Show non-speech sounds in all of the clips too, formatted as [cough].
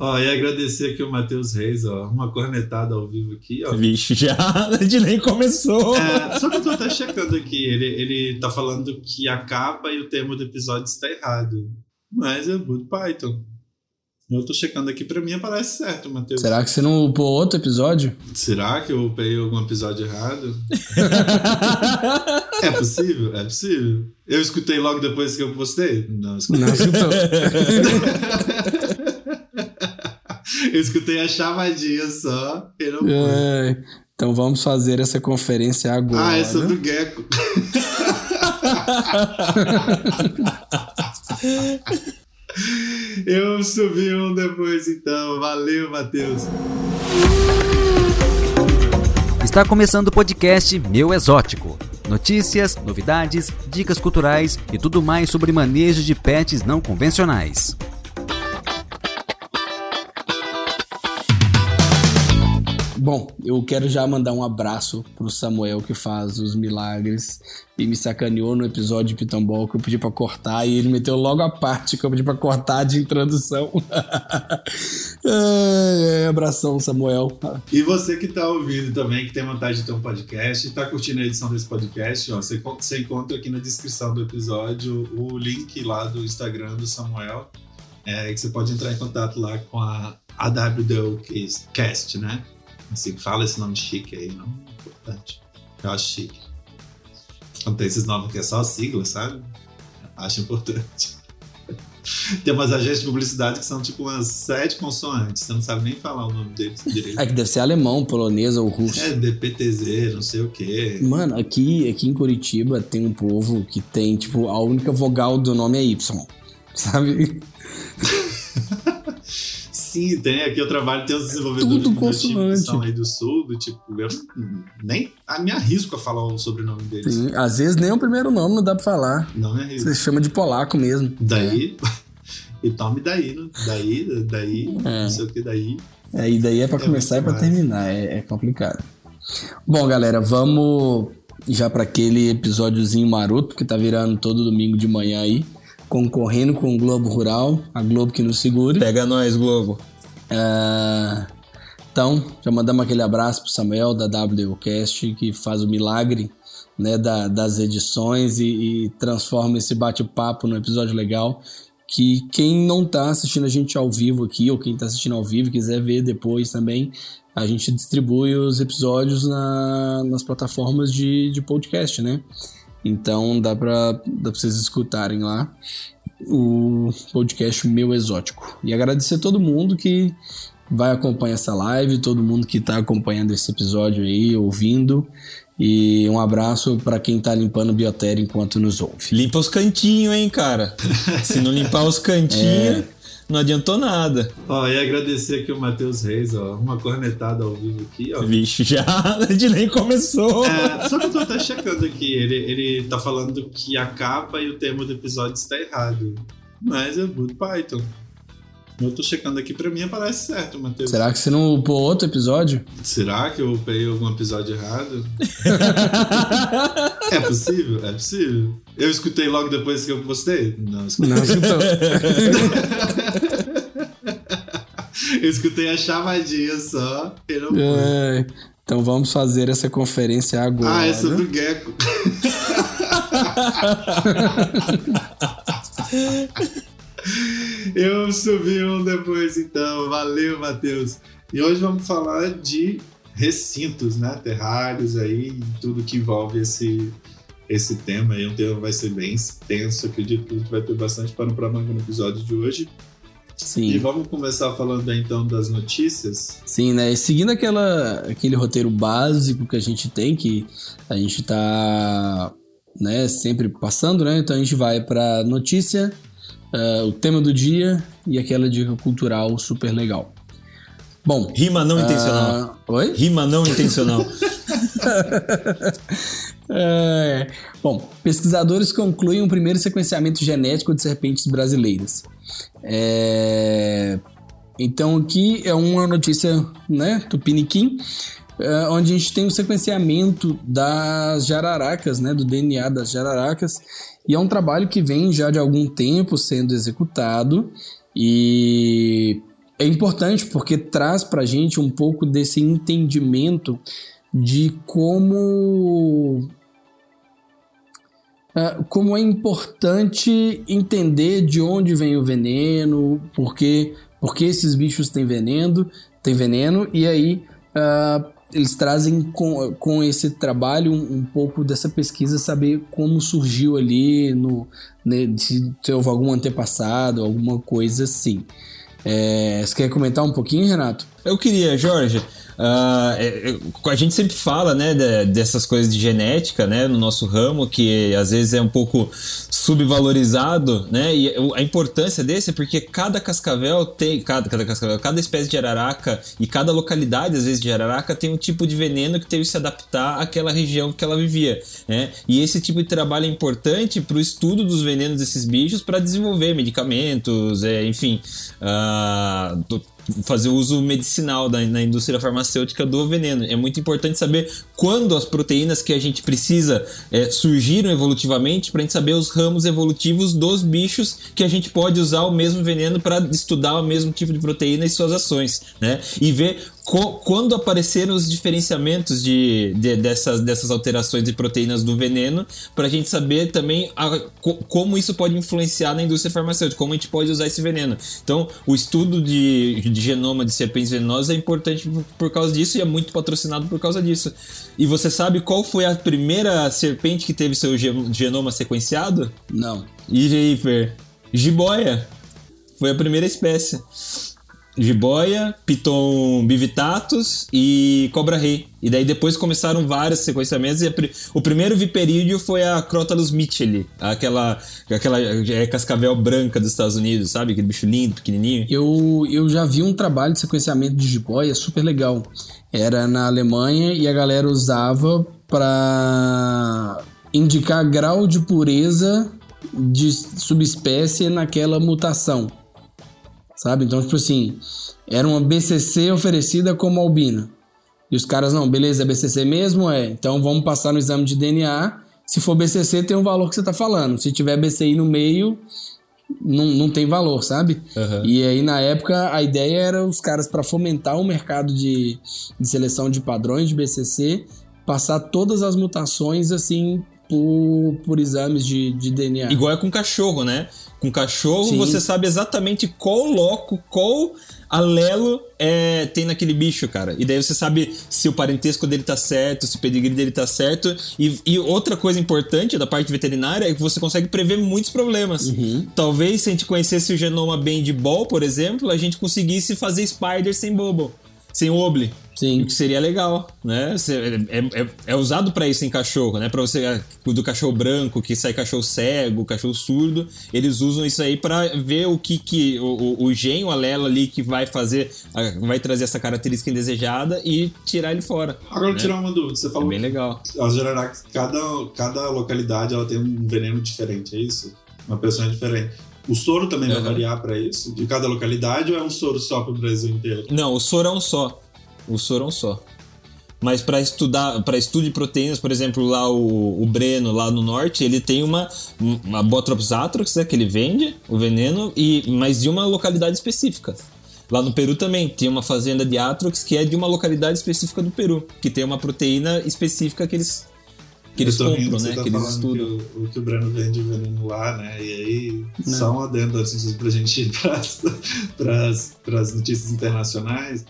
Ó, e agradecer aqui o Matheus Reis, ó. Uma cornetada ao vivo aqui, ó. Vixe, já [laughs] a gente nem começou. É, só que eu tô até checando aqui. Ele, ele tá falando que a capa e o tema do episódio está errado. Mas é Good Python. Eu tô checando aqui, pra mim aparece certo, Matheus. Será que você não upou outro episódio? Será que eu upei algum episódio errado? [laughs] é possível? É possível. Eu escutei logo depois que eu postei? Não, escutei. Não escutou. [laughs] eu escutei a chamadinha só. não. É, então vamos fazer essa conferência agora. Ah, essa do Gecko. [laughs] Eu subi um depois, então. Valeu, Matheus. Está começando o podcast Meu Exótico. Notícias, novidades, dicas culturais e tudo mais sobre manejo de pets não convencionais. Bom, eu quero já mandar um abraço pro Samuel que faz os milagres e me sacaneou no episódio de Pitambol que eu pedi pra cortar e ele meteu logo a parte que eu pedi pra cortar de introdução. [laughs] Ai, abração, Samuel. E você que tá ouvindo também, que tem vontade de ter um podcast e tá curtindo a edição desse podcast, ó, você, você encontra aqui na descrição do episódio o link lá do Instagram do Samuel, é, que você pode entrar em contato lá com a AWDOcast, né? Assim, fala esse nome chique aí, não importante. Eu acho chique. Quando tem esses nomes que é só sigla, sabe? Acho importante. [laughs] Tem umas agências de publicidade que são tipo umas sete consoantes, você não sabe nem falar o nome deles direito. É que deve ser alemão, polonês ou russo. É, DPTZ, não sei o quê. Mano, aqui, aqui em Curitiba tem um povo que tem, tipo, a única vogal do nome é Y. Sabe? [laughs] Sim, tem. Aqui eu trabalho, tem os desenvolvedores Tudo consoante. são aí do sul, do tipo, eu nem a me arrisco a falar o sobrenome deles. Sim, às vezes nem o primeiro nome não dá pra falar. Não me arrisco. Você chama de polaco mesmo. Daí, [laughs] e tome daí, né? Daí, daí, É. não sei o que daí. É, e daí é pra É começar e pra terminar, é, é complicado. Bom, galera, vamos já pra aquele episódiozinho maroto que tá virando todo domingo de manhã aí, concorrendo com o Globo Rural, a Globo que nos segure. Pega nós, Globo. Ah, então, já mandamos aquele abraço pro Samuel da WCast que faz o milagre né, da- das edições e, e transforma esse bate-papo num episódio legal. Que quem não tá assistindo a gente ao vivo aqui, ou quem tá assistindo ao vivo e quiser ver depois também, a gente distribui os episódios na- nas plataformas de, de podcast, né? Então dá pra vocês escutarem lá o podcast Meu Exótico. E agradecer a todo mundo que vai acompanhar essa live, todo mundo que está acompanhando esse episódio aí, ouvindo. E um abraço para quem tá limpando o biotério enquanto nos ouve. Limpa os cantinhos, hein, cara. [laughs] Se não limpar os cantinhos, não adiantou nada. Ó, e agradecer aqui o Matheus Reis, ó. Uma cornetada ao vivo aqui, ó. Vixe, já [laughs] a gente nem começou. É, só que eu tô até checando aqui. Ele, ele tá falando que a capa e o tema do episódio está errado. Mas é Good Python. Eu tô checando aqui, pra mim aparece certo, Matheus. Será que você não upou outro episódio? Será que eu upei algum episódio errado? [laughs] é possível? É possível. Eu escutei logo depois que eu postei? Não, escutei. Não escutou. [laughs] Eu escutei a chamadinha só e não. É, então vamos fazer essa conferência agora. Ah, essa do Gecko. Eu subi um depois, então. Valeu, Matheus. E hoje vamos falar de recintos, né? Terrários aí, e tudo que envolve esse, esse tema aí. Um tema vai ser bem extenso. Acredito que a gente vai ter bastante pano pra manga no episódio de hoje. E Sim, vamos começar falando então das notícias. sim, né? E Seguindo aquela, aquele roteiro básico que a gente tem, que a gente tá né, sempre passando, né? Então a gente vai pra notícia, ah, o tema do dia e aquela dica cultural super legal. Bom, Rima não intencional. ah, oi? Rima não intencional. [laughs] É, Bom, pesquisadores concluem um primeiro sequenciamento genético de serpentes brasileiras. É, Então aqui é uma notícia, né, Tupiniquim, é, onde a gente tem o sequenciamento das jararacas, né, do DNA das jararacas, e é um trabalho que vem já de algum tempo sendo executado e é importante porque traz pra gente um pouco desse entendimento de como como é importante entender de onde vem o veneno, porque porque esses bichos têm veneno, tem veneno e aí uh, eles trazem com, com esse trabalho um, um, pouco dessa pesquisa saber como surgiu ali no né, se, se houve algum antepassado, alguma coisa assim. É, você quer comentar um pouquinho, Renato? Eu queria, Jorge. Uh, a gente sempre fala né, dessas coisas de genética né, no nosso ramo, que às vezes é um pouco subvalorizado, né? E a importância desse é porque cada cascavel tem, cada, cada cascavel, cada espécie de araraca e cada localidade, às vezes, de araraca tem um tipo de veneno que teve que se adaptar àquela região que ela vivia, né? E esse tipo de trabalho é importante para o estudo dos venenos desses bichos para desenvolver medicamentos, é, enfim, uh, fazer uso medicinal da, na indústria farmacêutica do veneno. É muito importante saber quando as proteínas que a gente precisa é, surgiram evolutivamente para a gente saber os ramos evolutivos dos bichos que a gente pode usar o mesmo veneno para estudar o mesmo tipo de proteína e suas ações, né? E ver quando apareceram os diferenciamentos de, de, dessas, dessas alterações de proteínas do veneno, para a gente saber também a, como isso pode influenciar na indústria farmacêutica, como a gente pode usar esse veneno. Então, o estudo de, de genoma de serpentes venenosas é importante por, por, causa disso e é muito patrocinado por causa disso. E você sabe qual foi a primeira serpente que teve seu genoma sequenciado? Não. E aí, Fer? Jiboia. Foi a primeira espécie jiboia, piton bivitatus e cobra rei. E daí depois começaram vários sequenciamentos e o primeiro viperídeo foi a Crotalus mitchell, aquela aquela é, cascavel branca dos Estados Unidos, sabe? Aquele bicho lindo, pequenininho. Eu, eu já vi um trabalho de sequenciamento de jiboia super legal. Era na Alemanha e a galera usava para indicar grau de pureza de subespécie naquela mutação sabe? Então, tipo assim, era uma BCC oferecida como albina. E os caras, não, beleza, é BCC mesmo? É. Então vamos passar no exame de DNA. Se for BCC, tem o valor que você tá falando. Se tiver BCI no meio, não, não tem valor, sabe? Uhum. E aí, na época, a ideia era os caras, para fomentar o mercado de, de seleção de padrões de BCC, passar todas as mutações, assim, por, por exames de, de DNA. Igual é com cachorro, né? Com cachorro, Sim. você sabe exatamente qual loco, qual alelo é, tem naquele bicho, cara. E daí você sabe se o parentesco dele tá certo, se o pedigree dele tá certo. E, e outra coisa importante da parte veterinária é que você consegue prever muitos problemas. Uhum. Talvez se a gente conhecesse o genoma bem de Ball, por exemplo, a gente conseguisse fazer spider sem bobo, sem oble. Sim. O que seria legal, né? É, é, é usado para isso em cachorro, né? Para você do cachorro branco que sai cachorro cego, cachorro surdo, eles usam isso aí para ver o que que o, o o alelo ali que vai fazer, vai trazer essa característica indesejada e tirar ele fora. Agora né? tirar uma dúvida, você falou. É bem legal. As jararacas, cada cada localidade ela tem um veneno diferente, é isso? Uma pessoa é diferente. O soro também uhum. vai variar para isso? De cada localidade ou é um soro só para o Brasil inteiro? Não, o soro é um só o soro é um só. Mas para estudar, para estudo de proteínas, por exemplo, lá o, o, Breno, lá no norte, ele tem uma, uma Botrops atrox, né, que ele vende, o veneno, e mas de uma localidade específica. Lá no Peru também tem uma fazenda de Atrox que é de uma localidade específica do Peru, que tem uma proteína específica que eles que eles compram, né? Tá que eles estudam. Que o, o, que o Breno vende veneno lá, né? E aí, Não. só um adendo assim, pra gente ir [laughs] para as notícias internacionais.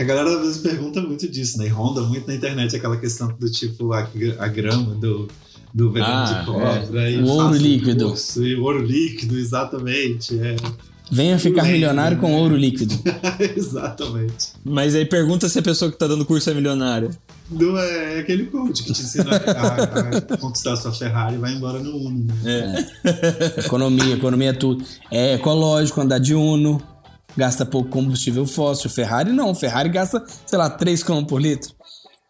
A galera às vezes pergunta muito disso, né? E ronda muito na internet aquela questão do tipo a, a grama do, do veneno ah, de cobra. É. o ouro líquido. Curso, e o ouro líquido, exatamente. É. Venha ficar milionário com ouro [laughs] líquido. exatamente. Mas aí pergunta se a pessoa que tá dando curso é milionária. Não é, é aquele coach que te ensina a, a, conquistar sua Ferrari e vai embora no Uno. Né? É. [laughs] economia, economia é tudo. É ecológico andar de Uno gasta pouco combustível fóssil. Ferrari não, Ferrari gasta, sei lá, 3 km por litro.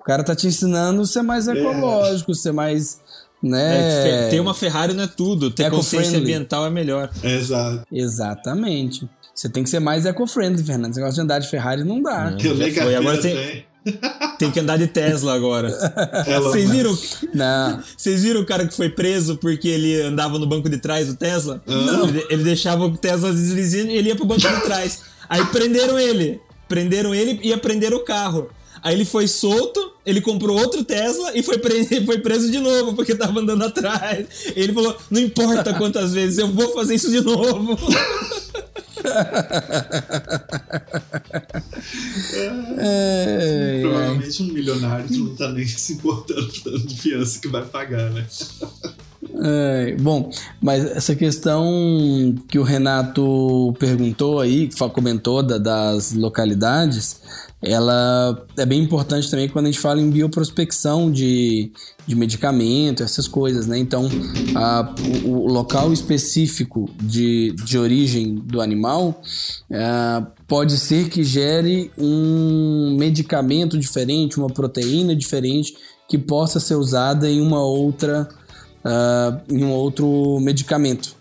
O cara tá te ensinando a ser mais é. ecológico, é. ser mais. Né? É, ter uma Ferrari não é tudo, ter consciência ambiental é melhor. Exato. Exatamente. Você tem que ser mais eco-friendly, Fernando. Esse negócio de andar de Ferrari não dá. Eu foi. Agora tem, tem que andar de Tesla agora. [laughs] Vocês viram? Não. Vocês viram o cara que foi preso porque ele andava no banco de trás do Tesla? Não. Ele, ele deixava o Tesla deslizando e ele ia pro banco de trás. Aí prenderam ele. Prenderam ele e aprenderam o carro. Aí ele foi solto, ele comprou outro Tesla e foi, pre [laughs] foi preso de novo, porque tava andando atrás. Ele falou: não importa quantas vezes, eu vou fazer isso de novo. [laughs] é, Provavelmente um milionário que não tá nem se importando tanto de fiança que vai pagar, né? É, bom, mas essa questão que o Renato perguntou aí, comentou da, das localidades, ela é bem importante também quando a gente fala em bioprospecção de, de medicamento, essas coisas, né? Então, a, o, o, local específico de, de origem do animal é, pode ser que gere um medicamento diferente, uma proteína diferente que possa ser usada em uma outra uh, em um outro medicamento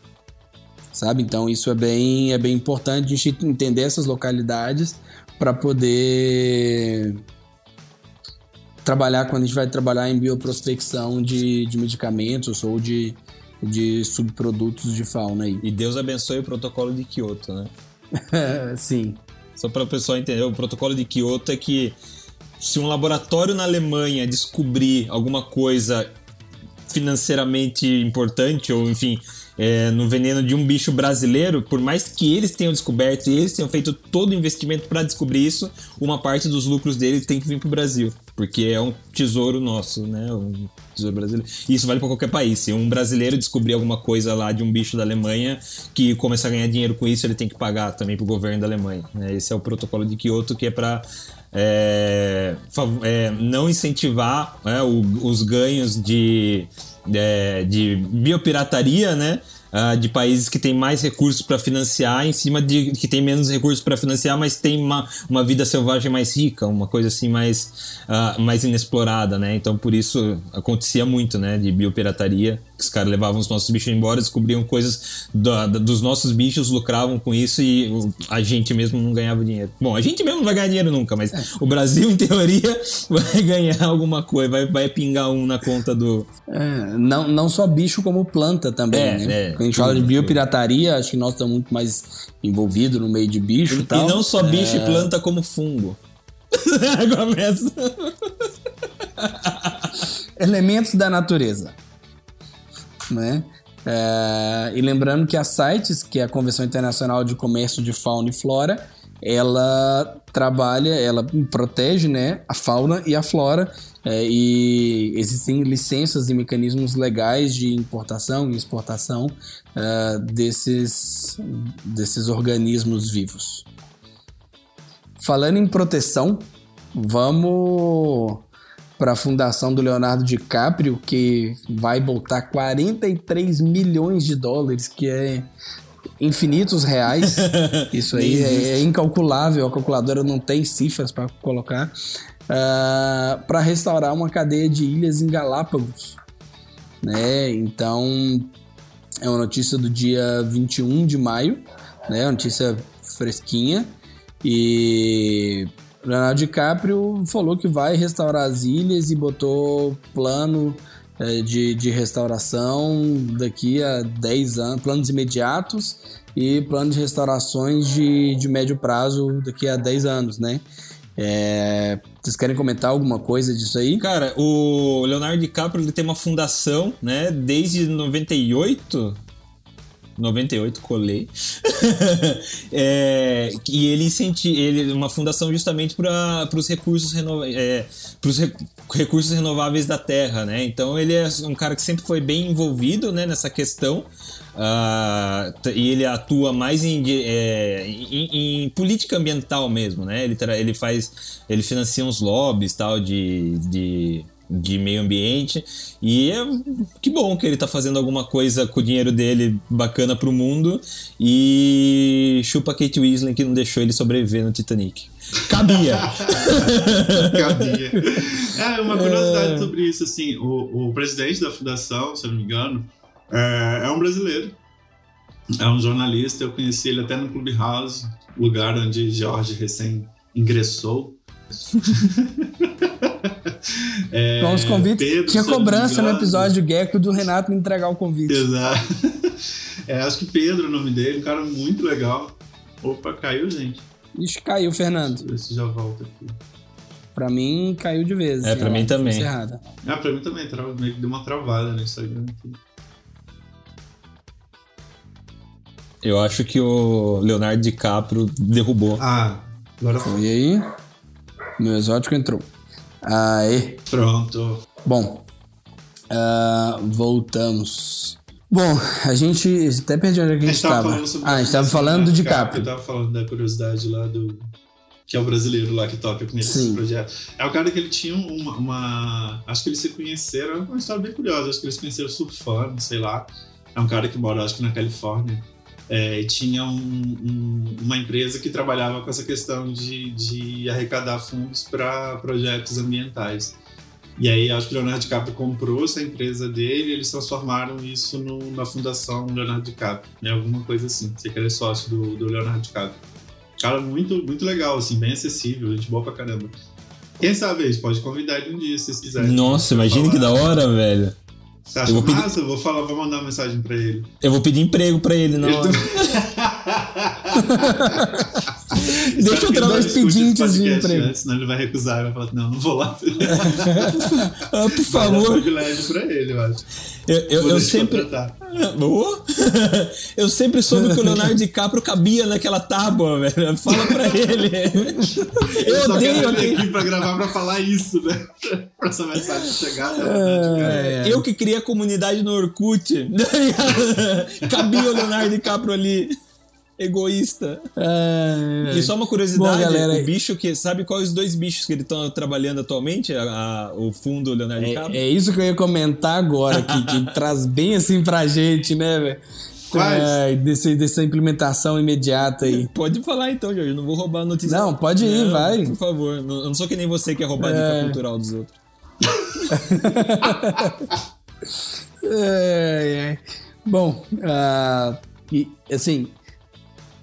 sabe então isso é bem é bem importante a gente entender essas localidades para poder trabalhar quando a gente vai trabalhar em bioprospecção de, de medicamentos ou de, de subprodutos de fauna aí. E Deus abençoe o protocolo de Kyoto, né? [laughs] Sim. Só para o pessoal entender, o protocolo de Kyoto é que se um laboratório na Alemanha descobrir alguma coisa financeiramente importante ou enfim é, no veneno de um bicho brasileiro, por mais que eles tenham descoberto e eles tenham feito todo o investimento para descobrir isso, uma parte dos lucros deles tem que vir para o Brasil, porque é um tesouro nosso, né? Um tesouro brasileiro. E isso vale para qualquer país. Se um brasileiro descobrir alguma coisa lá de um bicho da Alemanha que começar a ganhar dinheiro com isso, ele tem que pagar também para o governo da Alemanha. Né? Esse é o protocolo de Kyoto que é para é, é, não incentivar né, o, os ganhos de é, de biopirataria, né? Uh, de países que têm mais recursos para financiar, em cima de que tem menos recursos para financiar, mas tem uma, uma vida selvagem mais rica, uma coisa assim mais, uh, mais inexplorada, né? Então por isso acontecia muito, né? De biopirataria os caras levavam os nossos bichos embora, descobriam coisas do, dos nossos bichos, lucravam com isso e a gente mesmo não ganhava dinheiro. Bom, a gente mesmo não vai ganhar dinheiro nunca, mas é. o Brasil, em teoria, [laughs] vai ganhar alguma coisa, vai, vai pingar um na conta do. É, não, não só bicho, como planta também, é, né? É, Quando a gente fala de biopirataria, acho que nós estamos muito mais envolvidos no meio de bicho e, e tal. E não só bicho e é. planta, como fungo. [laughs] Começa. Elementos da natureza né? É, e lembrando que a CITES, que é a Convenção Internacional de Comércio de Fauna e Flora, ela trabalha, ela protege né, a fauna e a flora é, e existem licenças e mecanismos legais de importação e exportação é, desses, desses organismos vivos. Falando em proteção, vamos para a fundação do Leonardo DiCaprio, que vai botar 43 milhões de dólares, que é infinitos reais. [laughs] Isso aí é, é, incalculável, a calculadora não tem cifras para colocar. Uh, ah, para restaurar uma cadeia de ilhas em Galápagos. Né? Então, é uma notícia do dia 21 de maio, né? Uma notícia fresquinha. E Leonardo DiCaprio falou que vai restaurar as ilhas e botou plano é, de, de restauração daqui a 10 anos, planos imediatos e planos de restaurações de, de médio prazo daqui a 10 anos, né? É, vocês querem comentar alguma coisa disso aí? Cara, o Leonardo DiCaprio ele tem uma fundação, né, desde 98, 98, colei. [laughs] é, e ele incentiva ele uma fundação justamente para os recursos, renova, é, re, recursos renováveis da terra, né? Então ele é um cara que sempre foi bem envolvido né, nessa questão. Uh, e ele atua mais em, é, em, em, política ambiental mesmo, né? Ele, ele faz, ele financia uns lobbies tal de, de de meio ambiente. E é que bom que ele tá fazendo alguma coisa com o dinheiro dele bacana pro mundo. E chupa Kate Weasley que não deixou ele sobreviver no Titanic. Cabia! [laughs] Cabia. É, uma curiosidade é... sobre isso, assim, o, o presidente da fundação, se eu não me engano, é, é um brasileiro. É um jornalista, eu conheci ele até no Clubhouse, lugar onde Jorge recém ingressou. [laughs] é, então, os convites. Pedro, Tinha cobrança no episódio Gecko do Renato me entregar o convite. Exato. [laughs] É, acho que Pedro é o nome dele, um cara muito legal. Opa, caiu, gente. Ixi, caiu, Fernando. Deixa eu ver se já volta aqui. Pra mim, caiu de vez. É, assim, pra mim também. encerrada. Ah, pra mim também, trava, meio que deu uma travada no Instagram aqui. Eu acho que o Leonardo DiCaprio derrubou. Ah, agora foi. E aí? Meu exótico entrou. Aê. Pronto. Bom, ah, voltamos. Bom, a gente até perdi onde é que a gente estava. Ah, a gente estava falando do DiCaprio. Eu tava falando da curiosidade lá do. Que é o brasileiro lá que toca com ele esse projeto. É o cara que ele tinha uma, uma- Acho que eles se conheceram. É uma história bem curiosa. Acho que eles se conheceram surfando, sei lá. É um cara que mora, acho que na Califórnia. É, tinha um- um- uma empresa que trabalhava com essa questão de, de arrecadar fundos para projetos ambientais. E aí acho que o Leonardo DiCaprio comprou essa empresa dele e eles transformaram isso no- na fundação Leonardo DiCaprio, né? Alguma coisa assim. Sei que ele é sócio do, do Leonardo DiCaprio. Cara, muito, muito legal, assim, bem acessível, gente boa pra caramba. Quem sabe a gente pode convidar ele um dia, se vocês quiserem. Nossa, imagina que da hora, velho. Você acha Eu vou pedir- massa? Eu vou falar, vou mandar uma mensagem pra ele. Eu vou pedir emprego pra ele na hora. [laughs] [laughs] Deixa eu trazer os esse pedintes de emprego. antes, Senão ele vai recusar e vai falar, não, não vou lá. [laughs] Ah, por Vai favor. privilégio pra ele, eu acho. Eu, eu, eu sempre. Oh. [laughs] Eu sempre soube que o Leonardo DiCaprio cabia naquela tábua, velho. Fala pra [laughs] ele. Eu Eu odeio ele aqui pra gravar pra falar isso, né? pra essa mensagem chegar. Né? É. Eu que criei a comunidade no Orkut. tá? Cabia o Leonardo DiCaprio ali. Egoísta. É, E só uma curiosidade, Bom, galera, o bicho que. Sabe quais os dois bichos que ele estão trabalhando atualmente? A- a- o fundo Leonardo DiCaprio? é, é isso que eu ia comentar agora, que, que [laughs] traz bem assim pra gente, né, velho? Quais? Ai, desse, dessa implementação imediata aí. [laughs] Pode falar então, Jorge. Não vou roubar a notícia. Não, pode ir, Não, vai. Por favor. Eu não sou que nem você que é roubar a É. dica cultural dos outros. Ai, [laughs] ai. Bom, ah, e, assim,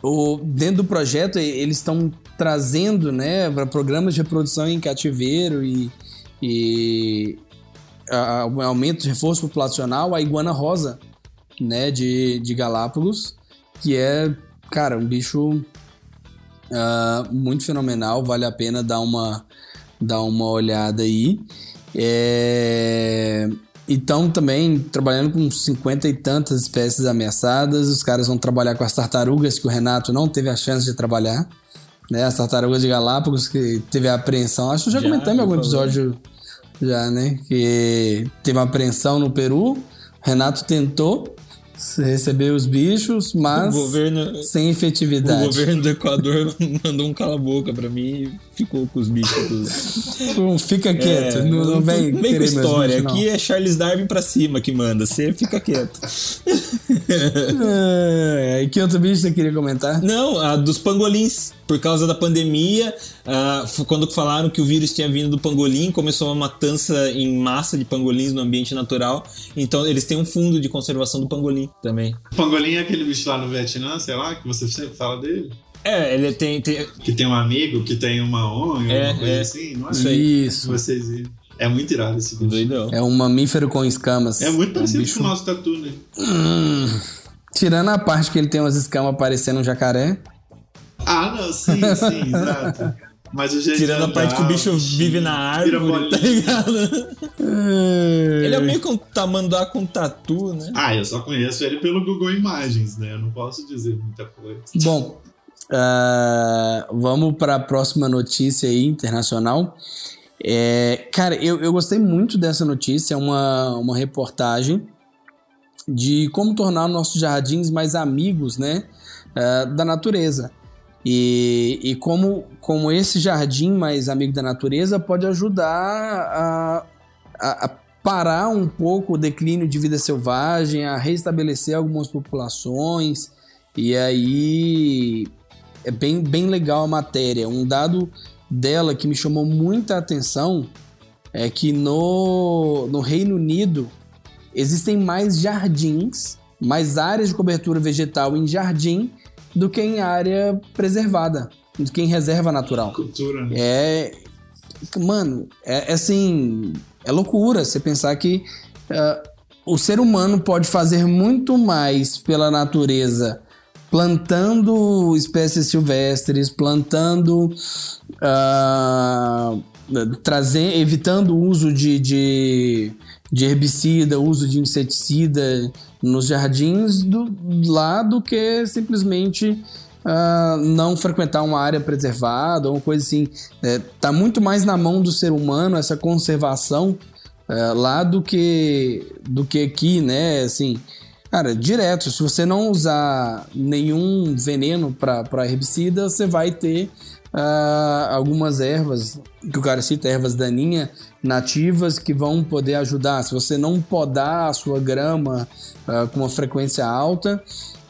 o, dentro do projeto eles estão trazendo, né, para programas de reprodução em cativeiro e, e a- aumento de reforço populacional, a iguana rosa, né, de, de Galápagos, que é, cara, um bicho ah, muito fenomenal, vale a pena dar uma, dar uma olhada aí. É, então, também trabalhando com 50 e tantas espécies ameaçadas, os caras vão trabalhar com as tartarugas que o Renato não teve a chance de trabalhar. Né? As tartarugas de Galápagos que teve a apreensão. Acho que já, Já, comentamos em algum episódio já, né? Que teve uma apreensão no Peru. O Renato tentou receber os bichos, mas O governo. sem O efetividade. governo do Equador [laughs] mandou um cala-boca pra mim e ficou com os bichos. Tudo. Não fica quieto, não, não vem, vem com história. bichos, não. Aqui é Charles Darwin pra cima que manda. Você fica quieto. [laughs] É, e que outro bicho você queria comentar? Não, a dos pangolins. Por causa da pandemia, f- quando falaram que o vírus tinha vindo do pangolim, começou uma matança em massa de pangolins no ambiente natural. Então eles têm um fundo de conservação do pangolim também. Pangolim é aquele bicho lá no Vietnã, sei lá, que você sempre fala dele. É, ele tem. tem Que tem um amigo que tem uma ONG, É, alguma coisa é. assim, não é? Isso. Vocês viram. É muito irado esse bicho. doidão. É um mamífero com escamas. É muito parecido um bicho. com o nosso tatu, né? Tirando a parte que ele tem umas escamas parecendo um jacaré. Ah, não, sim, sim, [laughs] exato. Mas o jeito Tirando a parte que o bicho vive na árvore, tá ligado? Ele é meio que um tamanduá com tatu, né? Ah, eu só conheço ele pelo Google Imagens, né? Eu não posso dizer muita coisa. Bom, ah, vamos para a próxima notícia aí, internacional. É, cara, eu, eu gostei muito dessa notícia. É uma, uma reportagem de como tornar nossos jardins mais amigos, né? ah, da natureza. E, e como, como esse jardim mais amigo da natureza pode ajudar a, a, a parar um pouco o declínio de vida selvagem, a restabelecer algumas populações. E aí é bem, bem legal a matéria. Um dado dela que me chamou muita atenção é que no, no Reino Unido existem mais jardins, mais áreas de cobertura vegetal em jardim do que em área preservada, do que em reserva natural. Cultura? É. Mano, é, é assim. É loucura você pensar que ah, o ser humano pode fazer muito mais pela natureza plantando espécies silvestres, plantando. Uh, trazer, evitando o uso de, de, de herbicida, uso de inseticida nos jardins do, lá do que simplesmente uh, não frequentar uma área preservada ou uma coisa assim. É, tá muito mais na mão do ser humano essa conservação uh, lá do que, do que aqui, né? Assim, cara, direto, se você não usar nenhum veneno para herbicida, você vai ter uh, algumas ervas, que o cara cita, ervas daninhas nativas que vão poder ajudar. Se você não podar a sua grama uh, com uma frequência alta,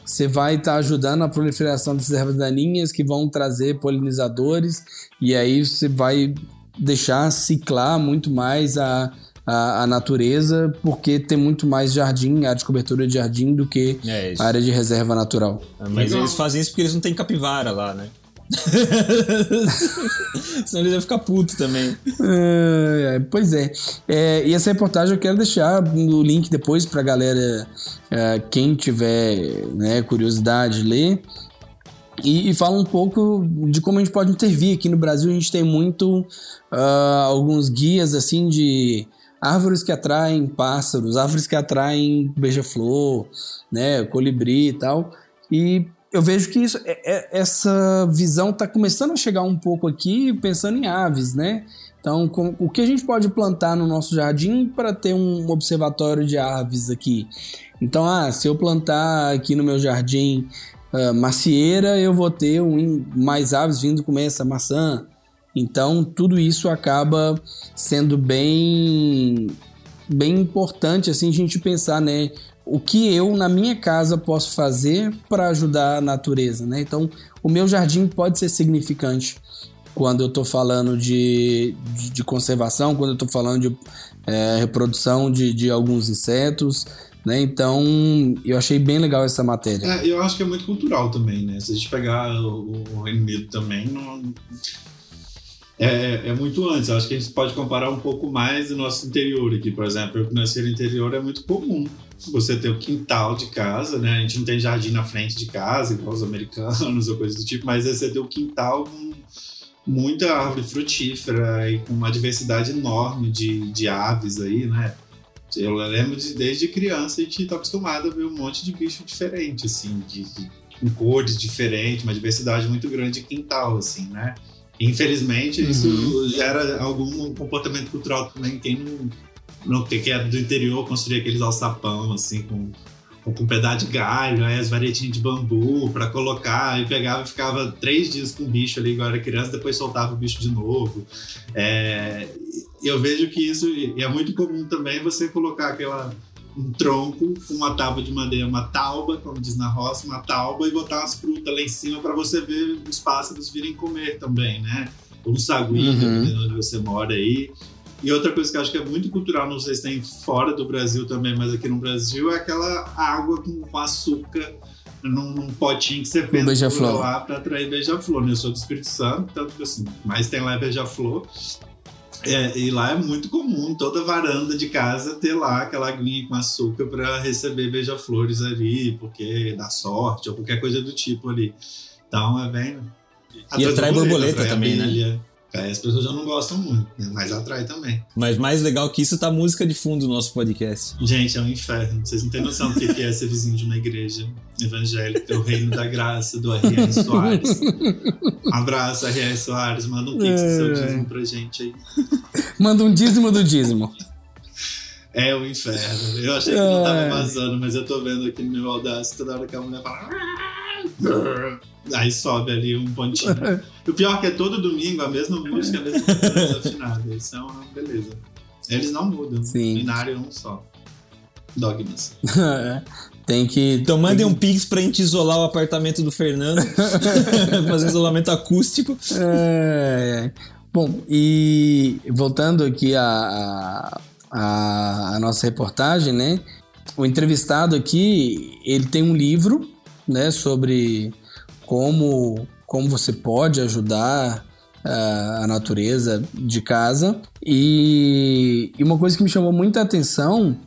você vai estar tá ajudando a proliferação dessas ervas daninhas que vão trazer polinizadores e aí você vai deixar ciclar muito mais a, a, a, natureza, porque tem muito mais jardim, área de cobertura de jardim, do que é área de reserva natural. Ah, mas eles fazem isso porque eles não têm capivara lá, né? [laughs] Senão eles iam ficar puto também. É, pois é. é. E essa reportagem eu quero deixar no link depois pra galera, é, quem tiver né, curiosidade, ler. E, e, fala um pouco de como a gente pode intervir. Aqui no Brasil a gente tem muito uh, alguns guias assim de árvores que atraem pássaros, árvores que atraem beija-flor, né, colibri e tal. E eu vejo que isso, é, é, essa visão está começando a chegar um pouco aqui pensando em aves, né? Então, com, o que a gente pode plantar no nosso jardim para ter um observatório de aves aqui? Então, ah, se eu plantar aqui no meu jardim uh, macieira, eu vou ter um, mais aves vindo comer essa maçã. Então, tudo isso acaba sendo bem bem importante assim a gente pensar, né? O que eu na minha casa posso fazer para ajudar a natureza, né? Então, o meu jardim pode ser significante quando eu estou falando de, de, de, conservação, quando eu estou falando de é, reprodução de, de alguns insetos, né? Então, eu achei bem legal essa matéria. É, eu acho que é muito cultural também, né? Se a gente pegar o, o Reino Unido também, não, é, é, muito antes. Eu acho que a gente pode comparar um pouco mais do nosso interior aqui, por exemplo. Eu que nasci no interior é muito comum você ter o quintal de casa, né? A gente não tem jardim na frente de casa, igual os americanos [laughs] ou coisa do tipo, mas é você ter o quintal com muita árvore frutífera e com uma diversidade enorme de, de aves aí, né? Eu lembro de desde criança a gente tá acostumado a ver um monte de bicho diferente, assim, de, de, com cores diferentes, uma diversidade muito grande de quintal, assim, né? Infelizmente, uhum. isso gera algum comportamento cultural também. Quem não no, que é do interior, construir aqueles alçapão, assim, com, com, com um pedaço de galho, aí as varetinhas de bambu para colocar, e pegava e ficava três dias com o bicho ali, igual era criança, depois soltava o bicho de novo. É, eu vejo que isso é muito comum também você colocar aquela um tronco com uma tábua de madeira, uma tauba, como diz na roça, uma tauba e botar umas frutas lá em cima para você ver os pássaros virem comer também, né? Um saguinho, uhum. onde você mora aí. E outra coisa que eu acho que é muito cultural, não sei se tem fora do Brasil também, mas aqui no Brasil, é aquela água com, açúcar num, num, potinho que você pensa lá para atrair beija-flor. Né? Eu sou do Espírito Santo, tanto que assim, mas tem lá é beija-flor. É, e lá é muito comum, toda varanda de casa ter lá aquela aguinha com açúcar para receber beija-flores ali, porque dá sorte ou qualquer coisa do tipo ali. Então é bem. E atrai borboleta, atrai também, né? Aí as pessoas já não gostam muito, né? mas atrai também. Mas mais legal que isso tá a música de fundo do nosso podcast. Gente, é um inferno. Vocês não têm noção do que é ser vizinho de uma igreja evangélica, o reino da graça do R.R. Soares. Um abraço, R.R. Soares. Manda um pix do seu é. dízimo pra gente aí. Manda um dízimo do dízimo. É o inferno. Eu achei que não tava é. vazando, mas eu tô vendo aqui no meu Audacity toda hora que a mulher fala. Aí sobe ali um pontinho. o pior é que é todo domingo a mesma música, a mesma coisa [laughs] desafinada. Isso é uma beleza. Eles não mudam. Sim. Binário é um só. Dogmas. [laughs] Tem que. Então mandem um pix pra gente isolar o apartamento do Fernando. [laughs] fazer isolamento acústico. É, é. Bom, e voltando aqui a, a, a, nossa reportagem, né? O entrevistado aqui, ele tem um livro, né, sobre como, como você pode ajudar a, a natureza de casa. E, e, uma coisa que me chamou muita atenção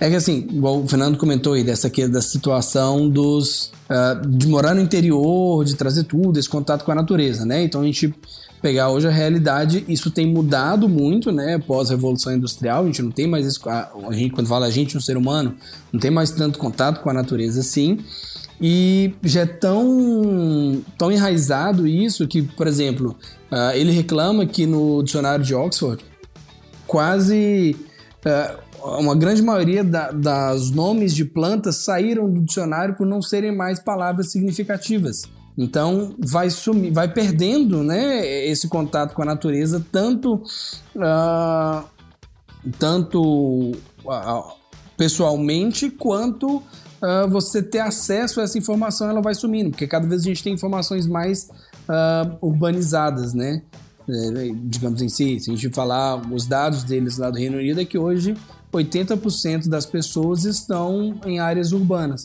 É que assim, igual o Fernando comentou aí, dessa aqui, da situação dos. Uh, de morar no interior, de trazer tudo, esse contato com a natureza, né? Então a gente pegar hoje a realidade, isso tem mudado muito, né? Pós-revolução industrial, a gente não tem mais isso. A, a gente, quando fala a gente, um ser humano, não tem mais tanto contato com a natureza assim. E já é tão, tão enraizado isso que, por exemplo, uh, ele reclama que no dicionário de Oxford, quase. Uh, uma grande maioria da, das nomes de plantas saíram do dicionário por não serem mais palavras significativas. Então vai sumir, vai perdendo, né, esse contato com a natureza tanto uh, tanto pessoalmente quanto uh, você ter acesso a essa informação, ela vai sumindo, porque cada vez a gente tem informações mais urbanizadas, né? É, digamos em si, se a gente falar os dados deles lá do Reino Unido é que hoje 80% das pessoas estão em áreas urbanas.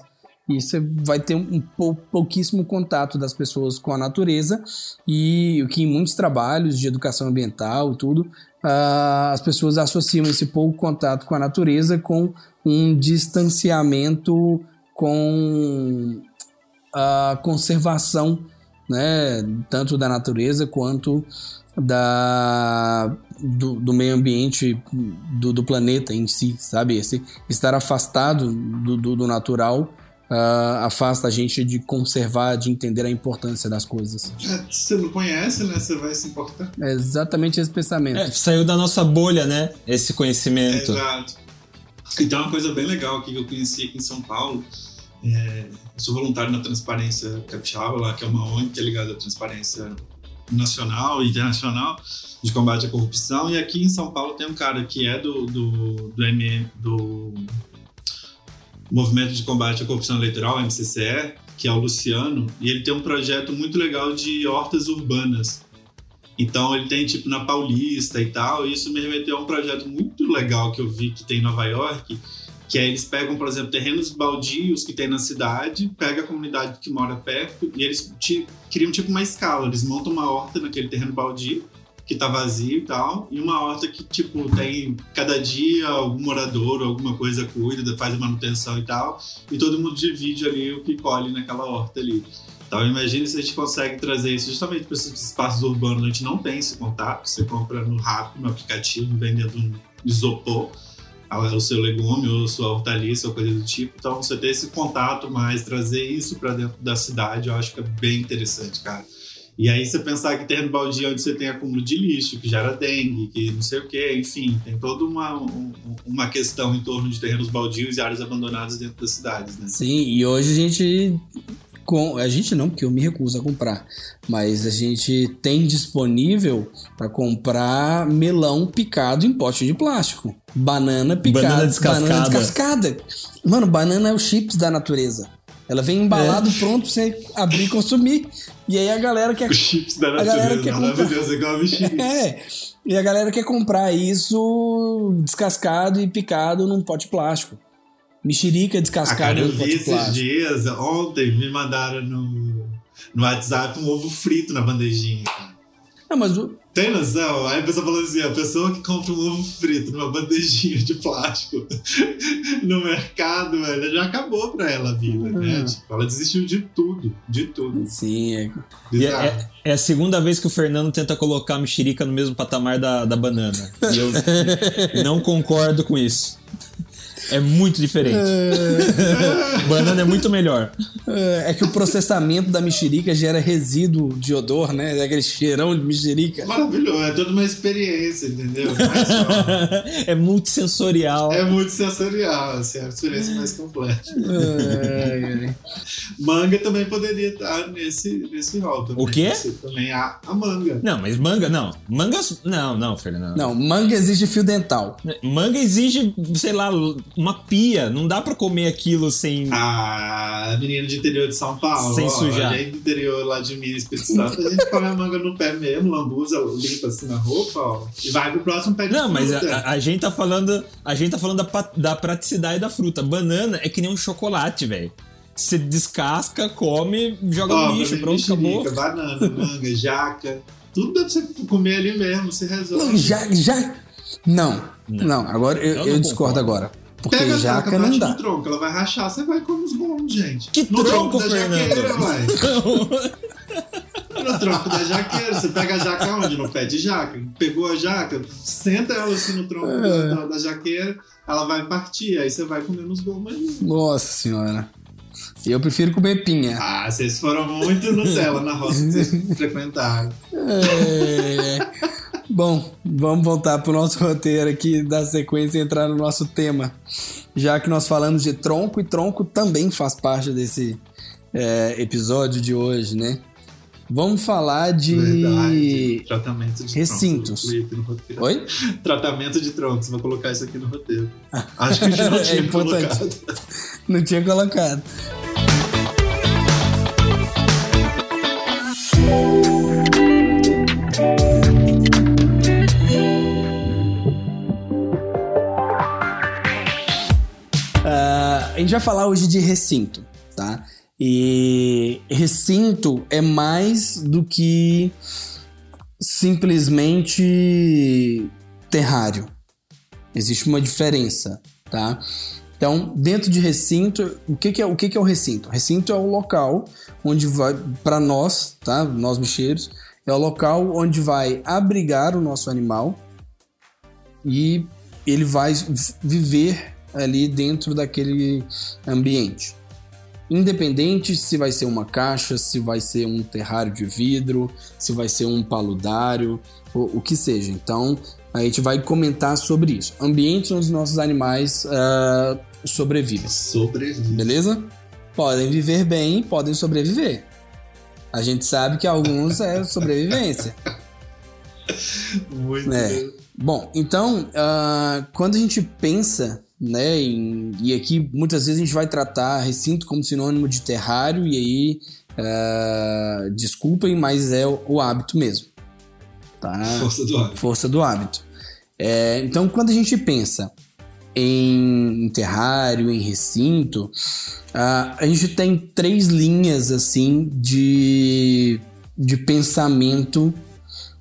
E você vai ter um pou, pouquíssimo contato das pessoas com a natureza e o que em muitos trabalhos de educação ambiental tudo, uh, as pessoas associam esse pouco contato com a natureza com um distanciamento com a conservação, né, tanto da natureza quanto da do, do meio ambiente do, do, planeta em si, sabe? Esse estar afastado do, do, do natural uh, afasta a gente de conservar, de entender a importância das coisas. É, você não conhece, né? Você vai se importar. É exatamente esse pensamento. É, saiu da nossa bolha, né? Esse conhecimento. exato. Então, uma coisa bem legal que eu conheci aqui em São Paulo. É, sou voluntário na Transparência Capixaba, lá, que é uma ONG que é ligada à transparência nacional e internacional de combate à corrupção. E aqui em São Paulo tem um cara que é do, do, do, M, do Movimento de Combate à Corrupção Eleitoral, MCCE, que é o Luciano, e ele tem um projeto muito legal de hortas urbanas. Então ele tem tipo na Paulista e tal, e isso me remeteu a um projeto muito legal que eu vi que tem em Nova York, que é eles pegam, por exemplo, terrenos baldios que tem na cidade, pega a comunidade que mora perto e eles criam tipo uma escala, eles montam uma horta naquele terreno baldio que tá vazio e tal, e uma horta que, tipo, tem cada dia algum morador ou alguma coisa cuida, faz manutenção e tal, e todo mundo divide ali o que colhe naquela horta ali. Então, imagine se a gente consegue trazer isso justamente para esses espaços urbanos, a gente não tem esse contato, você compra no rápido, no aplicativo, vendendo um isopor, o seu legume ou sua hortaliça ou coisa do tipo. Então, você ter esse contato mais, trazer isso para dentro da cidade, eu acho que é bem interessante, cara. E aí você pensar que terreno baldio onde você tem acúmulo de lixo, que gera dengue, que não sei o quê, enfim, tem toda uma, uma questão em torno de terrenos baldios e áreas abandonadas dentro das cidades, né? Sim, e hoje a gente com a gente não, porque eu me recuso a comprar, mas a gente tem disponível para comprar melão picado em pote de plástico, banana picada, banana descascada. banana descascada. Mano, banana é o chips da natureza. Ela vem embalado, é. pronto pra você abrir e consumir. E aí a galera quer. Os chips da natureza, a galera quer maravilhoso, igual a [laughs] É. E a galera quer comprar isso descascado e picado num pote plástico. Mexerica descascada pote plástico. esses dias, ontem, me mandaram no, no WhatsApp um ovo frito na bandejinha. Não, mas o, tem noção? Aí a pessoa falou assim: a pessoa que compra um ovo frito numa bandejinha de plástico [laughs] no mercado, velho, já acabou pra ela a vida, né? Uhum. Tipo, ela desistiu de tudo, de tudo. Sim, é. É, é, a segunda vez que o Fernando tenta colocar a mexerica no mesmo patamar da, da banana. E eu [laughs] não concordo com isso. É muito diferente. É... [laughs] Banana é muito melhor. É, é que o processamento da mexerica gera resíduo de odor, né? É aquele cheirão de mexerica. Maravilhoso, é toda uma experiência, entendeu? [laughs] é multissensorial. É multissensorial, assim, é a experiência mais completa. É, é. Manga também poderia estar nesse, nesse rol. Também. O quê? Também a, a manga. Não, mas manga, não. Manga, não, não, Fernando. Não, manga exige fio dental. Manga exige, sei lá, uma pia. Não dá pra comer aquilo sem. Ah, menino de interior de São Paulo. Sem ó, sujar. A gente do interior lá de Minas Espírito Santo, a gente come a manga no pé mesmo, lambuza, limpa assim na roupa, ó. E vai pro próximo pé de Não, fruta. mas a, a, gente tá falando. A gente tá falando da, da praticidade da fruta. Banana é que nem um chocolate, velho. Você descasca, come, joga no lixo, pronto, acabou. Banana, manga, jaca. Tudo dá pra você comer ali mesmo, você resolve. Não, já, já. Não, não, não agora eu, eu, eu discordo agora. Porque Pega a jaca jaca, não dá. no tronco, ela vai rachar, você vai com os bons, gente. Que no tronco, da Fernando? jaqueira, vai. No tronco da jaqueira. Você pega a jaca onde? No pé de jaca. Pegou a jaca, senta ela assim no tronco É. da, da jaqueira, ela vai partir. Aí você vai comendo os gomos ali. Nossa senhora. Eu prefiro comer pinha. Ah, vocês foram muito Nutella na roça que vocês [laughs] frequentaram. É. Bom, vamos voltar pro nosso [laughs] roteiro aqui, da sequência e entrar no nosso tema. Já que nós falamos de tronco, e tronco também faz parte desse é, episódio de hoje, né? Vamos falar de. Verdade. Tratamento de Recintos. troncos. Oi? [laughs] Tratamento de troncos. Vou colocar isso aqui no roteiro. [laughs] Acho que já não É tinha importante. colocado. Não tinha colocado. A gente vai falar hoje de recinto, tá? E recinto é mais do que simplesmente terrário. Existe uma diferença, tá? Então, dentro de recinto, o que, que é o que, que é o recinto? Recinto é o local onde vai, para nós, tá? Nós bicheiros, é o local onde vai abrigar o nosso animal e ele vai viver ali dentro daquele ambiente. Independente se vai ser uma caixa, se vai ser um terrário de vidro, se vai ser um paludário, o, que seja. Então, a gente vai comentar sobre isso. Ambientes onde os nossos animais ah, sobrevivem. Sobrevive. Beleza? Podem viver bem, podem sobreviver. A gente sabe que alguns é sobrevivência. [laughs] Muito É. bem. Bom, então, ah, quando a gente pensa, né, e aqui muitas vezes a gente vai tratar recinto como sinônimo de terrário, e aí, ah, desculpem, mas é o, o hábito mesmo. Tá? Força do ar. Força do hábito. É, então, quando a gente pensa em, em terrário, em recinto, ah, a gente tem três linhas assim de, de pensamento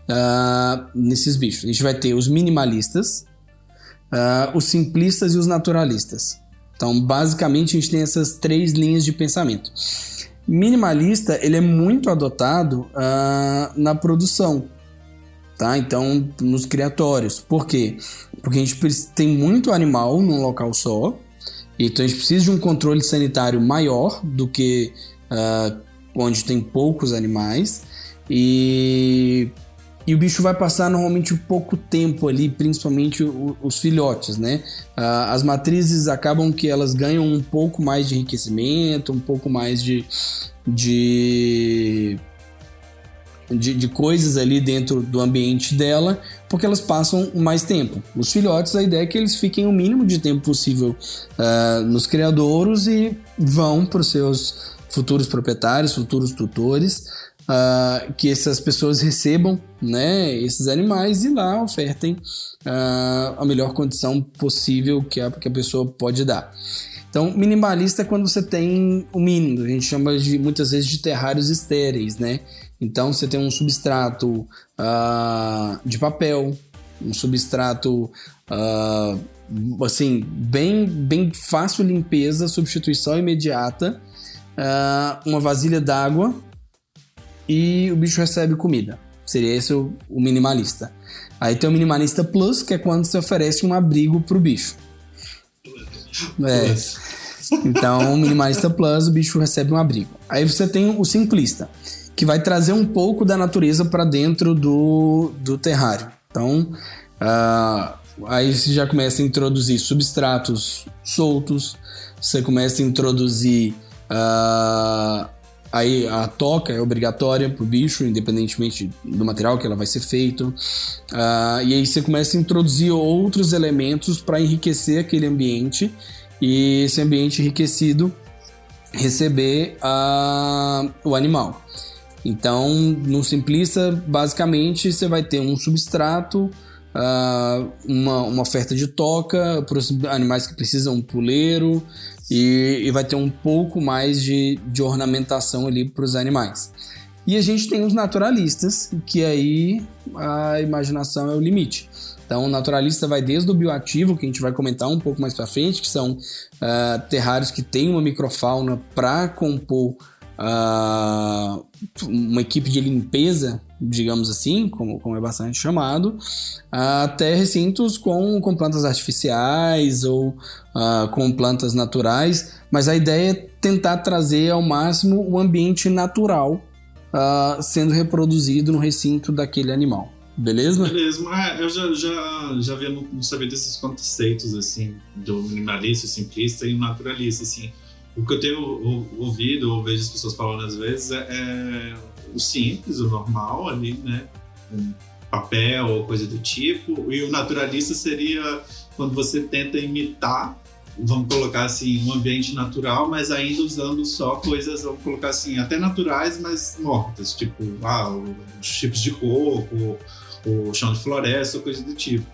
ah, nesses bichos. A gente vai ter os minimalistas, ah, os simplistas e os naturalistas. Então, basicamente, a gente tem essas três linhas de pensamento. Minimalista, ele é muito adotado ah, na produção, tá? Então, nos criatórios. Por quê? Porque a gente tem muito animal num local só, então a gente precisa de um controle sanitário maior do que ah, onde tem poucos animais. E, e o bicho vai passar normalmente pouco tempo ali, principalmente os filhotes, né? Ah, as matrizes acabam que elas ganham um pouco mais de enriquecimento, um pouco mais de, de de, de coisas ali dentro do ambiente dela, porque elas passam mais tempo. Os filhotes, a ideia é que eles fiquem o mínimo de tempo possível ah, nos criadouros e vão para os seus futuros proprietários, futuros tutores, ah, que essas pessoas recebam né, esses animais e lá ofertem ah, a melhor condição possível que a, que a pessoa pode dar. Então, minimalista é quando você tem o mínimo, a gente chama de muitas vezes de terrários estéreis, né? Então, você tem um substrato ah, de papel, um substrato ah, assim, bem, bem fácil limpeza, substituição imediata, ah, uma vasilha d'água e o bicho recebe comida. Seria esse o, o minimalista. Aí tem o minimalista plus, que é quando você oferece um abrigo pro bicho. É. Então, o minimalista plus, o bicho recebe um abrigo. Aí você tem o simplista, que vai trazer um pouco da natureza para dentro do, do terrário. Então, ah, aí você já começa a introduzir substratos soltos, você começa a introduzir ah, aí a toca é obrigatória pro bicho, independentemente do material que ela vai ser feito. Ah, e aí você começa a introduzir outros elementos para enriquecer aquele ambiente e esse ambiente enriquecido receber ah, o animal. Então, no simplista, basicamente, você vai ter um substrato, ah, uma, uma oferta de toca para os animais que precisam um puleiro e, e vai ter um pouco mais de, de ornamentação ali para os animais. E a gente tem os naturalistas, que aí a imaginação é o limite. Então, o naturalista vai desde o bioativo, que a gente vai comentar um pouco mais para frente, que são uh, terrários que têm uma microfauna para compor uh, uma equipe de limpeza, digamos assim, como, como é bastante chamado, até recintos com, com plantas artificiais ou uh, com plantas naturais, mas a ideia é tentar trazer ao máximo o ambiente natural uh, sendo reproduzido no recinto daquele animal. Beleza? Beleza, mas eu já, já, já vi, não sabia desses conceitos, assim, do minimalista, simplista e naturalista, assim o que eu tenho ouvido ou vejo as pessoas falando às vezes é, é o simples, o normal ali, né? Um papel ou coisa do tipo. E o naturalista seria quando você tenta imitar, vamos colocar assim, um ambiente natural, mas ainda usando só coisas, vamos colocar assim, até naturais, mas mortas, tipo, ah, os chips de coco, o chão de floresta, coisa do tipo.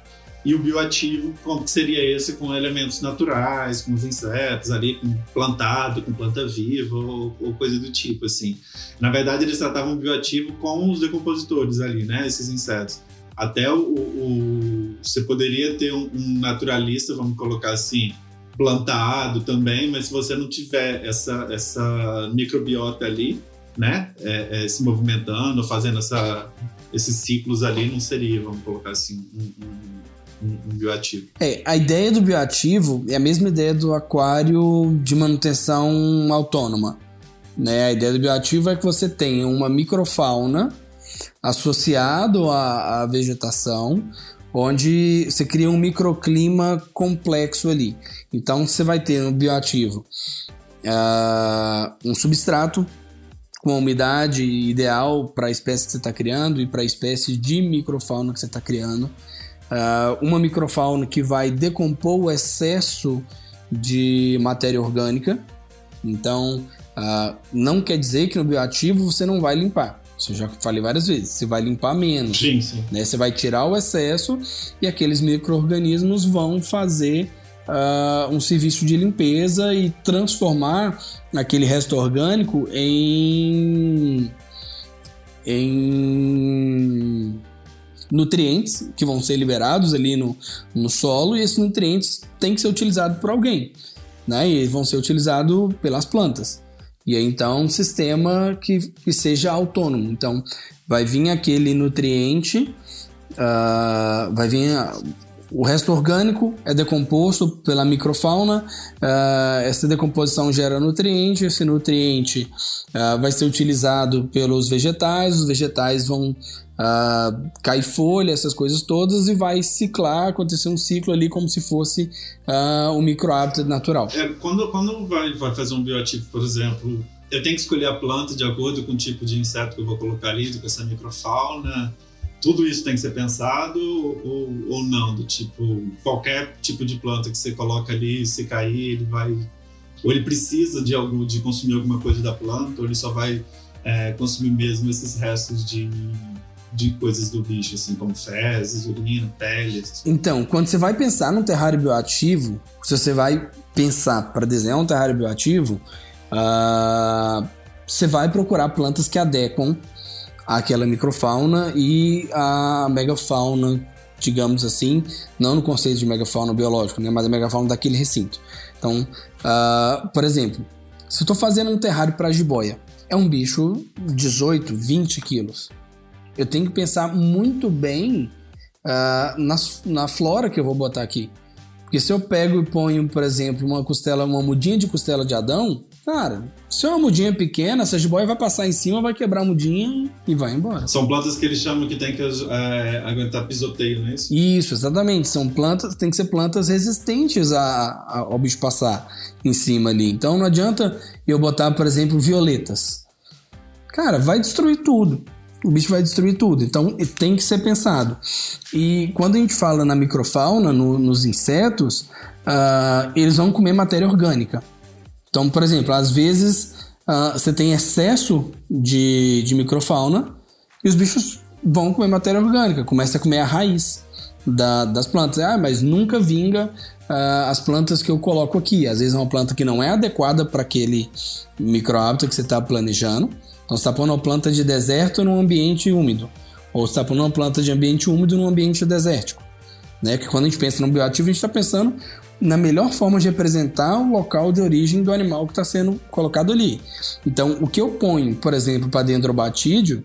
E o bioativo, como que seria esse com elementos naturais, com os insetos ali, com plantado, com planta viva ou, ou, coisa do tipo, assim. Na verdade, eles tratavam o bioativo com os decompositores ali, né? Esses insetos. Até o, o você poderia ter um, um, naturalista, vamos colocar assim, plantado também, mas se você não tiver essa, essa microbiota ali, né, é, é, se movimentando, fazendo essa, esses ciclos ali, não seria, vamos colocar assim, um, um um, bioativo. É, a ideia do bioativo é a mesma ideia do aquário de manutenção autônoma. Né? A ideia do bioativo é que você tenha uma microfauna associado à, à vegetação, onde você cria um microclima complexo ali. Então você vai ter no bioativo uh, um substrato com a umidade ideal para a espécie que você está criando e para a espécie de microfauna que você está criando uh, uma microfauna que vai decompor o excesso de matéria orgânica. Então, uh, não quer dizer que no bioativo você não vai limpar. Isso eu já falei várias vezes. Você vai limpar menos. Sim, sim. Né? Você vai tirar o excesso e aqueles micro-organismos vão fazer uh, um serviço de limpeza e transformar aquele resto orgânico em. em nutrientes que vão ser liberados ali no, no solo e esses nutrientes têm que ser utilizados por alguém, né? E vão ser utilizados pelas plantas. E aí então um sistema que, que seja autônomo. Então vai vir aquele nutriente, uh, vai vir o resto orgânico é decomposto pela microfauna, uh, essa decomposição gera nutriente, esse nutriente uh, vai ser utilizado pelos vegetais, os vegetais vão uh, cair folha, essas coisas todas, e vai ciclar, acontecer um ciclo ali como se fosse uh, um microhábitat natural. É, quando quando vai, vai fazer um biotipo, por exemplo, eu tenho que escolher a planta de acordo com o tipo de inseto que eu vou colocar ali, com essa microfauna tudo isso tem que ser pensado ou, ou não? Do tipo, qualquer tipo de planta que você coloca ali, se cair, ele vai. Ou ele precisa de, algo, de consumir alguma coisa da planta, ou ele só vai é, consumir mesmo esses restos de, de coisas do bicho, assim, como fezes, urina, pele. Então, quando você vai pensar num terrário bioativo, se você vai pensar para desenhar um terrário bioativo, uh, você vai procurar plantas que adequam aquela microfauna e a megafauna, digamos assim, não no conceito de megafauna biológico, né, mas a megafauna daquele recinto. Então, uh, por exemplo, se eu estou fazendo um terrário para jiboia, é um bicho 18, 20 quilos. Eu tenho que pensar muito bem uh, na, na flora que eu vou botar aqui. Porque se eu pego e ponho, por exemplo, uma costela, uma mudinha de costela de Adão, Cara, se é uma mudinha pequena, essa jiboia vai passar em cima, vai quebrar a mudinha e vai embora. São plantas que eles chamam que tem que é, aguentar pisoteio, não é isso? Isso, exatamente. São plantas, tem que ser plantas resistentes a, a, ao bicho passar em cima ali. Então não adianta eu botar, por exemplo, violetas. Cara, vai destruir tudo. O bicho vai destruir tudo. Então tem que ser pensado. E quando a gente fala na microfauna, no, nos insetos, uh, eles vão comer matéria orgânica. Então, por exemplo, às vezes uh, você tem excesso de, de microfauna e os bichos vão comer matéria orgânica, começa a comer a raiz da, das plantas. Ah, mas nunca vinga uh, as plantas que eu coloco aqui. Às vezes é uma planta que não é adequada para aquele microhábito que você está planejando. Então, você está pondo uma planta de deserto num ambiente úmido. Ou você está pondo uma planta de ambiente úmido num ambiente desértico. Né? Que quando a gente pensa no bioativo, a gente está pensando na melhor forma de representar o local de origem do animal que está sendo colocado ali. Então, o que eu ponho, por exemplo, para dendrobatídeo,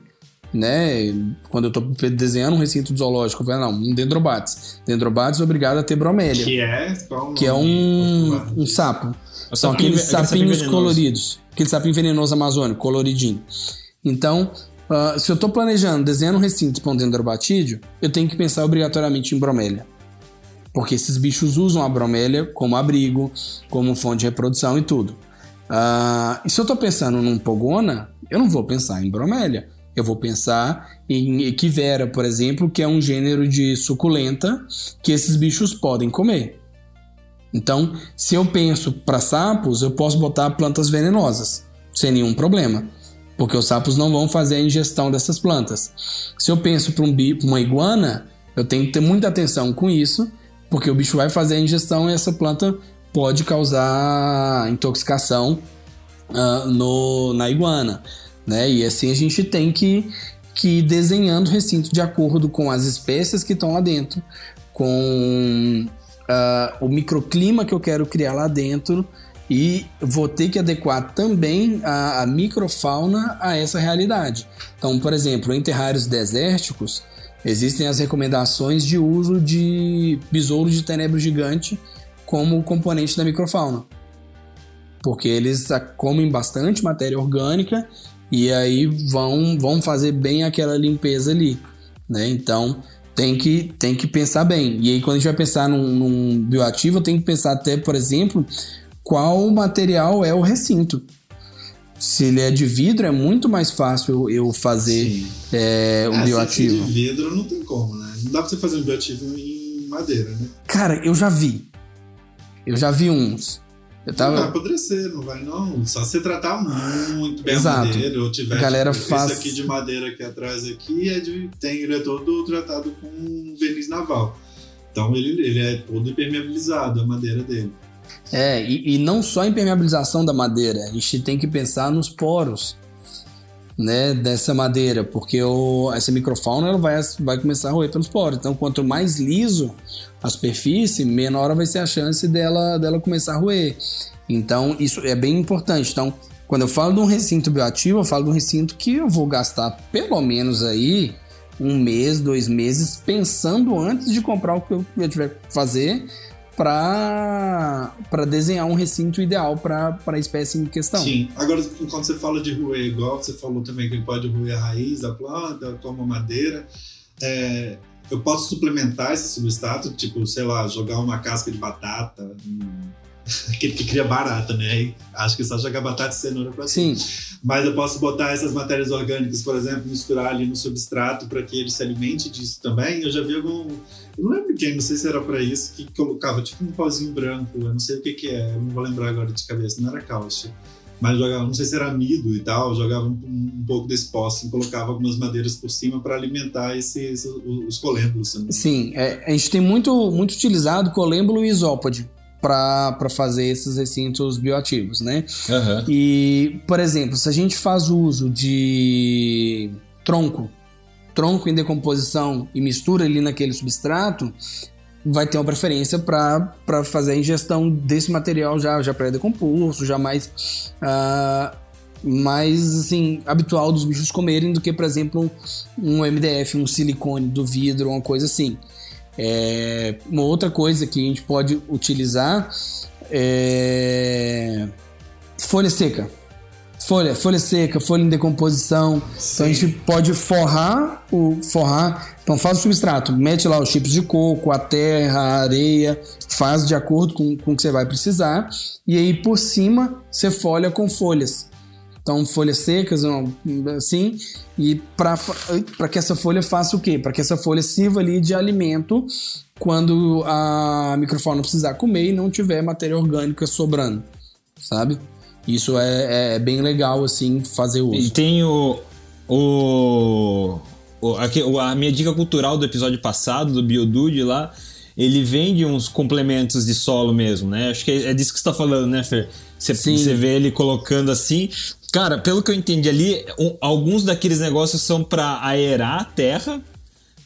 né? Quando eu estou desenhando um recinto zoológico, eu falo, não, um dendrobates. Dendrobates é obrigado a ter bromélia. Que é? Que é um, um sapo. O São sapinho- aqueles aquele sapinho sapinhos coloridos. Aquele sapinho venenoso amazônico, coloridinho. Então, ah, se eu estou planejando, desenhando um recinto para um dendrobatídeo, eu tenho que pensar obrigatoriamente em bromélia. Porque esses bichos usam a bromélia como abrigo, como fonte de reprodução e tudo. Ah, e se eu estou pensando num pogona, eu não vou pensar em bromélia. Eu vou pensar em equivera, por exemplo, que é um gênero de suculenta que esses bichos podem comer. Então, se eu penso para sapos, eu posso botar plantas venenosas, sem nenhum problema, porque os sapos não vão fazer a ingestão dessas plantas. Se eu penso para um uma iguana, eu tenho que ter muita atenção com isso, porque o bicho vai fazer a ingestão e essa planta pode causar intoxicação ah, no, na iguana. Né? E assim a gente tem que, que ir desenhando recinto de acordo com as espécies que estão lá dentro, com ah, o microclima que eu quero criar lá dentro e vou ter que adequar também a, a microfauna a essa realidade. Então, por exemplo, em terrários desérticos, existem as recomendações de uso de besouro de tenebro gigante como componente da microfauna. Porque eles comem bastante matéria orgânica e aí vão, vão fazer bem aquela limpeza ali. Né? Então tem que, tem que pensar bem. E aí, quando a gente vai pensar num, num bioativo, tenho que pensar até, por exemplo, qual material é o recinto. Se ele é de vidro, é muito mais fácil eu fazer é, um se bioativo. é de vidro não tem como, né? Não dá pra você fazer um bioativo em madeira, né? Cara, eu já vi. Eu já vi uns. Eu Não vai tava. apodrecer, não vai não. Só se tratar muito bem Exato. a madeira, ou tiver A galera tipo, faz- esse aqui de madeira aqui atrás aqui é de, tem, ele é todo tratado com verniz naval. Então ele, ele é todo impermeabilizado, a madeira dele. É, e, e não só a impermeabilização da madeira, a gente tem que pensar nos poros né, dessa madeira, porque o, essa microfauna ela vai, vai começar a roer pelos poros. Então, quanto mais liso a superfície, menor vai ser a chance dela, dela começar a roer. Então, isso é bem importante. Então, quando eu falo de um recinto bioativo, eu falo de um recinto que eu vou gastar pelo menos aí um mês, dois meses, pensando antes de comprar o que eu, tiver que fazer para desenhar um recinto ideal para a espécie em questão. Sim. Agora, quando você fala de roer, igual você falou também que pode roer a raiz da planta, como madeira, é, eu posso suplementar esse substrato, tipo, sei lá, jogar uma casca de batata, hum, [laughs] aquele que cria barata, né? Acho que é só jogar batata e cenoura pra Sim, Mas eu posso botar essas matérias orgânicas, por exemplo, misturar ali no substrato para que ele se alimente disso também. Eu já vi algum. Eu não lembro quem, não sei se era para isso, que colocava tipo um pozinho branco, eu não sei o que, que é, eu não vou lembrar agora de cabeça, não era cálcio. Mas jogava, não sei se era amido e tal, jogava um, um pouco desse pó, assim, colocava algumas madeiras por cima para alimentar esses, os, os colêmbulos. né? sim. É, a gente tem muito, muito utilizado colêmbulo e isópode para fazer esses recintos bioativos, né? Aham. E, por exemplo, se a gente faz uso de tronco, tronco em decomposição e mistura ali naquele substrato, vai ter uma preferência para fazer a ingestão desse material já, já pré-decomposto, já mais, ah, mais assim, habitual dos bichos comerem do que, por exemplo, um, um MDF, um silicone do vidro, uma coisa assim. É, uma outra coisa que a gente pode utilizar é folha seca. Folha, folha seca, folha em decomposição. Então a gente pode forrar o forrar. Então faz o substrato, mete lá os chips de coco, a terra, a areia, faz de acordo com, com o que você vai precisar. E aí por cima você folha com folhas. Então folhas secas, assim, e para que essa folha faça o quê? Para que essa folha sirva ali de alimento quando a microfauna precisar comer e não tiver matéria orgânica sobrando, sabe? Isso é, é bem legal, assim, fazer E uso. tem o. O, o- aqui, a minha dica cultural do episódio passado, do Biodude lá, ele vende uns complementos de solo mesmo, né? Acho que é, é disso que você tá falando, né, Fer? Você, vê ele colocando assim. Cara, pelo que eu entendi ali, um- alguns daqueles negócios são pra aerar a terra,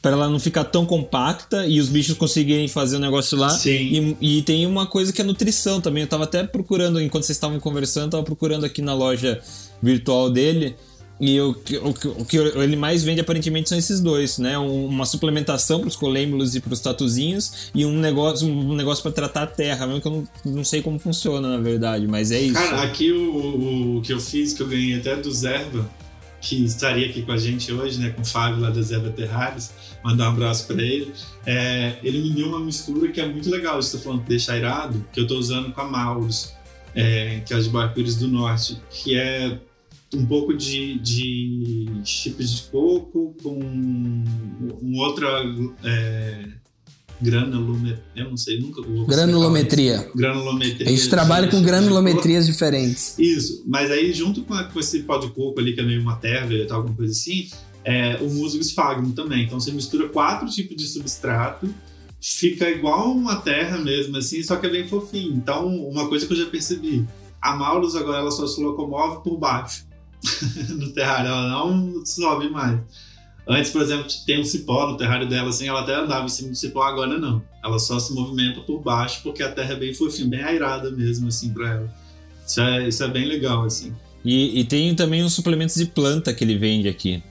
pra ela não ficar tão compacta e os bichos conseguirem fazer o negócio lá. Sim. E, e tem uma coisa que é nutrição também. Eu tava até procurando, enquanto vocês estavam conversando, eu tava procurando aqui na loja virtual dele. E o, o, o que ele mais vende aparentemente são esses dois, né? Um- uma suplementação para os colêmbulos e para os tatuzinhos e um negócio um negócio para tratar a terra, mesmo que eu não, não sei como funciona na verdade, mas é isso. Cara, aqui o, o, que eu fiz, que eu ganhei até do Zerba, que estaria aqui com a gente hoje, né, com o Fábio lá da Zerba Terrares, mandar um abraço pra ele. É, ele me deu uma mistura que é muito legal, você tá falando de deixar irado, que eu tô usando com a Maurus, é, que é a de do Norte, que é um pouco de, de chips de coco com um outra é, granulometria, eu não sei, nunca vou Granulometria. isso. Granulometria. A gente trabalha com granulometrias diferentes. isso, mas aí junto com, a- com esse pó de coco ali, que é meio uma terra e tal, alguma coisa assim, é o musgo esfagno também. Então você mistura quatro tipos de substrato, fica igual uma terra mesmo, assim, só que é bem fofinho. Então, uma coisa que eu já percebi, a Maulus agora ela só se locomove por baixo [laughs] no terrário, ela não sobe mais. Antes, por exemplo, tem um cipó no terrário dela, assim, ela até andava em cima do cipó, agora não. Ela só se movimenta por baixo, porque a terra é bem fofinha, bem airada mesmo, assim, pra ela. Isso é, isso é bem legal, assim. E, e tem também os suplementos de planta que ele vende aqui.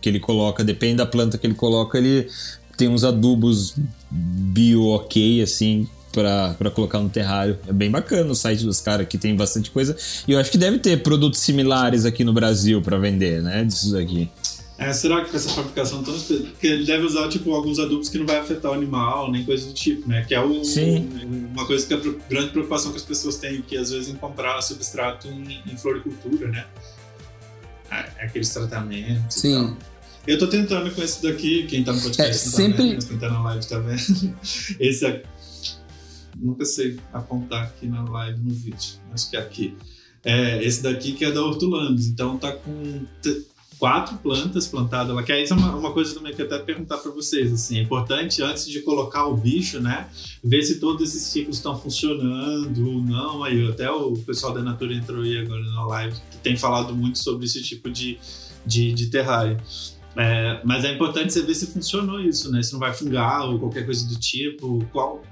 Que ele coloca, depende da planta que ele coloca, ele tem uns adubos bio ok, assim, pra colocar no terrário. É bem bacana o site dos caras aqui, tem bastante coisa. E eu acho que deve ter produtos similares aqui no Brasil pra vender, né? Disso daqui. É, será que com essa fabricação tão Porque ele deve usar, tipo, alguns adubos que não vai afetar o animal, nem coisa do tipo, né? Que é o, Sim. uma coisa que é a grande preocupação que as pessoas têm, que às vezes em comprar substrato em, em floricultura, né? É, aqueles tratamentos Sim. Eu tô tentando com esse daqui, quem tá no podcast É, não tá sempre- vendo, quem tá na live tá vendo. [laughs] Esse aqui. Nunca sei apontar aqui na live, no vídeo. Acho que é aqui. É, esse daqui que é da Hortulanos. Então tá com quatro plantas plantadas lá. Que aí é uma, uma coisa também que eu até perguntar para vocês. Assim, é importante, antes de colocar o bicho, né? Ver se todos esses ciclos estão funcionando ou não. Aí até o pessoal da Natura entrou aí agora na live, que tem falado muito sobre esse tipo de, de, de terrário. É, mas é importante você ver se funcionou isso, né? Se não vai fungar ou qualquer coisa do tipo. Qual,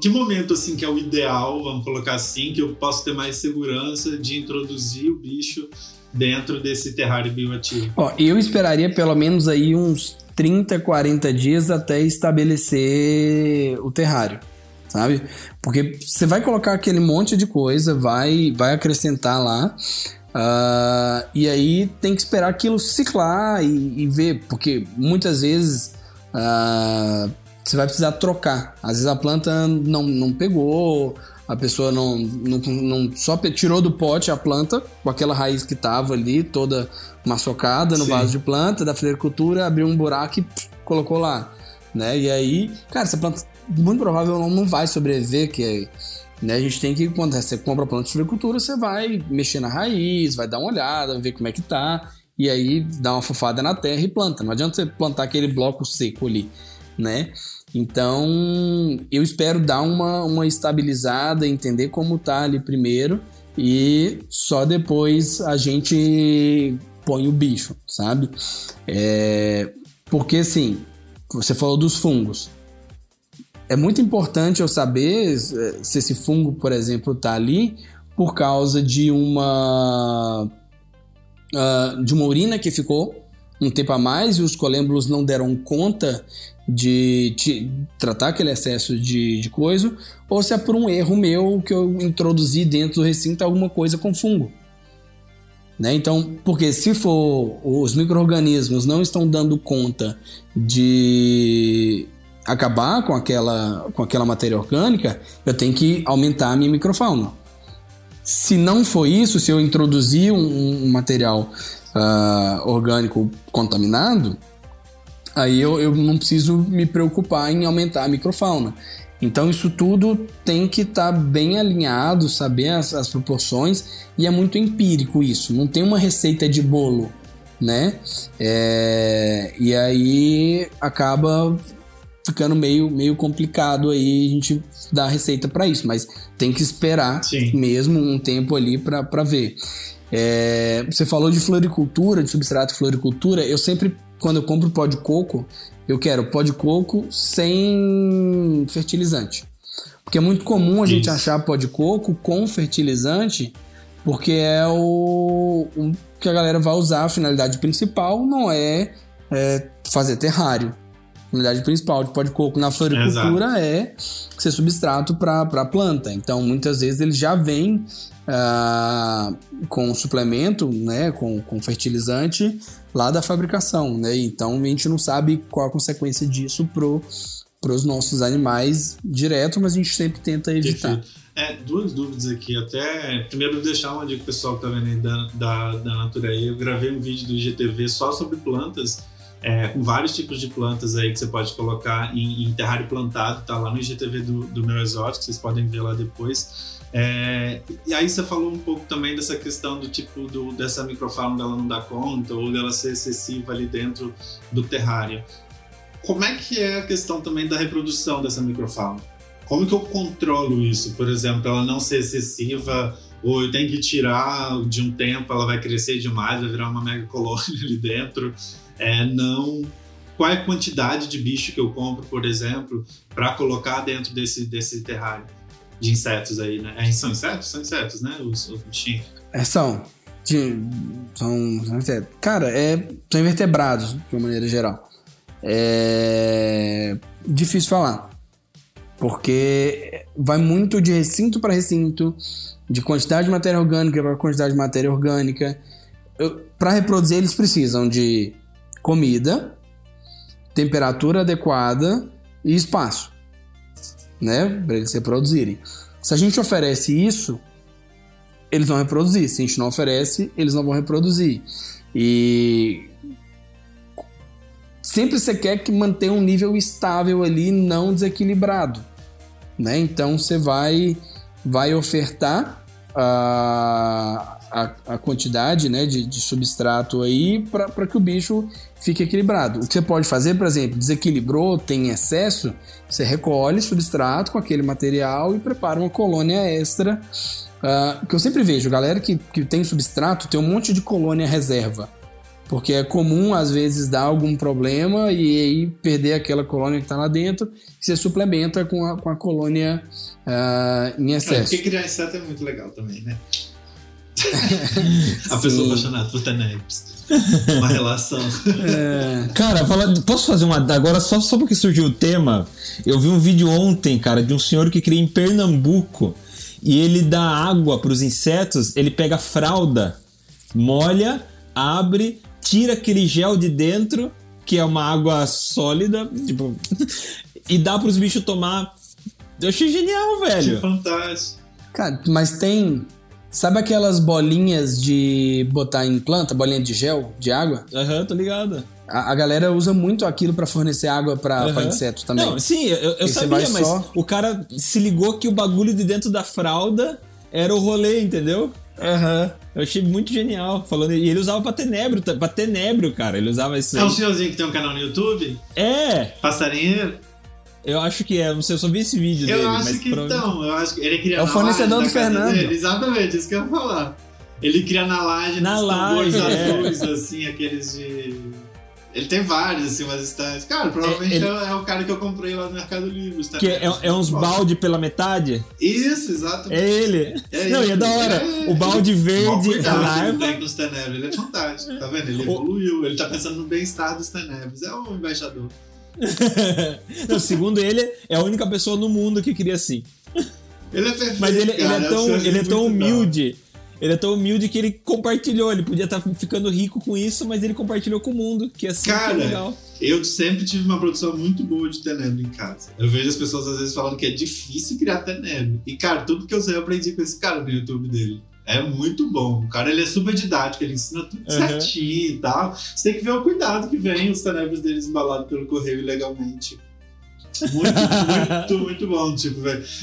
que momento assim que é o ideal, vamos colocar assim, que eu posso ter mais segurança de introduzir o bicho dentro desse terrário bioativo? Ó, eu esperaria pelo menos aí uns 30, 40 dias até estabelecer o terrário, sabe? Porque você vai colocar aquele monte de coisa, vai, vai acrescentar lá, ah, e aí tem que esperar aquilo ciclar e, e ver, porque muitas vezes ah, você vai precisar trocar. Às vezes a planta não, não pegou, a pessoa não, não, não só tirou do pote a planta com aquela raiz que tava ali, toda maçocada no Sim. vaso de planta da floricultura, abriu um buraco e pff, colocou lá, né? E aí, cara, essa planta muito provável não, não vai sobreviver, que é, né? A gente tem que quando você compra planta de floricultura, você vai mexer na raiz, vai dar uma olhada, ver como é que tá, e aí dá uma fofada na terra e planta. Não adianta você plantar aquele bloco seco ali, né? Então, eu espero dar uma, uma estabilizada, entender como tá ali primeiro e só depois a gente põe o bicho, sabe? É, porque assim, você falou dos fungos. É muito importante eu saber eh, se esse fungo, por exemplo, tá ali por causa de uma ah, de uma urina que ficou um tempo a mais e os colêmbulos não deram conta de, de tratar aquele excesso de, de coisa, ou se é por um erro meu que eu introduzi dentro do recinto alguma coisa com fungo. Né? Então, porque se for os micro-organismos não estão dando conta de acabar com aquela, com aquela matéria orgânica, eu tenho que aumentar a minha microfauna. Se não for isso, se eu introduzir um, um material ah, orgânico contaminado, aí eu, eu não preciso me preocupar em aumentar a microfauna. Então isso tudo tem que estar bem alinhado, saber as, as proporções e é muito empírico isso. Não tem uma receita de bolo, né? É, e aí acaba ficando meio, meio complicado aí a gente dar receita para isso, mas tem que esperar Sim. mesmo um tempo ali para ver. É, você falou de floricultura, de substrato floricultura. Eu sempre, quando eu compro pó de coco, eu quero pó de coco sem fertilizante. Porque é muito comum a gente Isso. achar pó de coco com fertilizante, porque é o, o que a galera vai usar. A finalidade principal não é, é fazer terrário. A finalidade principal de pó de coco na floricultura é ser substrato para a planta. Então, muitas vezes ele já vem ah, com suplemento, né, com, com fertilizante lá da fabricação, né? Então a gente não sabe qual a consequência disso pro para os nossos animais direto, mas a gente sempre tenta evitar. É, duas dúvidas aqui. Até, primeiro, deixar uma dica pro pessoal que tá vendo aí da, da, da Natura aí. Eu gravei um vídeo do IGTV só sobre plantas, é, com vários tipos de plantas aí que você pode colocar em, em terrário plantado. Tá lá no IGTV do, do Meu Exótico, vocês podem ver lá depois. É, e aí você falou um pouco também dessa questão do tipo do, dessa microfauna dela não dar conta ou dela ser excessiva ali dentro do terrário. Como é que é a questão também da reprodução dessa microfauna? Como que eu controlo isso? Por exemplo, ela não ser excessiva ou eu tenho que tirar de um tempo, ela vai crescer demais, vai virar uma mega colônia ali dentro. É, não. Qual é a quantidade de bicho que eu compro, por exemplo, para colocar dentro desse, desse terrário de insetos aí, né? É, são insetos? São insetos, né? Os, os bichinhos. É, são. De- são, são insetos. Cara, é, são invertebrados, de uma maneira geral. É difícil falar. Porque vai muito de recinto para recinto, de quantidade de matéria orgânica para quantidade de matéria orgânica. Para reproduzir, eles precisam de comida, temperatura adequada e espaço, né? Para eles reproduzirem. Se a gente oferece isso, eles vão reproduzir. Se a gente não oferece, eles não vão reproduzir. E sempre você quer que mantenha um nível estável ali, não desequilibrado, né? Então você vai vai ofertar a, a, a quantidade né, de, de substrato aí para que o bicho fique equilibrado. O que você pode fazer, por exemplo, desequilibrou, tem excesso, você recolhe substrato com aquele material e prepara uma colônia extra. Uh, que eu sempre vejo, galera que, que tem substrato tem um monte de colônia reserva. Porque é comum, às vezes, dar algum problema e aí perder aquela colônia que está lá dentro e você suplementa com a, com a colônia uh, em É, excesso. porque criar inseto é muito legal também, né? [laughs] a pessoa apaixonada por tenebres. Uma relação. É, Cara, fala- posso fazer uma. Agora, só, só porque surgiu o tema, eu vi um vídeo ontem, cara, de um senhor que cria em Pernambuco e ele dá água para os insetos, ele pega a fralda, molha, abre, tira aquele gel de dentro, que é uma água sólida, tipo, [laughs] e dá para os bichos tomar. Eu achei genial, Que velho. fantástico. cara, mas tem. Sabe aquelas bolinhas de botar em planta, bolinha de gel, de água? Aham, tô ligado. A, a galera usa muito aquilo para fornecer água para Aham. insetos também. Não, sim, eu, eu sabia, mas só- o cara se ligou que o bagulho de dentro da fralda era o rolê, entendeu? Aham. Eu achei muito genial. Falando, e ele usava pra tenebro, pra tenebro, cara. Ele usava isso É um senhorzinho que tem um canal no YouTube, É, passarinheiro. Eu acho que é. Não sei, eu só vi esse vídeo Eu dele. acho que então, eu acho que ele cria É o fornecedor do Fernando. dele. Exatamente, isso que eu ia falar. Ele cria na laje, Na laje, é. azuis, assim, aqueles de. Ele tem vários, assim, umas estantes. Cara, provavelmente É, ele- é, é o cara que eu comprei lá no Mercado Livre. os Que é, é uns balde pela metade? Isso, exatamente. É ele. É não, e é ele. da hora. É. O balde verde, cuidado que ele tem com os tenebres. Ele é fantástico, tá vendo? Ele evoluiu, ele tá pensando no bem-estar dos tenebres. É um embaixador. [laughs] não, segundo ele, é a única pessoa no mundo que queria assim. Ele é perfeito. Mas ele, ele cara, é tão, ele é tão muito da hora. humilde. Ele é tão humilde que ele compartilhou. Ele podia estar ficando rico com isso, mas ele compartilhou com o mundo. Que assim que é Cara, legal. Eu sempre tive uma produção muito boa de tenebre em casa. Eu vejo as pessoas às vezes falando que é difícil criar tenebre. E, cara, tudo que eu sei eu aprendi com esse cara no YouTube dele. É muito bom. O cara ele é super didático, ele ensina tudo Uhum. certinho e tal. Você tem que ver o cuidado que vem os tenebres deles embalados pelo correio ilegalmente. Muito, [laughs] muito, muito bom. Tipo,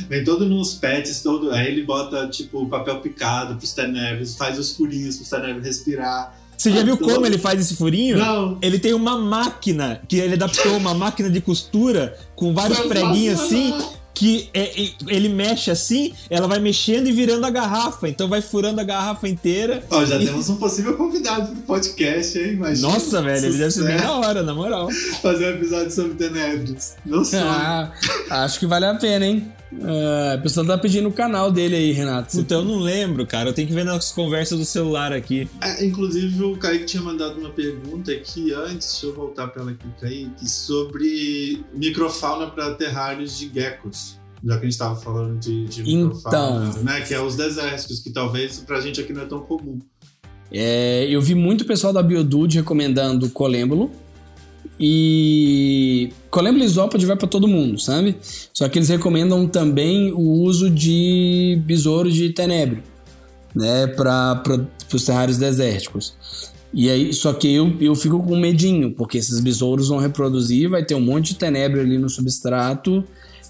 vem todo nos pets, todo. Aí ele bota, tipo, papel picado pros tenebres, faz os furinhos pros tenebres respirar. Você já viu como ele faz esse furinho? Não. Ele tem uma máquina que ele adaptou, uma máquina de costura com vários preguinhos assim. Que é- e- ele mexe assim, ela vai mexendo e virando a garrafa. Então vai furando a garrafa inteira. Ó, já temos um possível convidado do podcast, hein? Imagina. Nossa, velho, ele deve ser bem da hora, na moral. Fazer um episódio sobre Tenebres. Meu sonho. Ah, acho que vale a pena, hein? Ah, a pessoa tá pedindo o canal dele aí, Renato. Puta, eu não lembro, cara. Eu tenho que ver nas conversas do celular aqui. É, inclusive, o Kaique tinha mandado uma pergunta aqui antes, deixa eu voltar pra ela aqui, Kaique, sobre microfauna para terrários de geckos. Já que a gente estava falando de, de microfauna, Então. né? Que é os desérticos, que talvez pra gente aqui não é tão comum. É, eu vi muito pessoal da Biodude recomendando colêmbulo. E colêmbulo isópode vai para todo mundo, sabe? Só que eles recomendam também o uso de besouro de tenebre, né, para os terrários desérticos. E aí, só que eu, eu fico com medinho, porque esses besouros vão reproduzir, vai ter um monte de tenebre ali no substrato,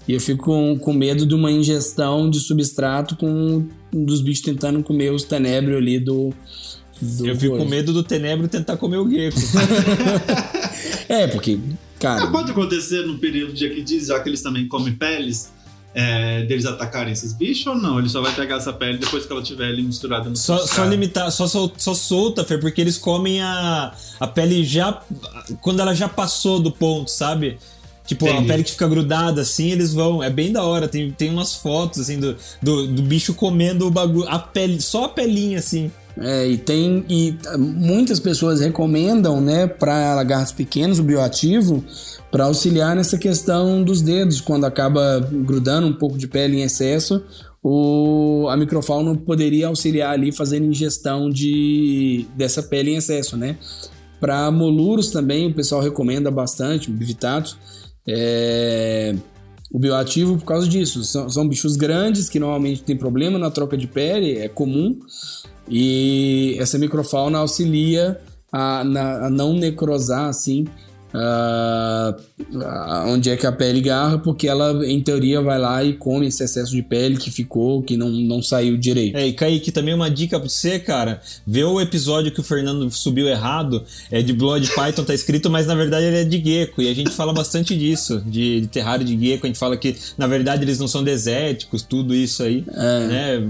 e eu fico com, com medo de uma ingestão de substrato com um dos bichos tentando comer os tenebros ali do. do Eu fico com coisa. medo do tenebro tentar comer o gecko. [laughs] É, porque, cara. Ah, pode acontecer no período de Equidiz, já que eles também comem peles, é, deles atacarem esses bichos ou não? Ele só vai pegar essa pele depois que ela estiver ali misturada no Só, só limitar, só, sol- só solta, Fer, porque eles comem a, a pele já. Quando ela já passou do ponto, sabe? Tipo, a Entendi. pele que fica grudada assim, eles vão. É bem da hora. Tem, tem umas fotos assim do, do, do bicho comendo o bagulho. A pele, só a pelinha assim. É, e tem. E muitas pessoas recomendam, né, para lagartos pequenos, o bioativo, para auxiliar nessa questão dos dedos, quando acaba grudando um pouco de pele em excesso. O, a microfauna poderia auxiliar ali fazendo ingestão de, dessa pele em excesso, né? Para moluros também, o pessoal recomenda bastante, bivitato. É, o bioativo por causa disso. São, são bichos grandes que normalmente tem problema na troca de pele, é comum. E essa microfauna auxilia a, na- a não necrosar assim onde é que a pele garra, porque ela em teoria vai lá e come esse excesso de pele que ficou, que não, não saiu direito. É, e Kaique, também uma dica pra você, cara. Vê o episódio que o Fernando subiu errado. É de Blood Python, tá escrito, mas na verdade ele é de gecko. E a gente fala bastante disso, de, de terrário de gecko. A gente fala que, na verdade, eles não são desérticos, tudo isso aí. Né?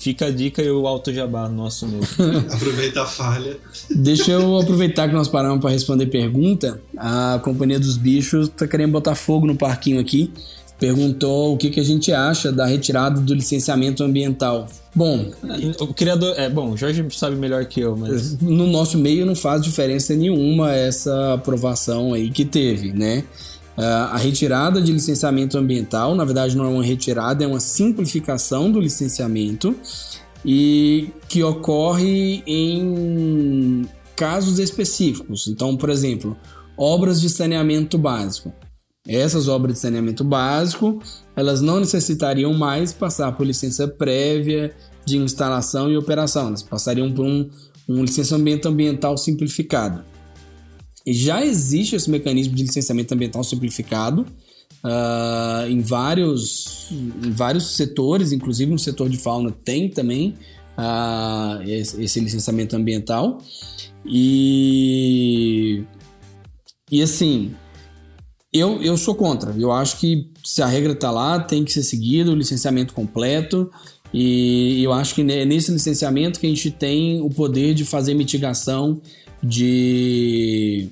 Fica a dica e o alto jabá nosso mesmo. [laughs] Aproveita a falha. Deixa eu aproveitar que nós paramos para responder pergunta. A Companhia dos Bichos tá querendo botar fogo no parquinho aqui. Perguntou o que, que a gente acha da retirada do licenciamento ambiental. Bom, o criador. É, bom, o Jorge sabe melhor que eu, mas. no nosso meio não faz diferença nenhuma essa aprovação aí que teve, né? Ah, a retirada de licenciamento ambiental, na verdade, não é uma retirada, é uma simplificação do licenciamento e que ocorre em casos específicos. Então, por exemplo, obras de saneamento básico. Essas obras de saneamento básico, elas não necessitariam mais passar por licença prévia de instalação e operação, elas passariam por um, um licenciamento ambiental simplificado. Já existe esse mecanismo de licenciamento ambiental simplificado ah, em, vários, em vários setores, inclusive no setor de fauna tem também ah, esse, licenciamento ambiental. E, e assim, eu, eu sou contra. Eu acho que se a regra está lá, tem que ser seguido, licenciamento completo. E eu acho que é nesse licenciamento que a gente tem o poder de fazer mitigação de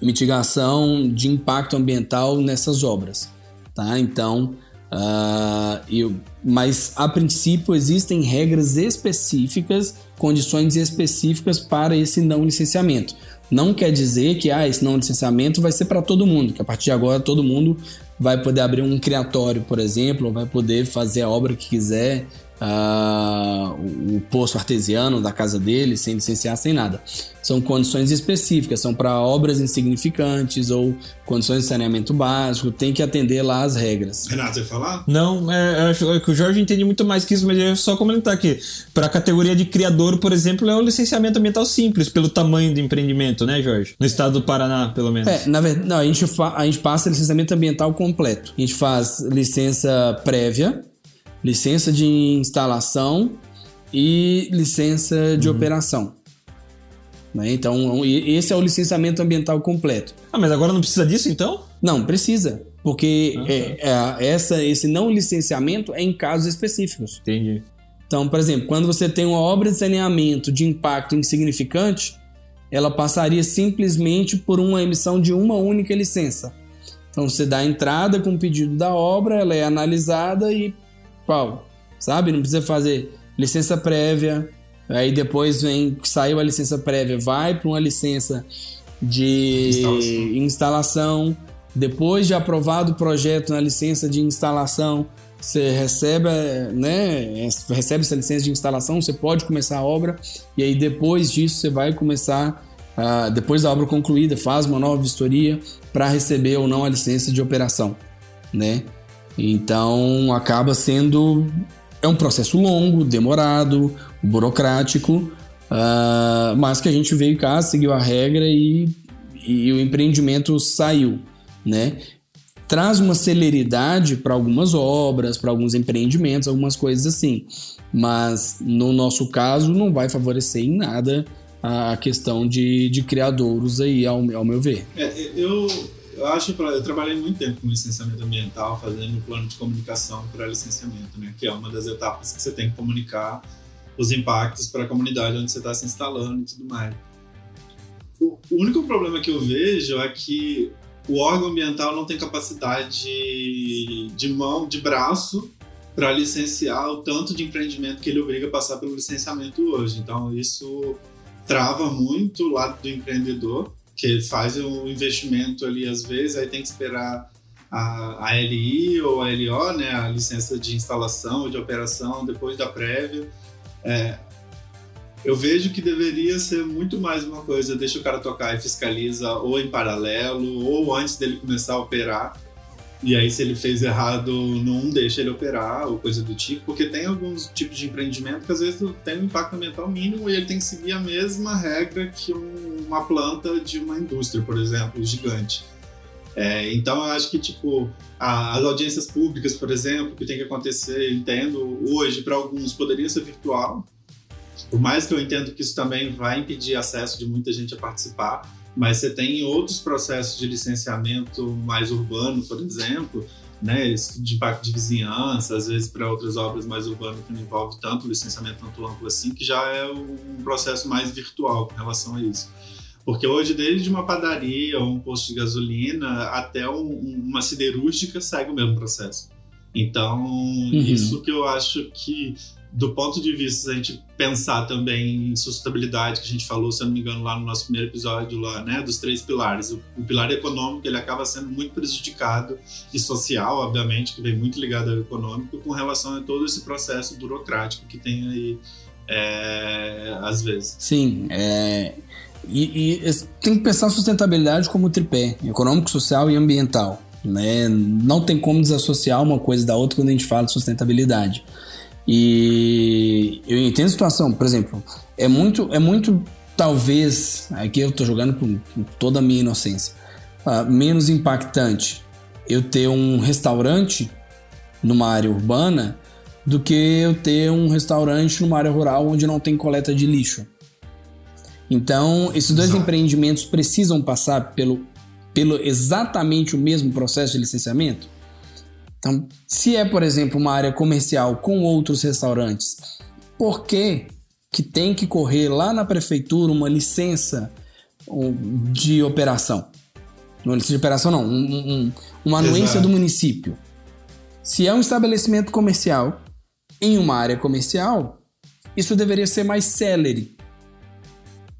mitigação de impacto ambiental nessas obras, tá? Então, ah, eu, mas a princípio existem regras específicas, condições específicas para esse não licenciamento. Não quer dizer que ah, esse não licenciamento vai ser para todo mundo, que a partir de agora todo mundo vai poder abrir um criatório, por exemplo, ou vai poder fazer a obra que quiser, ah, o, o poço artesiano da casa dele, sem licenciar, sem nada. São condições específicas, são para obras insignificantes ou condições de saneamento básico, tem que atender lá as regras. Renato, você ia falar? Não, é, eu acho que o Jorge entende muito mais que isso, mas eu ia só comentar que para a categoria de criador, por exemplo, é o licenciamento ambiental simples, pelo tamanho do empreendimento, né, Jorge? No estado do Paraná, pelo menos. É, na verdade, não, a gente, a gente passa licenciamento ambiental completo. A gente faz licença prévia, licença de instalação e licença de operação. Né? Então, esse é o licenciamento ambiental completo. Ah, mas agora não precisa disso então? Não, precisa. Porque ah, tá. é, é, essa, esse não licenciamento é em casos específicos. Entendi. Então, por exemplo, quando você tem uma obra de saneamento de impacto insignificante, ela passaria simplesmente por uma emissão de uma única licença. Então você dá a entrada com o pedido da obra, ela é analisada e pau, sabe? Não precisa fazer licença prévia, aí depois vem, saiu a licença prévia, vai para uma licença de instalação. instalação. Depois de aprovado o projeto na licença de instalação, você recebe, né, recebe essa licença de instalação, você pode começar a obra e aí depois disso você vai começar, uh, depois da obra concluída, faz uma nova vistoria para receber ou não a licença de operação, né? Então acaba sendo é um processo longo, demorado, burocrático, uh, mas que a gente veio cá, seguiu a regra e, e o empreendimento saiu, né? traz uma celeridade para algumas obras, para alguns empreendimentos, algumas coisas assim. Mas no nosso caso, não vai favorecer em nada a questão de, de criadouros aí, ao, ao meu ver. É, eu, eu acho, pra, eu trabalhei muito tempo com licenciamento ambiental, fazendo plano de comunicação para licenciamento, né? Que é uma das etapas que você tem que comunicar os impactos para a comunidade onde você está se instalando e tudo mais. O, o único problema que eu vejo é que o órgão ambiental não tem capacidade de mão, de braço para licenciar o tanto de empreendimento que ele obriga a passar pelo licenciamento hoje. Então, isso trava muito o lado do empreendedor, que faz o investimento ali às vezes, aí tem que esperar a, a LI ou a LO, né, a licença de instalação ou de operação depois da prévia. É, eu vejo que deveria ser muito mais uma coisa, deixa o cara tocar e fiscaliza ou em paralelo ou antes dele começar a operar. E aí, se ele fez errado não deixa ele operar ou coisa do tipo, porque tem alguns tipos de empreendimento que às vezes tem um impacto ambiental mínimo e ele tem que seguir a mesma regra que um, uma planta de uma indústria, por exemplo, gigante. É, então, eu acho que, tipo, a, as audiências públicas, por exemplo, que tem que acontecer, entendo, hoje, para alguns, poderia ser virtual, por mais que eu entendo que isso também vai impedir acesso de muita gente a participar, mas você tem outros processos de licenciamento mais urbano, por exemplo, né, de impacto de vizinhança, às vezes para outras obras mais urbanas que não envolve tanto licenciamento tanto amplo assim, que já é um processo mais virtual com relação a isso. Porque hoje, desde uma padaria ou um posto de gasolina até um, uma siderúrgica, segue o mesmo processo. Então, uhum. isso que eu acho que do ponto de vista, se a gente pensar também em sustentabilidade, que a gente falou, se eu não me engano, lá no nosso primeiro episódio, lá, né, dos três pilares. O, o, pilar econômico, ele acaba sendo muito prejudicado, e social, obviamente, que vem muito ligado ao econômico, com relação a todo esse processo burocrático que tem aí, é, às vezes. Sim, é, e, e tem que pensar sustentabilidade como tripé, econômico, social e ambiental. Né? Não tem como desassociar uma coisa da outra quando a gente fala de sustentabilidade. E eu entendo a situação, por exemplo, é muito, é muito talvez, aqui eu estou jogando com, com, toda a minha inocência, uh, menos impactante eu ter um restaurante numa área urbana do que eu ter um restaurante numa área rural onde não tem coleta de lixo. Então, esses dois Exato. empreendimentos precisam passar pelo, pelo exatamente o mesmo processo de licenciamento? Então, se é, por exemplo, uma área comercial com outros restaurantes, por que, que tem que correr lá na prefeitura uma licença de operação? Uma licença de operação não, um, um, uma anuência Exato. do município. Se é um estabelecimento comercial em uma área comercial, isso deveria ser mais célere.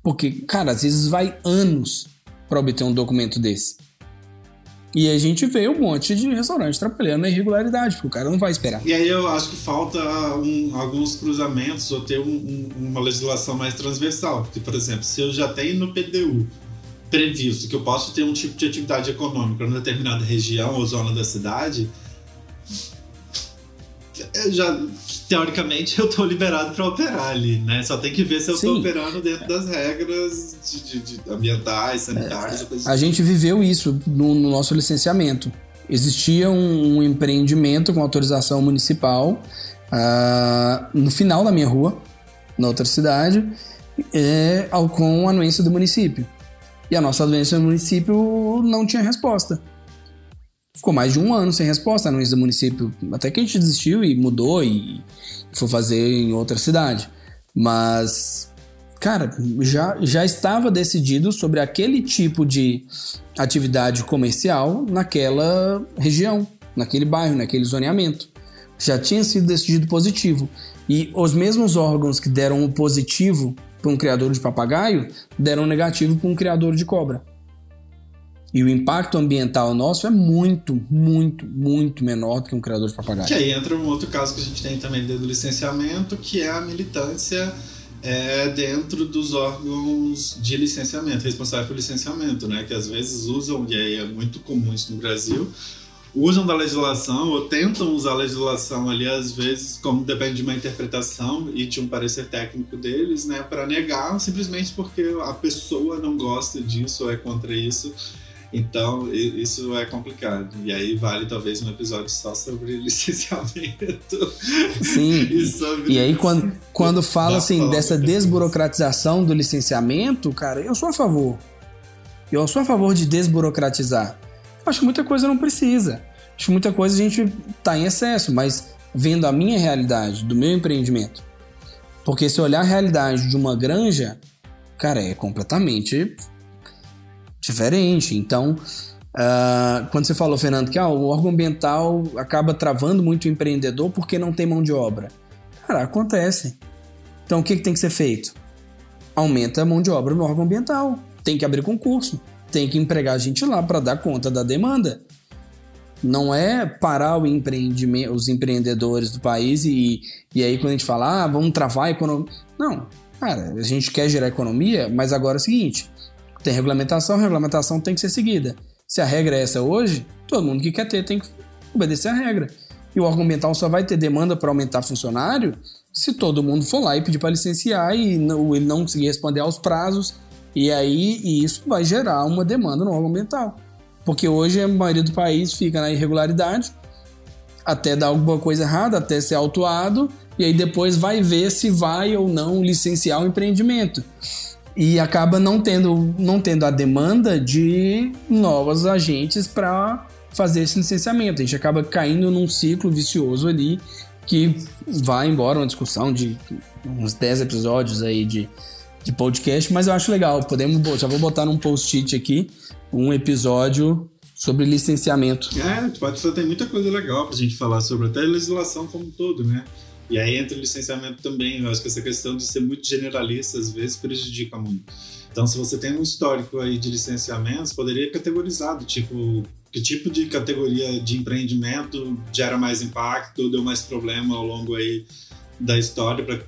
Porque, cara, às vezes vai anos para obter um documento desse. E a gente vê um monte de restaurante trabalhando na irregularidade, porque o cara não vai esperar. E aí eu acho que falta um, alguns cruzamentos ou ter um, um, uma legislação mais transversal. Porque, por exemplo, se eu já tenho no PDU previsto que eu posso ter um tipo de atividade econômica em determinada região ou zona da cidade, já teoricamente eu estou liberado para operar ali, né? Só tem que ver se eu estou operando dentro das regras de, de, de ambientais, sanitárias. É, a gente viveu isso no, no nosso licenciamento. Existia um, um, empreendimento com autorização municipal uh, no final da minha rua, na outra cidade, é, com anuência do município. E a nossa anuência do município não tinha resposta. Ficou mais de um ano sem resposta anuência do município, até que a gente desistiu e mudou e foi fazer em outra cidade. Mas, cara, já, já estava decidido sobre aquele tipo de atividade comercial naquela região, naquele bairro, naquele zoneamento. Já tinha sido decidido positivo. E os mesmos órgãos que deram o positivo para um criador de papagaio deram negativo para um criador de cobra. E o impacto ambiental nosso é muito, muito, muito menor do que um criador de papagaio. Que aí entra um outro caso que a gente tem também do licenciamento, que é a militância é, dentro dos órgãos de licenciamento, responsável pelo licenciamento, né? Que às vezes usam, e aí é muito comum isso no Brasil, usam da legislação ou tentam usar a legislação ali, às vezes, como depende de uma interpretação e de um parecer técnico deles, né, para negar simplesmente porque a pessoa não gosta disso ou é contra isso. Então, isso é complicado. E aí vale talvez um episódio só sobre [laughs] licenciamento. Sim. e, sobre... e aí, quando, quando fala assim dessa desburocratização do licenciamento, cara, eu sou a favor. Eu sou a favor de desburocratizar. Acho que muita coisa não precisa. Acho que muita coisa a gente está em excesso, mas vendo a minha realidade, do meu empreendimento. Porque se olhar a realidade de uma granja, cara, é completamente diferente. Então, uh, quando você falou, Fernando, que ah, o órgão ambiental acaba travando muito o empreendedor porque não tem mão de obra. Cara, acontece. Então, o que, que tem que ser feito? Aumenta a mão de obra no órgão ambiental. Tem que abrir concurso. Tem que empregar a gente lá para dar conta da demanda. Não é parar empreendimento, os empreendedores do país e, e aí quando a gente fala, ah, vamos travar a economia. Não, cara, a gente quer gerar economia, mas agora é o seguinte: tem regulamentação, regulamentação tem que ser seguida. Se a regra é essa hoje, todo mundo que quer ter tem que obedecer a regra. E o órgão ambiental só vai ter demanda para aumentar funcionário se todo mundo for lá e pedir para licenciar e não, ele não conseguir responder aos prazos. E aí e isso vai gerar uma demanda no órgão ambiental. Porque hoje a maioria do país fica na irregularidade, até dar alguma coisa errada, até ser autuado, e aí depois vai ver se vai ou não licenciar o empreendimento e acaba não tendo, não tendo a demanda de novos agentes para fazer esse licenciamento. A gente acaba caindo num ciclo vicioso ali que vai embora uma discussão de uns 10 episódios aí de, de podcast, mas eu acho legal. Podemos, já vou botar num post-it aqui um episódio sobre licenciamento. É, pode tem muita coisa legal pra gente falar sobre até a legislação como um todo, né? E aí entra o licenciamento também. Eu acho que essa questão de ser muito generalista às vezes prejudica muito. Então, se você tem um histórico aí de licenciamentos, poderia categorizar do tipo que tipo de categoria de empreendimento gera mais impacto, deu mais problema ao longo aí da história para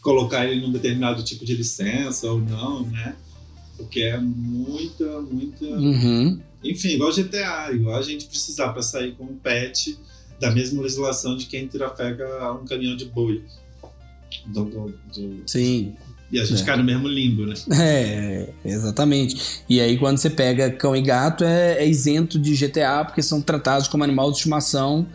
colocar ele num determinado tipo de licença ou não, né? Porque é muita, muita. Uhum. Enfim, igual GTA, igual a gente precisar para sair com um pet da mesma legislação de quem trafega um caminhão de boi. Do, do, do... Sim. E a gente é. cai no mesmo limbo, né? [laughs] É, exatamente. E aí, quando você pega cão e gato, é, é isento de GTA porque são tratados como animal de estimação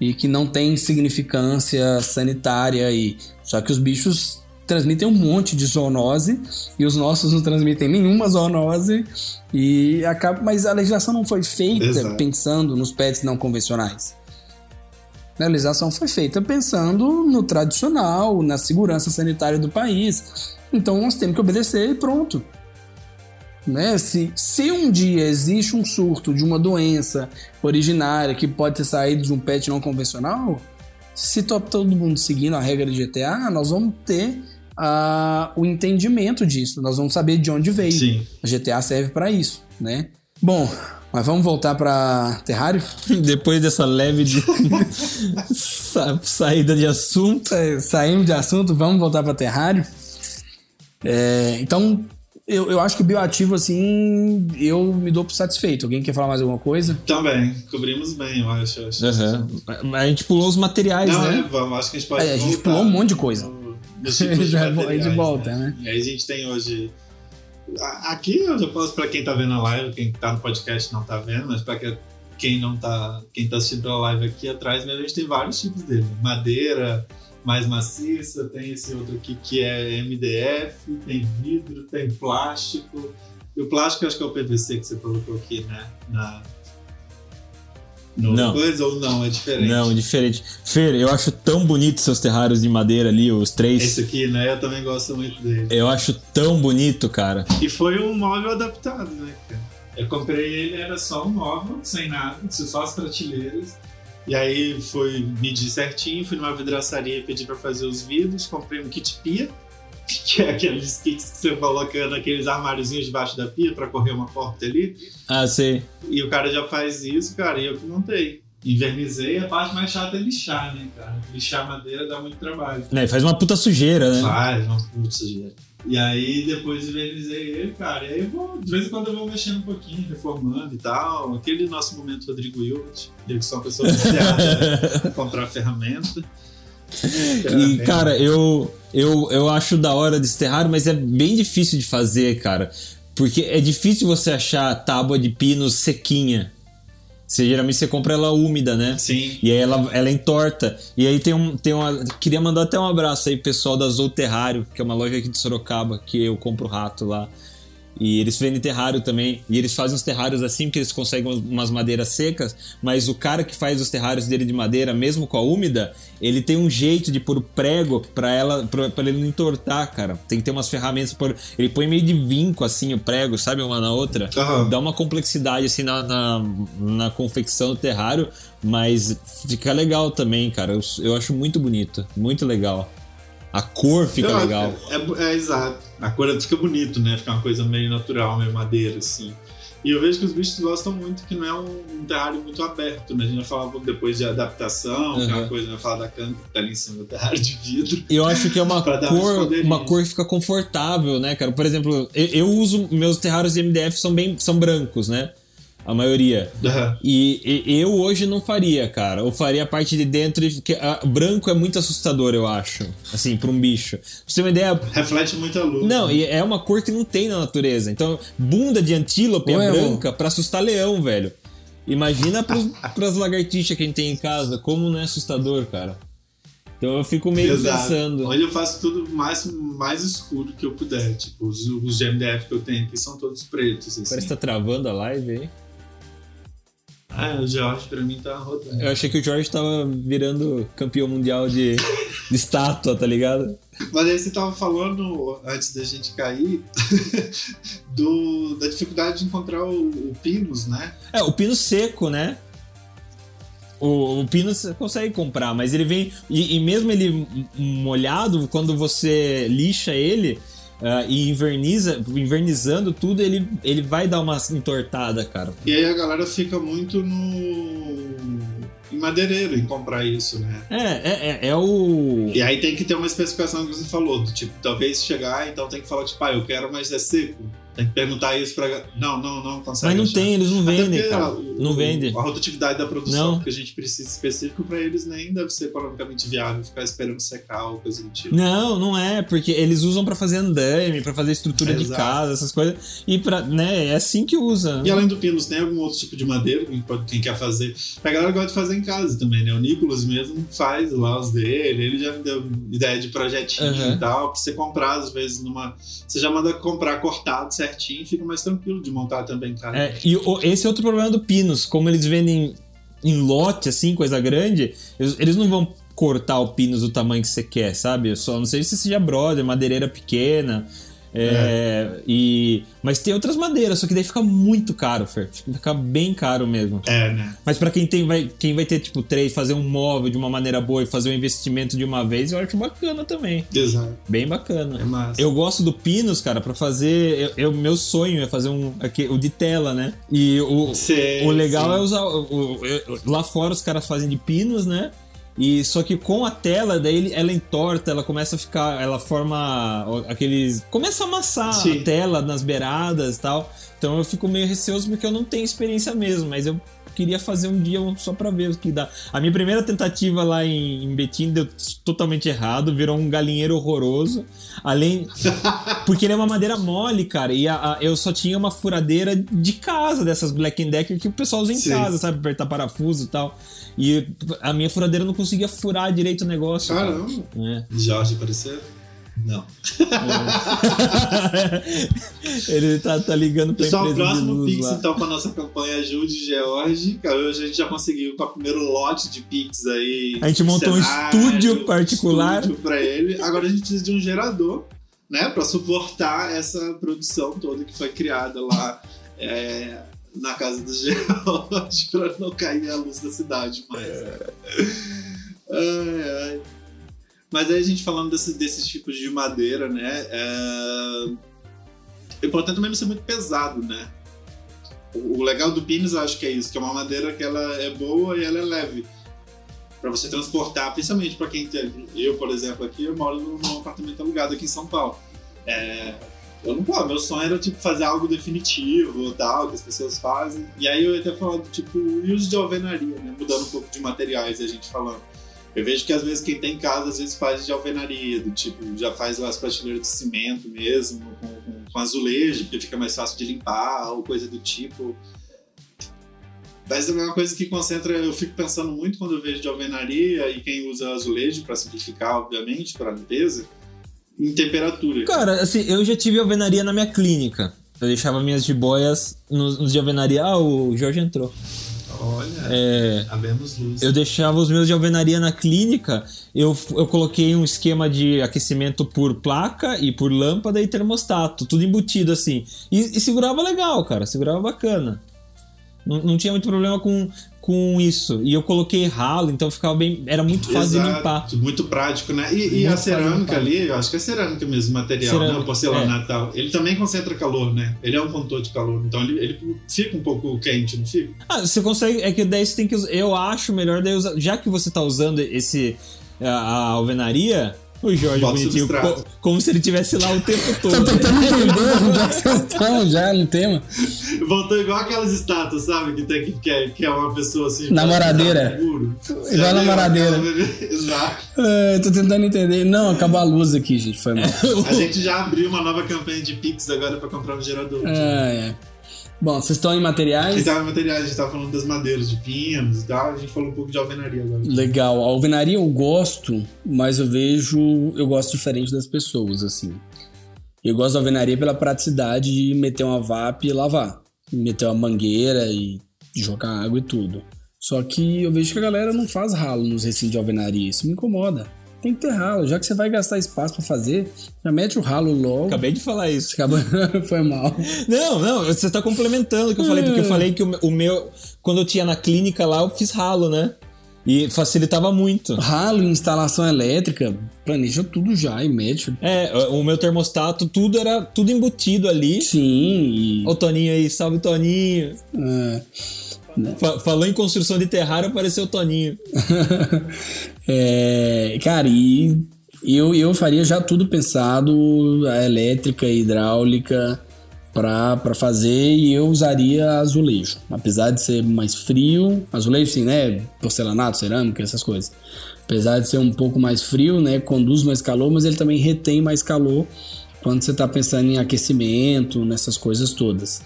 e que não tem significância sanitária. e Só que os bichos transmitem um monte de zoonose e os nossos não transmitem nenhuma zoonose e acaba mas a legislação não foi feita Exato. pensando nos pets não convencionais a legislação foi feita pensando no tradicional, na segurança sanitária do país. Então nós temos que obedecer e pronto. Né? Se, se um dia existe um surto de uma doença originária que pode ter saído de um pet não convencional, se todo mundo seguindo a regra de GTA, nós vamos ter uh, o entendimento disso, nós vamos saber de onde veio. Sim. A GTA serve para isso, né? Bom, mas vamos voltar para Terrário? [laughs] Depois dessa leve de... [laughs] Sa saída de assunto. É, saímos de assunto, vamos voltar para Terrário. É, então, eu, eu acho que o bioativo, assim, eu me dou por satisfeito. Alguém quer falar mais alguma coisa? Também, cobrimos bem, eu acho. acho uhum. A gente pulou os materiais, Não, né? É, vamos, acho que a gente pode. É, a gente pulou um monte de coisa. No, [laughs] a gente volta, né? né? E aí a gente tem hoje Aqui eu já posso, para quem tá vendo a live, quem tá no podcast não tá vendo, mas para quem não tá, quem tá assistindo a live aqui atrás, a gente tem vários tipos dele: madeira, mais maciça, tem esse outro aqui que é MDF, tem vidro, tem plástico. E o plástico acho que é o PVC que você colocou aqui, né? Na, no Não. coisa ou não? É diferente? Não, diferente. Fer, eu acho tão bonito seus terrários de madeira ali, os três. Esse aqui, né? Eu também gosto muito dele. Eu acho tão bonito, cara. E foi um móvel adaptado, né, cara? Eu comprei ele, era só um móvel, sem nada, só as prateleiras. E aí fui medir certinho, fui numa vidraçaria e pedi pra fazer os vidros, comprei um kit pia, que é aqueles kits que você coloca naqueles armáriozinhos debaixo da pia pra correr uma porta ali. Ah, sei. E o cara já faz isso, cara, e eu que montei. Invernizei, a parte mais chata é lixar, né, cara? Lixar madeira dá muito trabalho. Né, faz uma puta sujeira, né? Faz, uma puta sujeira. E aí depois invernizei ele, cara. E aí eu vou, de vez em quando eu vou mexendo um pouquinho, reformando e tal. Aquele nosso momento Rodrigo Hilbert, eu que sou uma pessoa viciada em [laughs] comprar ferramenta. E, cara, eu, eu, eu acho da hora desse terrário, mas é bem difícil de fazer, cara. Porque é difícil você achar tábua de pino sequinha. Você, geralmente você compra ela úmida, né? Sim. E aí ela, ela entorta. E aí tem, um, tem uma. Queria mandar até um abraço aí, pro pessoal da Zou Terrário, que é uma loja aqui de Sorocaba, que eu compro rato lá. E eles vendem terrário também. E eles fazem os terrários assim, porque eles conseguem umas madeiras secas. Mas o cara que faz os terrários dele de madeira, mesmo com a úmida, ele tem um jeito de pôr o prego pra ela pra, pra ele não entortar, cara. Tem que ter umas ferramentas. Por, ele põe meio de vinco assim o prego, sabe? Uma na outra. Aham. Dá uma complexidade assim na, na, na confecção do terrário. Mas fica legal também, cara. Eu, eu acho muito bonito. Muito legal. A cor fica Eu- legal. É, é- é exato. A cor fica bonito, né? Fica uma coisa meio natural, meio madeira, assim. E eu vejo que os bichos gostam muito, que não é um, terrário muito aberto, né? A gente vai falar um pouco depois de adaptação, que é uma Uhum. coisa, vai falar da canta que tá ali em cima do terrário de vidro. Eu acho que é uma [laughs] cor, uma cor que fica confortável, né, cara? Por exemplo, eu, eu uso meus terrários de MDF são bem são brancos, né? A maioria. E, e eu hoje não faria, cara. Eu faria a parte de dentro, porque a- branco é muito assustador, eu acho. Assim, pra um bicho. Pra você ter uma ideia. Reflete muita luz. Não, né? e é uma cor que não tem na natureza. Então, bunda de antílope Ué, é branca pra assustar leão, velho. Imagina pros, [laughs] pras lagartixas que a gente tem em casa, como não é assustador, cara. Então eu fico meio Exato. pensando. Hoje eu faço tudo mais, mais escuro que eu puder. Tipo, os, os GMDF que eu tenho aqui são todos pretos. Assim. Parece que tá travando a live aí. Ah, o George pra mim tá rodando. Eu achei que o George tava virando campeão mundial de, de estátua, tá ligado? Mas aí você tava falando, antes da gente cair, [laughs] do, da dificuldade de encontrar o, o Pinus, né? É, o pino seco, né? O, o pino você consegue comprar, mas ele vem. E, e mesmo ele molhado, quando você lixa ele ah, e inverniza, invernizando tudo, ele, ele vai dar uma entortada, cara. E aí a galera fica muito no. em madeireiro em comprar isso, né? É, é, é, é o. E aí tem que ter uma especificação que você falou, do tipo, talvez chegar, então tem que falar, tipo, ah, eu quero, mas é seco. Tem que perguntar isso pra. Não, não, não consegue. Mas não tem, eles não vendem, cara. o- Não vende. A rotatividade da produção Não. que a gente precisa específico pra eles nem deve ser economicamente viável ficar esperando secar ou coisa do tipo. Não, não é, porque eles usam pra fazer andame, pra fazer estrutura de Exato. casa, essas coisas. E pra, né, é assim que usa. E além do Pinus, tem algum outro tipo de madeira quem, pode- quem quer fazer? A galera gosta de fazer em casa também, né? O Nicolas mesmo faz lá os dele, ele já me deu ideia de projetinho Uhum. e tal, pra você comprar, às vezes, numa. Você já manda comprar cortado certinho, fica mais tranquilo de montar também, cara. É, e o- esse é outro problema do Pinos, como eles vendem em lote, assim, coisa grande, eles, eles não vão cortar o Pinos do tamanho que você quer, sabe? Eu só não sei se seja brother, madeireira pequena. É, E, mas tem outras madeiras, só que daí fica muito caro, Fer. Fica bem caro mesmo. É, né? Mas pra quem tem, vai, quem vai ter, tipo, três, fazer um móvel de uma maneira boa e fazer um investimento de uma vez, eu acho bacana também. Exato. Bem bacana. É massa. Eu gosto do Pinos, cara, pra fazer. Eu, eu- meu sonho é fazer um. Aqui, o de tela, né? E o, Sei, o legal sim. é usar. o- o- lá fora os caras fazem de pinos, né? E só que com a tela, daí ela entorta, ela começa a ficar. Ela forma aqueles. Começa a amassar Sim. a tela nas beiradas e tal. Então eu fico meio receoso porque eu não tenho experiência mesmo, mas eu queria fazer um dia só pra ver o que dá. A minha primeira tentativa lá em, em Betim deu totalmente errado, virou um galinheiro horroroso. Além. [laughs] Porque ele é uma madeira mole, cara. E a, a, eu só tinha uma furadeira de casa dessas Black Decker que o pessoal usa em Sim. casa, sabe? Apertar parafuso e tal. E a minha furadeira não conseguia furar direito o negócio. cara. Caramba. É. Jorge apareceu? Não. [laughs] Ele tá, tá ligando pra Pessoal, o empresa de próximo luz Pix, lá. então, pra nossa campanha Ajude George. Hoje a gente já conseguiu o primeiro lote de Pix aí. A gente montou um cenário, estúdio particular. estúdio pra ele. Agora a gente precisa de um gerador, né? Pra suportar essa produção toda que foi criada lá é, na casa do [laughs] George, pra não cair a luz da cidade mais. Ai, ai. Mas aí a gente falando desse- desses tipos de madeira, né? É... Importante também não ser muito pesado, né? O legal do Pines, acho que é isso, que é uma madeira que ela é boa e ela é leve. Pra você transportar, principalmente pra quem tem. Eu, por exemplo, aqui, eu moro num apartamento alugado aqui em São Paulo. É, Eu não pô, meu sonho era tipo fazer algo definitivo tal, que as pessoas fazem. E aí eu até falar do tipo uso de alvenaria, né? Mudando um pouco de materiais a gente falando. Eu vejo que às vezes quem tem casa às vezes faz de alvenaria, do tipo, já faz lá as prateleiras de cimento mesmo, com, com, com azulejo, porque fica mais fácil de limpar, ou coisa do tipo. Mas é uma coisa que concentra, eu fico pensando muito quando eu vejo de alvenaria e quem usa azulejo para simplificar, obviamente, para limpeza, em temperatura. Cara, assim, eu já tive alvenaria na minha clínica. Eu deixava minhas jiboias nos, nos de alvenaria. Ah, o Jorge entrou. Olha, É, havemos luz. eu deixava os meus de alvenaria na clínica. Eu, eu coloquei um esquema de aquecimento por placa e por lâmpada e termostato, tudo embutido assim. E, e segurava legal, cara, segurava bacana. Não, não tinha muito problema com, com isso. E eu coloquei ralo, então ficava bem. Era muito fácil de limpar. Exato, Muito prático, né? E, e a cerâmica ali, eu acho que é cerâmica mesmo, o material, Cerâmica, né? O porcelanato e tal. Ele também concentra calor, né? Ele é um condutor de calor, então ele, ele fica um pouco quente, não fica? Ah, você consegue. É que daí você tem que usar. Eu acho melhor daí usar. Já que você tá usando esse. A, a alvenaria. O Jorge Bota bonitinho, co- como se ele estivesse lá o tempo [laughs] todo. Tô tentando entender onde é que vocês estão já no tema. Voltou igual aquelas estátuas, sabe? Que, tem, que, que, é, que é uma pessoa assim. Namoradeira. Igual namoradeira. [laughs] Exato. É, tô tentando entender. Não, acabou a luz aqui, gente. Foi mal. A gente já abriu uma nova campanha de Pix agora pra comprar um gerador. É, é. Bom, vocês estão em materiais? tava em materiais, a gente tava falando das madeiras, de pinos e tal, a gente falou um pouco de alvenaria agora. Legal. A alvenaria eu gosto, mas eu vejo. Eu gosto diferente das pessoas, assim. Eu gosto da alvenaria pela praticidade de meter uma VAP e lavar. Meter uma mangueira e jogar água e tudo. Só que eu vejo que a galera não faz ralo nos recintos de alvenaria. Isso me incomoda. Tem que ter ralo. Já que você vai gastar espaço pra fazer, já mete o ralo logo. Acabei de falar isso. Acabou. [laughs] Foi mal. Não, não, você tá complementando o que eu falei, porque eu falei que o, meu. Quando eu tinha na clínica lá, eu fiz ralo, né? E facilitava muito. Ralo, instalação elétrica, planeja tudo já e mete. É, o meu termostato, tudo era tudo embutido ali. Sim. Ó o Toninho aí, salve Toninho. é, Fa- falou em construção de terrário, apareceu o Toninho. [laughs] É, cara, e eu, eu faria já tudo pensado, a elétrica, a hidráulica, pra fazer, e eu usaria azulejo. Apesar de ser mais frio, azulejo sim, né? Porcelanato, cerâmica, essas coisas. Apesar de ser um pouco mais frio, né? Conduz mais calor, mas ele também retém mais calor quando você tá pensando em aquecimento, nessas coisas todas.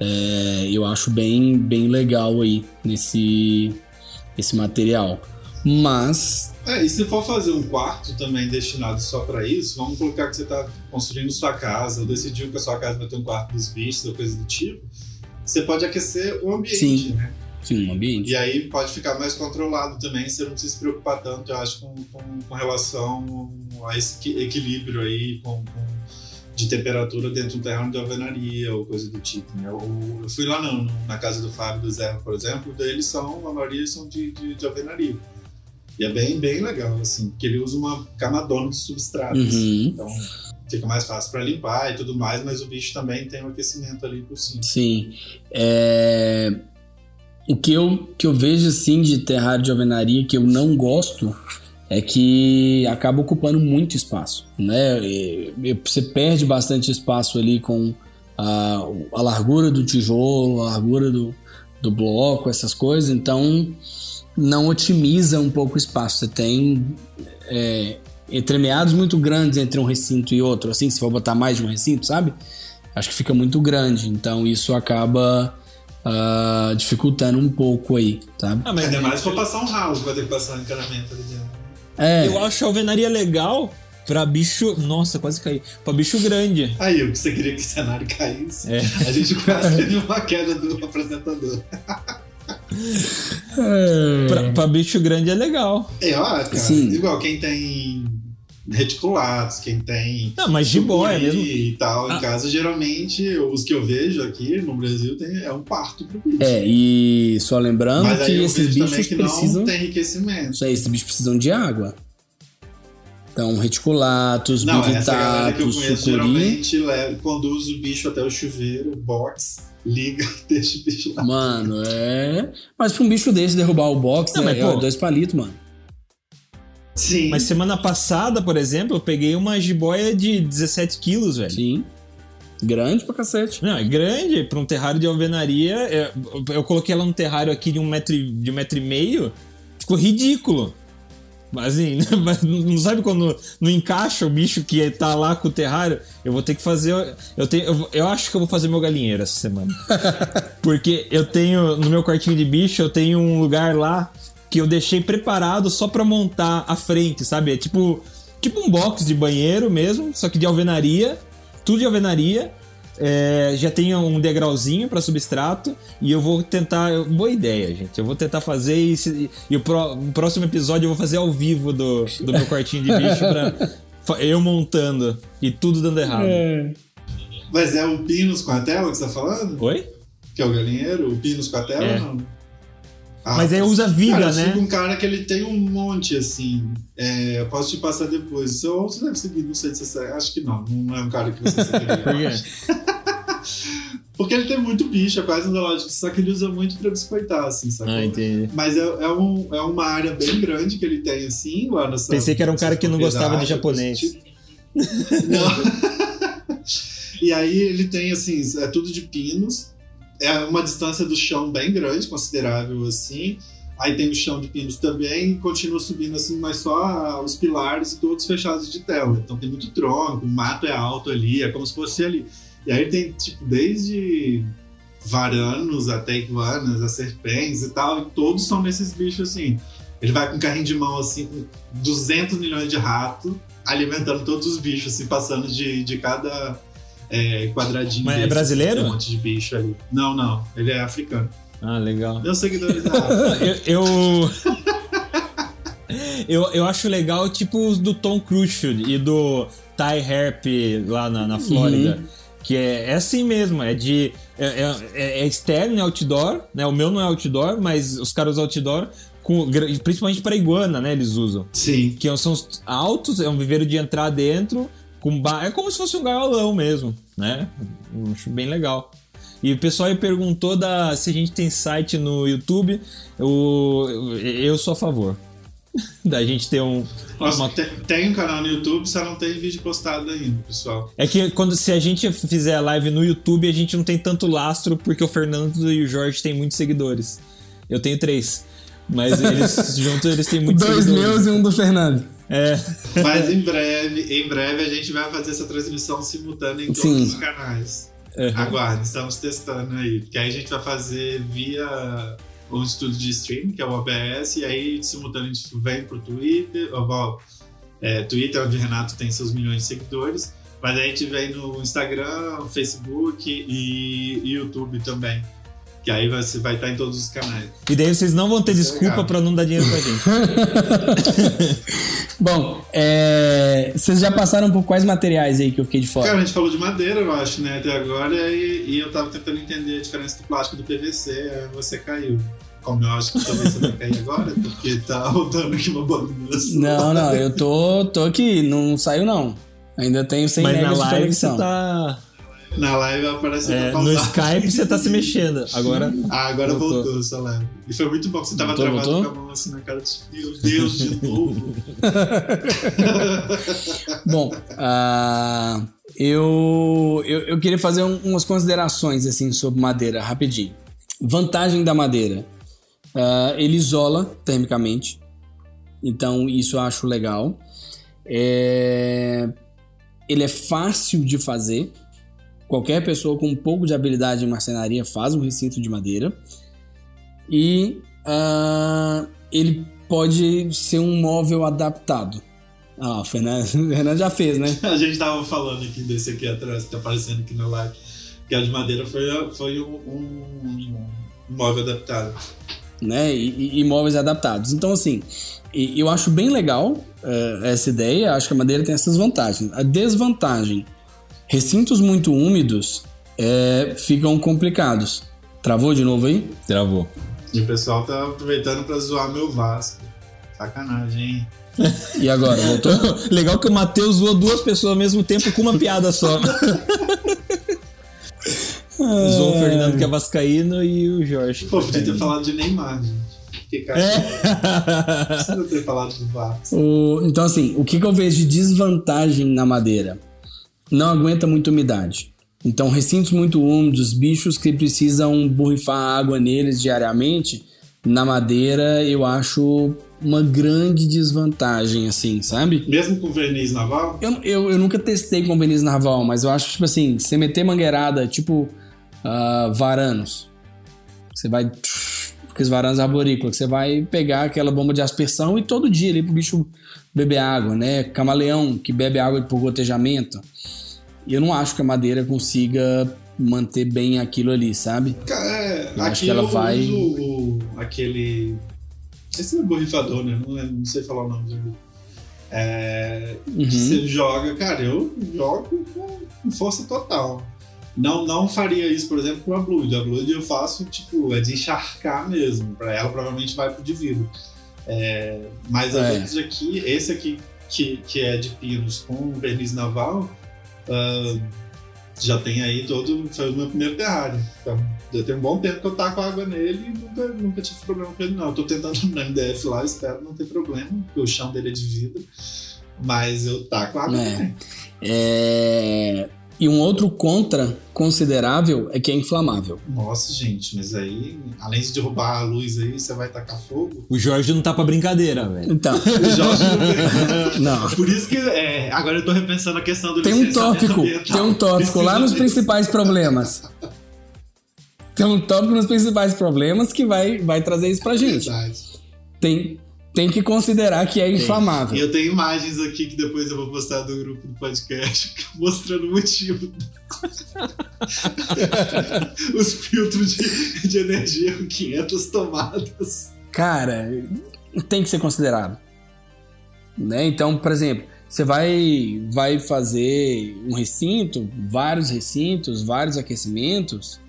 É, eu acho bem, bem legal aí nesse esse material. Mas É, e se for fazer um quarto também destinado só pra isso, vamos colocar que você tá construindo sua casa, ou decidiu que a sua casa vai ter um quarto dos bichos ou coisa do tipo, você pode aquecer o ambiente, Sim. né? sim, um ambiente. E aí pode ficar mais controlado também, você não precisa se preocupar tanto, eu acho, com, com, com relação a esse equi- equilíbrio aí, com, com- de temperatura dentro de um terreno de alvenaria ou coisa do tipo. Né? Eu, eu fui lá não, na casa do Fábio do Zé, por exemplo, eles são, a maioria são de, de, de alvenaria. E é bem, bem legal, assim, porque ele usa uma camadona de substrato. assim. Uhum. Então fica mais fácil para limpar e tudo mais, mas o bicho também tem um aquecimento ali por cima. Sim. É, O que eu, que eu vejo assim de terrário de alvenaria que eu não gosto é que acaba ocupando muito espaço, né? Você perde bastante espaço ali com a, a largura do tijolo, a largura do, do bloco, essas coisas, então não otimiza um pouco o espaço. Você tem é, entremeados muito grandes entre um recinto e outro, assim, se for botar mais de um recinto, sabe? Acho que fica muito grande, então isso acaba uh, dificultando um pouco aí, sabe? Ah, mas ainda mais se for passar um house, vai ter que passar um encanamento ali dentro. É, Eu acho a alvenaria legal pra bicho. Nossa, quase caí. Pra bicho grande. Aí, o que você queria que o cenário caísse, É. a gente quase teve uma queda do apresentador. Pra, pra bicho grande é legal. É, ó, cara, Sim. igual quem tem reticulados, quem tem Não, mas jiboia sucuri mesmo. e tal, Ah. em casa, geralmente, os que eu vejo aqui no Brasil tem, é um parto pro bicho. é, e só lembrando Mas aí que eu esses bichos que precisam. não tem enriquecimento. Isso aí, esses bichos precisam de água. Então, reticulatos, Não, bivitatos, conheço sucuri. geralmente leva, conduz o bicho até o chuveiro, box, liga [laughs] deixa o bicho lá. Mano, é. Mas pra um bicho desse derrubar o box, Não, né? mas, pô- é dois palitos, mano. Sim. Mas semana passada, por exemplo, eu peguei uma jiboia de 17 quilos, velho. Sim. Grande pra cacete. Não, é grande. Pra um terrário de alvenaria. é- eu coloquei ela num terrário aqui de um metro, e- de um metro e meio. Ficou ridículo. Mas assim, [laughs] mas não sabe quando não encaixa o bicho que tá lá com o terrário? Eu vou ter que fazer. Eu, tenho, eu, eu acho que eu vou fazer meu galinheiro essa semana. [laughs] Porque eu tenho. No meu quartinho de bicho, eu tenho um lugar lá que eu deixei preparado só pra montar a frente, sabe? É tipo. Tipo um box de banheiro mesmo, só que de alvenaria. Tudo de alvenaria. É, já tem um degrauzinho para substrato e eu vou tentar. Boa ideia, gente. Eu vou tentar fazer e, se- e o, pró- no próximo episódio eu vou fazer ao vivo do, do meu quartinho de bicho pra eu montando e tudo dando errado. Mas é o Pinus com a tela que você tá falando? Oi? Que é o galinheiro? O Pinus com a tela É. não? Ah, Mas aí usa viga, cara, eu né? sigo um cara que ele tem um monte, assim. É, eu posso te passar depois. Ou você deve seguir, não sei se você. Acho que não. Não é um cara que você seguiria. Por eu quê? acho. [laughs] Porque ele tem muito bicho, é quase zoológico. Só que ele usa muito pra biscoitar, assim, sacou? Ah, entendi. Mas é, é, um, é uma área bem grande que ele tem, assim, lá nessa. Pensei que era um cara que não gostava de japonês. [laughs] Não. [laughs] e aí ele tem, assim, é tudo de pinos. É uma distância do chão bem grande, considerável, assim. Aí tem o chão de pinos também e continua subindo, assim, mas só os pilares todos fechados de tela. Então tem muito tronco, o mato é alto ali, é como se fosse ali. E aí tem, tipo, desde varanos até iguanas, as serpentes e tal, e todos são nesses bichos, assim. Ele vai com um carrinho de mão, assim, com 200 milhões de ratos, alimentando todos os bichos, assim, passando de, de cada é, quadradinho. Mas é desse, brasileiro? Tem um monte de bicho ali. Não, não. Ele é africano. Ah, legal. Meus seguidores da África. [laughs] Eu. Eu, [laughs] eu, eu acho legal, tipo, os do Tom Cruise e do Ty Herp lá na, na Flórida. Que é, é assim mesmo, é de. É, é- é externo, é outdoor, né? O meu não é outdoor, mas os caras outdoor, com, principalmente para iguana, né? Eles usam. Sim. Que são os altos, é um viveiro de entrar dentro, com ba... é como se fosse um gaiolão mesmo, né? Eu acho bem legal. E o pessoal aí perguntou da, se a gente tem site no YouTube. Eu, eu sou a favor [laughs] da gente ter um. Nossa, uma- tem, tem um canal no YouTube, só não tem vídeo postado ainda, pessoal. É que quando se a gente fizer a live no YouTube, a gente não tem tanto lastro, porque o Fernando e o Jorge têm muitos seguidores. Eu tenho três. Mas eles [laughs] juntos eles têm muitos Dois seguidores. meus e um do Fernando. É. Mas em breve, em breve a gente vai fazer essa transmissão simultânea em todos Sim. os canais. Uhum. Aguarde, estamos testando aí. Que aí a gente vai fazer via um estúdio de stream, que é o OBS, e aí simultâneo a gente vem pro Twitter. ó, é, Twitter, onde o Renato tem seus milhões de seguidores. Mas aí a gente vem no Instagram, Facebook e, e YouTube também. Que aí você vai estar em todos os canais. E daí vocês não vão ter Isso é desculpa legal. pra não dar dinheiro pra gente. [laughs] Bom, é, vocês já passaram por quais materiais aí que eu fiquei de fora? Cara, a gente falou de madeira, eu acho, né, até agora, e, e eu tava tentando entender a diferença do plástico e do PVC, aí você caiu. Como eu acho que talvez você vai cair agora, porque tá rodando aqui uma bagunça. Não, não, eu tô, tô aqui, não saiu não. Ainda tenho 100 Mas na megas de live você conexão. tá. Na live aparece é, no. Skype você tá se mexendo. Agora. [laughs] Ah, agora Voltou. voltou, essa live. E foi muito bom que você tava Voltou, travado voltou? com a mão assim na cara de meu Deus, de novo. [laughs] Bom, ah, eu, eu, eu queria fazer um- umas considerações assim sobre madeira, rapidinho. Vantagem da madeira: uh, ele isola termicamente, então isso eu acho legal. É... Ele é fácil de fazer. Qualquer pessoa com um pouco de habilidade em marcenaria faz um recinto de madeira. E uh, ele pode ser um móvel adaptado. Ah, o Fernando, [laughs] o Fernando já fez, né? A gente tava falando aqui desse aqui atrás, que tá aparecendo aqui no live, que a de madeira foi, foi um, um, um móvel adaptado. Né? E, e, móveis adaptados. Então, assim, eu acho bem legal uh, essa ideia, acho que a madeira tem essas vantagens. A desvantagem, recintos muito úmidos é, ficam complicados. Travou de novo aí? Travou. E o pessoal tá aproveitando pra zoar meu Vasco. Sacanagem, hein? E agora, voltou? [laughs] Legal que o Matheus zoou duas pessoas ao mesmo tempo com uma piada só. [laughs] Zoou o Fernando que é vascaíno e o Jorge. Pô, podia ter falado de Neymar, gente. Que cara. É. Precisa ter falado do Vasco. O, então, assim, o que, que eu vejo de desvantagem na madeira? Não aguenta muita umidade. Então, recintos muito úmidos, bichos que precisam borrifar água neles diariamente, na madeira eu acho uma grande desvantagem, assim, sabe? Mesmo com verniz naval? Eu, eu, eu nunca testei com verniz naval, mas eu acho, tipo assim, você meter mangueirada, tipo uh, varanos, você vai. Aqueles varanos arborícolas, você vai pegar aquela bomba de aspersão e todo dia ali pro bicho beber água, né? Camaleão que bebe água por gotejamento. E eu não acho que a madeira consiga manter bem aquilo ali, sabe? É, eu acho que ela vai. Uso aquele. Esse é borrifador, né? Não, não, sei falar o nome do. É, uhum. Você joga, cara, eu jogo com, com, força total. Não, não faria isso, por exemplo, com a Blood. A Blood eu faço, tipo, é de encharcar mesmo. Pra ela provavelmente vai pro de vidro. É, mas às é. vezes aqui, esse aqui que, que é de pinos com verniz naval, Uh, já tem aí todo. Foi o meu primeiro terrário. Então, já tem um bom tempo que eu taco água nele e nunca, nunca tive problema com ele, não. Eu tô tentando [laughs] no MDF lá, espero não ter problema, porque o chão dele é de vidro. Mas eu taco água é. também. É... E um outro contra considerável é que é inflamável. Nossa, gente, mas aí, além de derrubar a luz aí, você vai tacar fogo. O Jorge não tá pra brincadeira, velho. Então. o Jorge não, [laughs] não. Por isso que é, agora eu tô repensando a questão do Tem um tópico, tem um tópico lá nos principais problemas. Tem um tópico nos principais problemas que vai, vai trazer isso pra gente. Verdade. Tem tem que considerar que é inflamável. E eu tenho imagens aqui que depois eu vou postar do grupo do podcast [laughs] mostrando o motivo. [laughs] Os filtros de, de energia com 500 tomadas. Cara, tem que ser considerado. Né? Então, por exemplo, você vai, vai fazer um recinto, vários recintos, vários aquecimentos.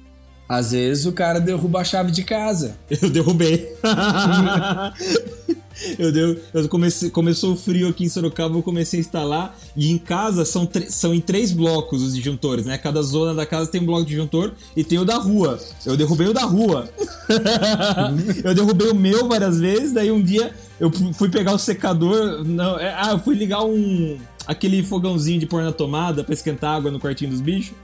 Às vezes o cara derruba a chave de casa. Eu derrubei. [laughs] Eu, deu, eu comecei, começou o frio aqui em Sorocaba, eu comecei a instalar. E em casa são, são em três blocos os disjuntores, né? Cada zona da casa tem um bloco de disjuntor e tem o da rua. Eu derrubei o da rua. [laughs] eu derrubei o meu várias vezes, daí um dia eu fui pegar o secador. Não, é, ah, eu fui ligar um. aquele fogãozinho de pôr na tomada pra esquentar água no quartinho dos bichos.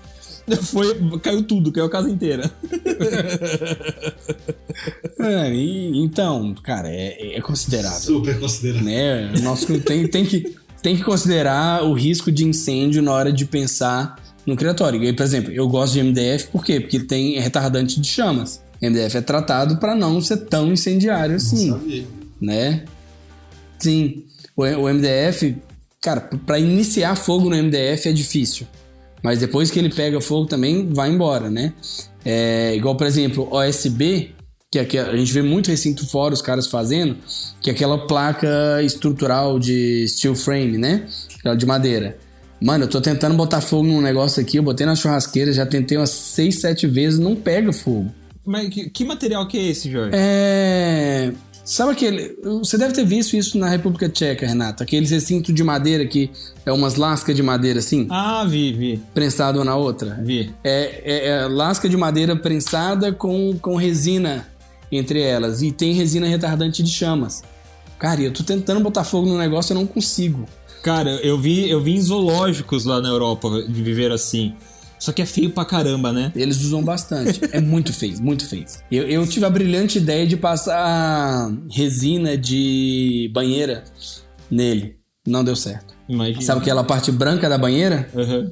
[laughs] Foi, caiu tudo, caiu a casa inteira. [laughs] é, e, então, cara, é, é considerável. Super considerável. Né? Nosso, tem, tem, que, tem que considerar o risco de incêndio na hora de pensar no criatório. E, por exemplo, eu gosto de MDF por quê? Porque tem retardante de chamas. MDF é tratado para não ser tão incendiário assim. Não sabia. Né? Sim. O, o MDF, cara, para iniciar fogo no MDF é difícil. Mas depois que ele pega fogo também vai embora, né? É, igual, por exemplo, OSB, que, que a gente vê muito recinto fora os caras fazendo, que é aquela placa estrutural de steel frame, né? Aquela de madeira. Mano, eu tô tentando botar fogo num negócio aqui, eu botei na churrasqueira, já tentei umas 6, 7 vezes, não pega fogo. Mas que, que material que é esse, Jorge? É. Sabe aquele. Você deve ter visto isso na República Tcheca, Renato. Aquele recinto de madeira que é umas lascas de madeira assim. Ah, vi, vi. Prensado uma na outra. Vi. É, é, é lasca de madeira prensada com, com resina entre elas. E tem resina retardante de chamas. Cara, eu tô tentando botar fogo no negócio e eu não consigo. Cara, eu vi, eu vi em zoológicos lá na Europa de viver assim. Só que é feio pra caramba, né? Eles usam bastante. É muito feio, muito feio. Eu, eu tive a brilhante ideia de passar resina de banheira nele. Não deu certo. Imagina. Sabe aquela parte branca da banheira? Aham.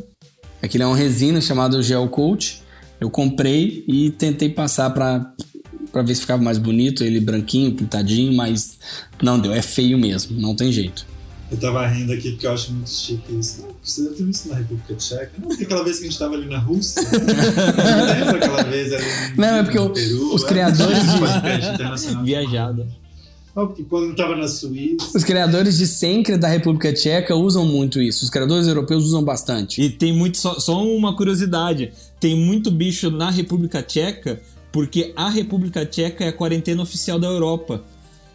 Aquilo é uma resina chamada Gel Coat. Eu comprei e tentei passar pra, pra ver se ficava mais bonito, ele branquinho, pintadinho, mas não deu. É feio mesmo, não tem jeito. Eu tava rindo aqui porque eu acho muito chique isso. Não, você deve ter visto na República Tcheca. Não, porque aquela vez que a gente tava ali na Rússia. Lembra aquela vez ali no, Não, é porque o- Peru? os É, criadores de- podcast internacional. Viajada. Quando eu tava na Suíça. Os criadores de Senker da República Tcheca usam muito isso. Os criadores europeus usam bastante. E tem muito. Só, só uma curiosidade: tem muito bicho na República Tcheca, porque a República Tcheca é a quarentena oficial da Europa.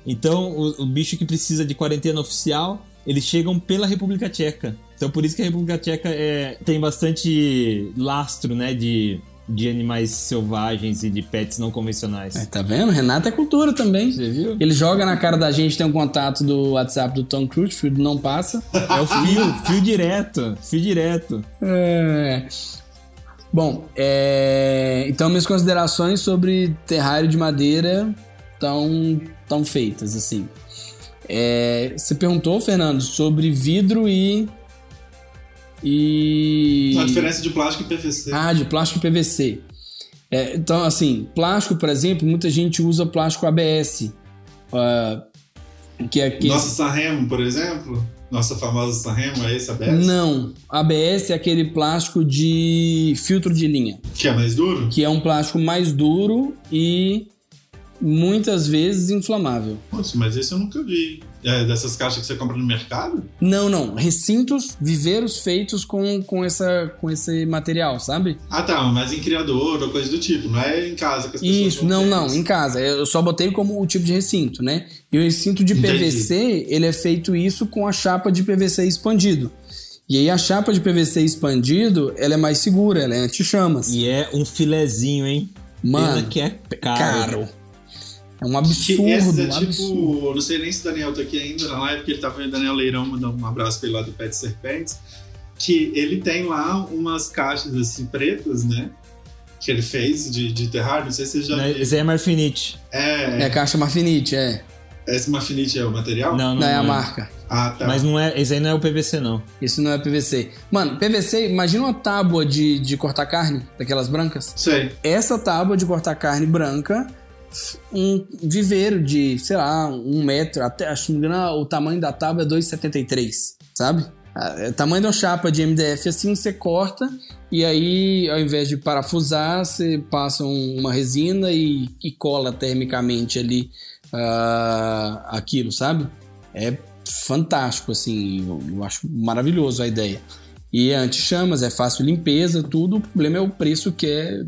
Então, o, o bicho que precisa de quarentena oficial, eles chegam pela República Tcheca. Então, por isso que a República Tcheca é, tem bastante lastro, né, de, de animais selvagens e de pets não convencionais. É, tá vendo? Renato é cultura também. Você viu? Ele joga na cara da gente, tem um contato do WhatsApp do Tom Cruise, não passa. [laughs] É o fio, fio direto, fio direto. É. Bom, é, então minhas considerações sobre terrário de madeira estão tão feitas, assim. É, você perguntou, Fernando, sobre vidro e. E. A diferença de plástico e PVC. Ah, de plástico e PVC. É, então, assim, plástico, por exemplo, muita gente usa plástico ABS. ah, que é aquele... Nossa Sanremo, por exemplo. Nossa famosa Sanremo, é esse ABS? Não, ABS é aquele plástico de filtro de linha, Que é mais duro? que é um plástico mais duro e muitas vezes inflamável. Nossa, mas esse eu nunca vi. É dessas caixas que você compra no mercado? Não, não, recintos, viveiros feitos com, com, essa, com esse material, sabe? Ah, tá, mas em criador ou coisa do tipo. Não é em casa que as pessoas Isso, não, não, isso. em casa. Eu só botei como o tipo de recinto, né? E o recinto de Entendi. PVC, ele é feito isso com a chapa de PVC expandido. E aí a chapa de PVC expandido, ela é mais segura, ela é anti-chamas. E é um filezinho, hein? Mano, Pena que é caro. caro. É um absurdo, esse é um tipo. absurdo. eu Não sei nem se o Daniel tá aqui ainda na live, porque ele tá vendo Daniel Leirão, mandando um abraço pra ele lá do Pet Serpentes. Que ele tem lá umas caixas assim pretas, né? Que ele fez de, de terrário. Não sei se você já viu. Esse aí é Marfinite. É, É caixa Marfinite, é. esse Marfinite é o material? Não, não, Não é a não marca. Ah, tá. Mas não é, esse aí não é o PVC, não. Isso não é PVC. Mano, PVC, imagina uma tábua de, de cortar carne, daquelas brancas. Sei. Essa tábua de cortar carne branca, um viveiro de, sei lá, um metro, até, acho que o tamanho da tábua é 2,73, sabe? Ah, é O tamanho da chapa de MDF assim, você corta e aí, ao invés de parafusar, você passa um- uma resina e, e cola termicamente ali ah, aquilo, sabe? É fantástico, assim, eu, eu acho maravilhoso a ideia. E é anti-chamas, é fácil limpeza, tudo. O problema é o preço que é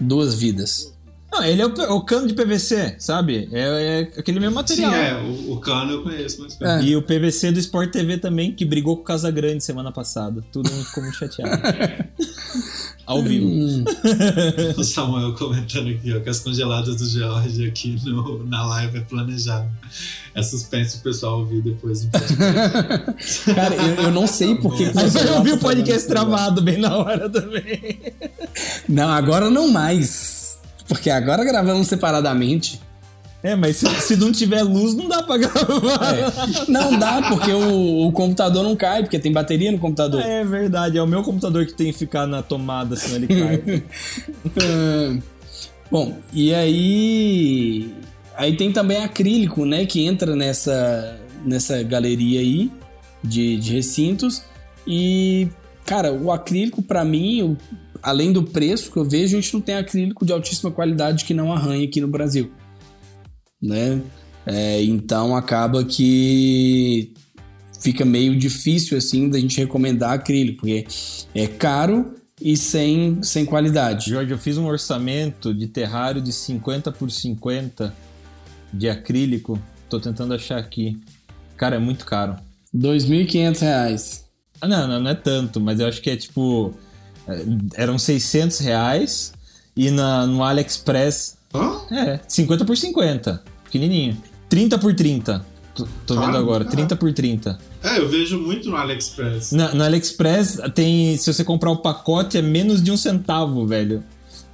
duas vidas. Não, ele é o, o cano de PVC, sabe? É, é aquele mesmo Sim, material. é. O, o cano eu conheço, mas. É. E o PVC do Sport TV também, que brigou com o Casagrande semana passada. Todo mundo ficou muito chateado. [laughs] Ao vivo. Hum, [laughs] O Samuel comentando aqui, ó, que as congeladas do George aqui no, na live é planejado. É suspense o pessoal ouvir depois [laughs] cara, eu, eu não sei por que. que Aí você você tá ouviu o podcast travado bem na hora também. Não, agora não mais. Porque agora gravamos separadamente. É, mas se, se não tiver luz, não dá pra gravar. É. Não dá, porque o, o computador não cai, porque tem bateria no computador. É verdade, é o meu computador que tem que ficar na tomada, senão ele cai. Ah, [laughs] Bom, e aí. Aí tem também acrílico, né? Que entra nessa, nessa galeria aí de, de recintos. E, cara, o acrílico, pra mim, o- além do preço que eu vejo, a gente não tem acrílico de altíssima qualidade que não arranha aqui no Brasil. Né? É, então acaba que fica meio difícil assim da gente recomendar acrílico, porque é caro e sem, sem qualidade. Jorge, eu fiz um orçamento de terrário de 50 por 50 de acrílico. Tô tentando achar aqui. Cara, é muito caro. 2.500 reais. Ah, não, não, não é tanto, mas eu acho que é tipo. É, Eram 600 reais e na, no AliExpress. Hã? É, 50 por 50. Pequenininho. 30 por 30. Tô, tô vendo Caro, agora, caro. 30 por 30. É, eu vejo muito no AliExpress. Na, no AliExpress tem. Se você comprar o pacote, é menos de um centavo, velho.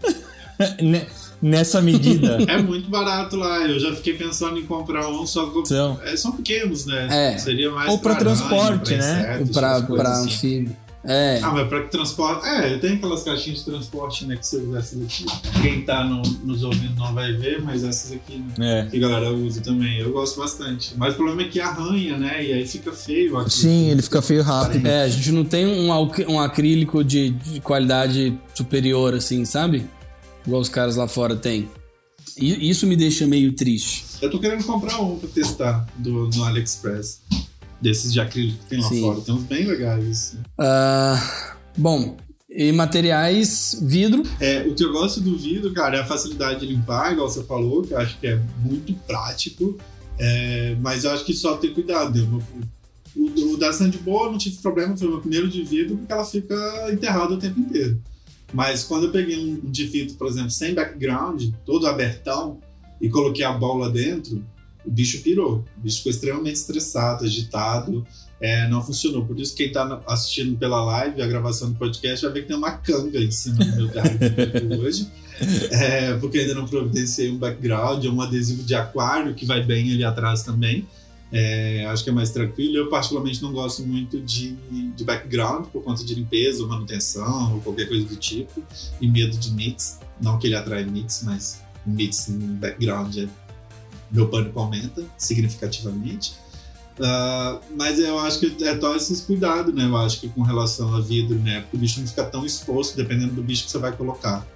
[laughs] Ne- Nessa medida. É muito barato lá. Eu já fiquei pensando em comprar um, só que São. é, são pequenos, né? É. Seria mais Ou pra aranha, transporte, né? coisas pra assim. É. Ah, mas pra que transporte. É, tem aquelas caixinhas de transporte, né? Que você usa essas aqui. Quem tá no- nos ouvindo não vai ver, mas essas aqui, né? É. Que a galera usa também. Eu gosto bastante. Mas o problema é que arranha, né? E aí fica feio aqui. Sim, ele fica feio rápido. É, a gente não tem um, um acrílico de, de qualidade superior, assim, sabe? Igual os caras lá fora têm. E isso me deixa meio triste. Eu tô querendo comprar um pra testar do, no AliExpress. Desses de acrílico que tem lá Sim. fora. Tem uns bem legais. Ah, bom, e materiais, vidro. É, o que eu gosto do vidro, cara, é a facilidade de limpar, igual você falou, que eu acho que é muito prático. É, mas eu acho que só ter cuidado. Eu- O, o da Sandboa eu não tive problema, foi o meu primeiro de vidro, porque ela fica enterrada o tempo inteiro. Mas quando eu peguei um de vidro, por exemplo, sem background, todo abertão, e coloquei a bola dentro, o bicho pirou. O bicho ficou extremamente estressado, agitado, é, não funcionou. Por isso, quem tá assistindo pela live, a gravação do podcast, vai ver que tem uma canga em cima do meu vidro hoje. [laughs] É, porque ainda não providenciei um background, um adesivo de aquário que vai bem ali atrás também. É, acho que é mais tranquilo. Eu, particularmente, não gosto muito de, de background por conta de limpeza ou manutenção ou qualquer coisa do tipo. E medo de mix. Não que ele atrai mix, mas mix no background é, meu pânico aumenta significativamente. Ah, mas eu acho que é só esses cuidados, né? Eu acho que com relação a vidro, né? Porque o bicho não fica tão exposto dependendo do bicho que você vai colocar.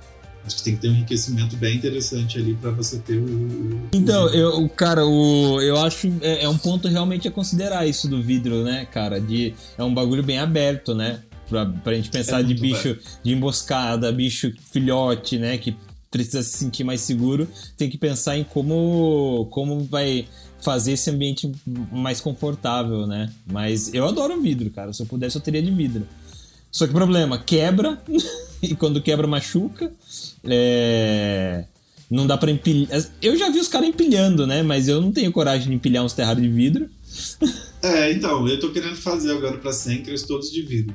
Acho que tem que ter um enriquecimento bem interessante ali para você ter o. o- Então, o eu, cara, o, eu acho é, é um ponto realmente a considerar isso do vidro, né, cara? De, é um bagulho bem aberto, né? Pra, pra gente pensar É de bicho de emboscada, bicho filhote, né? Que precisa se sentir mais seguro. Tem que pensar em como, como vai fazer esse ambiente mais confortável, né? Mas eu adoro vidro, cara. Se eu pudesse, eu teria de vidro. Só que problema, quebra, [laughs] e quando quebra, machuca. É... Não dá pra empilhar. Eu já vi os caras empilhando, né? Mas eu não tenho coragem de empilhar uns terrários de vidro. É, então, eu tô querendo fazer agora para Sencras todos de vidro.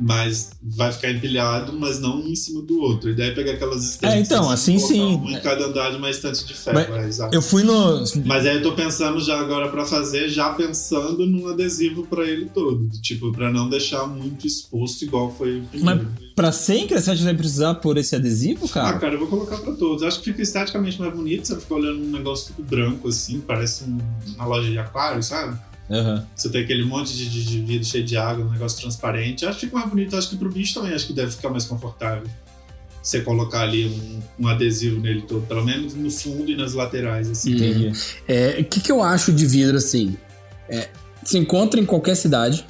Mas vai ficar empilhado, mas não um em cima do outro. A ideia é pegar aquelas estantes. É, então, assim sim. Um em cada andar de uma estante de ferro. Mas é. Eu fui no. Mas aí eu tô pensando já agora pra fazer, já pensando num adesivo pra ele todo. Tipo, pra não deixar muito exposto igual foi o Mas primeiro. pra sempre, você acha que vai precisar pôr esse adesivo, Ah, cara? cara, eu vou colocar pra todos. Acho que fica esteticamente mais bonito. Você fica olhando um negócio tudo branco assim, parece um- uma loja de aquário, sabe? Aham. Você tem aquele monte de, de, de vidro cheio de água, um negócio transparente. Acho que fica mais bonito. Acho que pro bicho também acho que deve ficar mais confortável. Você colocar ali um, um adesivo nele todo, pelo menos no fundo e nas laterais, assim. Entendi. É, o que, que eu acho de vidro assim? É, se encontra em qualquer cidade,